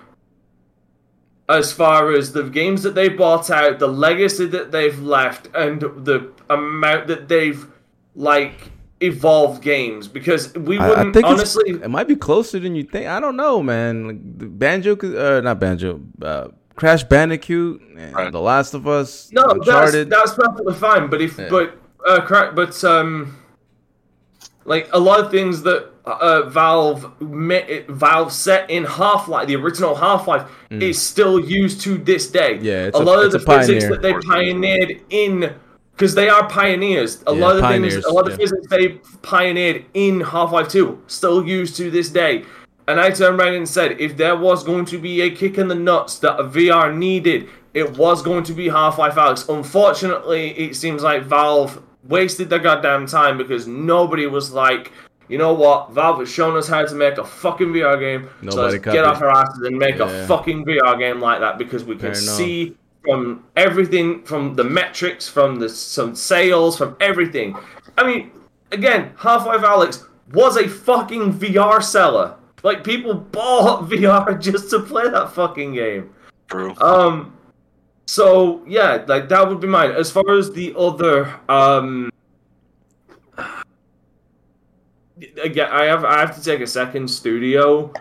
As far as the games that they bought out, the legacy that they've left, and the amount that they've like evolved games, because we wouldn't I think honestly. it's, it might be closer than you think. I don't know, man. Like, Banjo, uh, not Banjo, uh, Crash Bandicoot, and Right. The Last of Us, No, that's Uncharted. that's perfectly fine. But if Yeah. but uh, correct, but um, like a lot of things that uh, Valve ma- Valve set in Half Life, the original Half Life, is still used to this day. Mm. Yeah, it's a a- lot of the a physics that they pioneered in. Because they are pioneers. A Yeah, lot of things, a lot of yeah. physics they pioneered in Half Life 2, still used to this day. And I turned around and said, if there was going to be a kick in the nuts that a VR needed, it was going to be Half Life Alyx. Unfortunately, it seems like Valve wasted their goddamn time because nobody was like, you know what, Valve has shown us how to make a fucking VR game. so Nobody let's copied. get off our asses and make Yeah. a fucking VR game like that because we can Fair enough. From everything, from the metrics, from the some sales, from everything. I mean, again, Half Life Alyx was a fucking VR seller. Like people bought VR just to play that fucking game. True. Um, so yeah, like that would be mine. As far as the other, um, again, I have I have to take a second studio.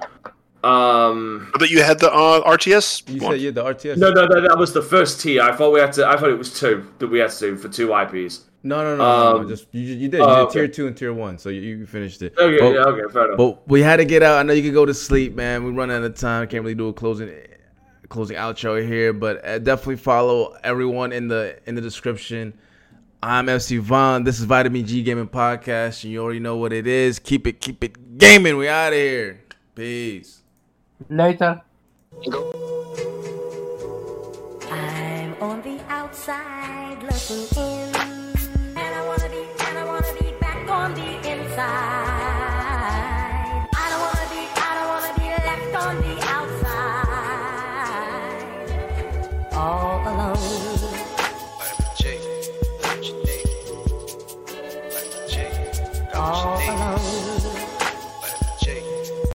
Um, But you had the uh, RTS. You one. said yeah, the RTS. no, no, no, that was the first tier. I thought we had to. I thought it was two that we had to do for two IPs. no, no, no, no, Um, Just you, you did. You oh, did okay. tier two and tier one, so you, you finished it. Okay, But- yeah, okay, fair enough. But we had to get out. I know you could go to sleep, man. We run out of time. Can't really do a closing closing outro here, but uh, definitely follow everyone in the in the description. I'm FC Vaughn. This is Vitamin G Gaming Podcast, and you already know what it is. Keep it, keep it gaming. We out of here. Peace. Later. I'm on the outside looking in, and I wanna be, and I wanna be back on the inside. I don't wanna be, I don't wanna be left on the outside. all alone. All alone.